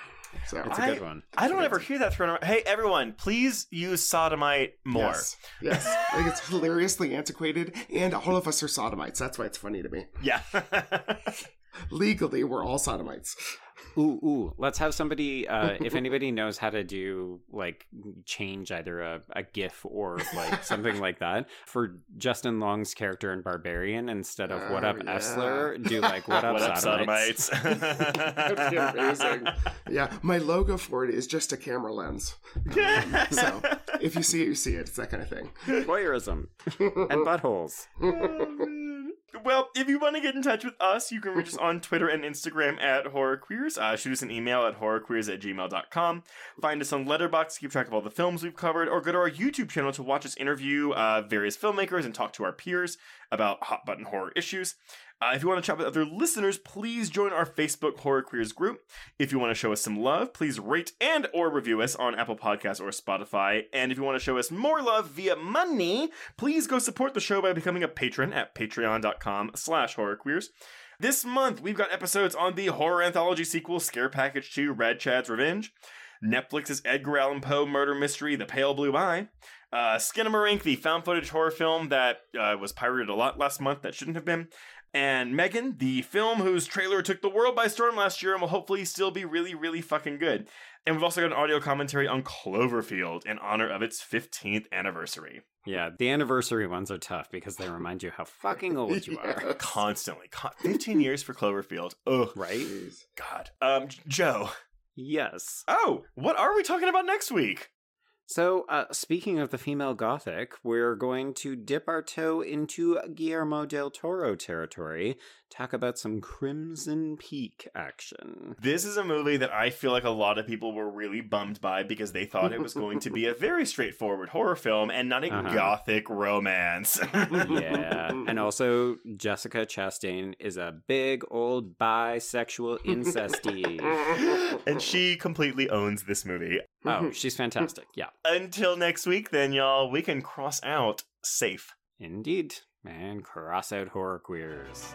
So It's a good one. I don't ever hear that thrown around. Hey, everyone, please use sodomite more. Yes, yes. I think it's hilariously antiquated, and all of us are sodomites. That's why it's funny to me. Yeah. Legally, we're all sodomites. Ooh, ooh. Let's have somebody. Uh, if anybody knows how to do like change either a, a GIF or like something like that for Justin Long's character in Barbarian, instead of "What Oh, up, yeah. Essler," do like "What up, what up, sodomites?" sodomites? Amazing. Yeah, my logo for it is just a camera lens. Um, so if you see it, you see it. It's that kind of thing. Voyeurism and buttholes. Well, if you want to get in touch with us, you can reach us on Twitter and Instagram at HorrorQueers. Uh, shoot us an email at horrorqueers at gmail.com. Find us on Letterboxd to keep track of all the films we've covered, or go to our YouTube channel to watch us interview uh, various filmmakers and talk to our peers about hot button horror issues. Uh, if you want to chat with other listeners, please join our Facebook Horror Queers group. If you want to show us some love, please rate and or review us on Apple Podcasts or Spotify. And if you want to show us more love via money, please go support the show by becoming a patron at patreon.com slash horrorqueers. This month, we've got episodes on the horror anthology sequel Scare Package 2 Rad Chad's Revenge, Netflix's Edgar Allan Poe murder mystery The Pale Blue Eye, uh, Skinamarink, the found footage horror film that uh, was pirated a lot last month that shouldn't have been, and Megan, the film whose trailer took the world by storm last year and will hopefully still be really, really fucking good. And we've also got an audio commentary on Cloverfield in honor of its 15th anniversary. Yeah, the anniversary ones are tough because they remind you how fucking old you are. Constantly. Con- 15 years for Cloverfield. Ugh. Right? God. Um, Joe. Yes. Oh, what are we talking about next week? So, uh, speaking of the female gothic, we're going to dip our toe into Guillermo del Toro territory, talk about some Crimson Peak action. This is a movie that I feel like a lot of people were really bummed by because they thought it was going to be a very straightforward horror film and not a Uh-huh. gothic romance. yeah. And also, Jessica Chastain is a big old bisexual incesty. and she completely owns this movie. oh, she's fantastic. Yeah. Until next week, then, y'all, we can cross out safe. Indeed. And cross out horror queers.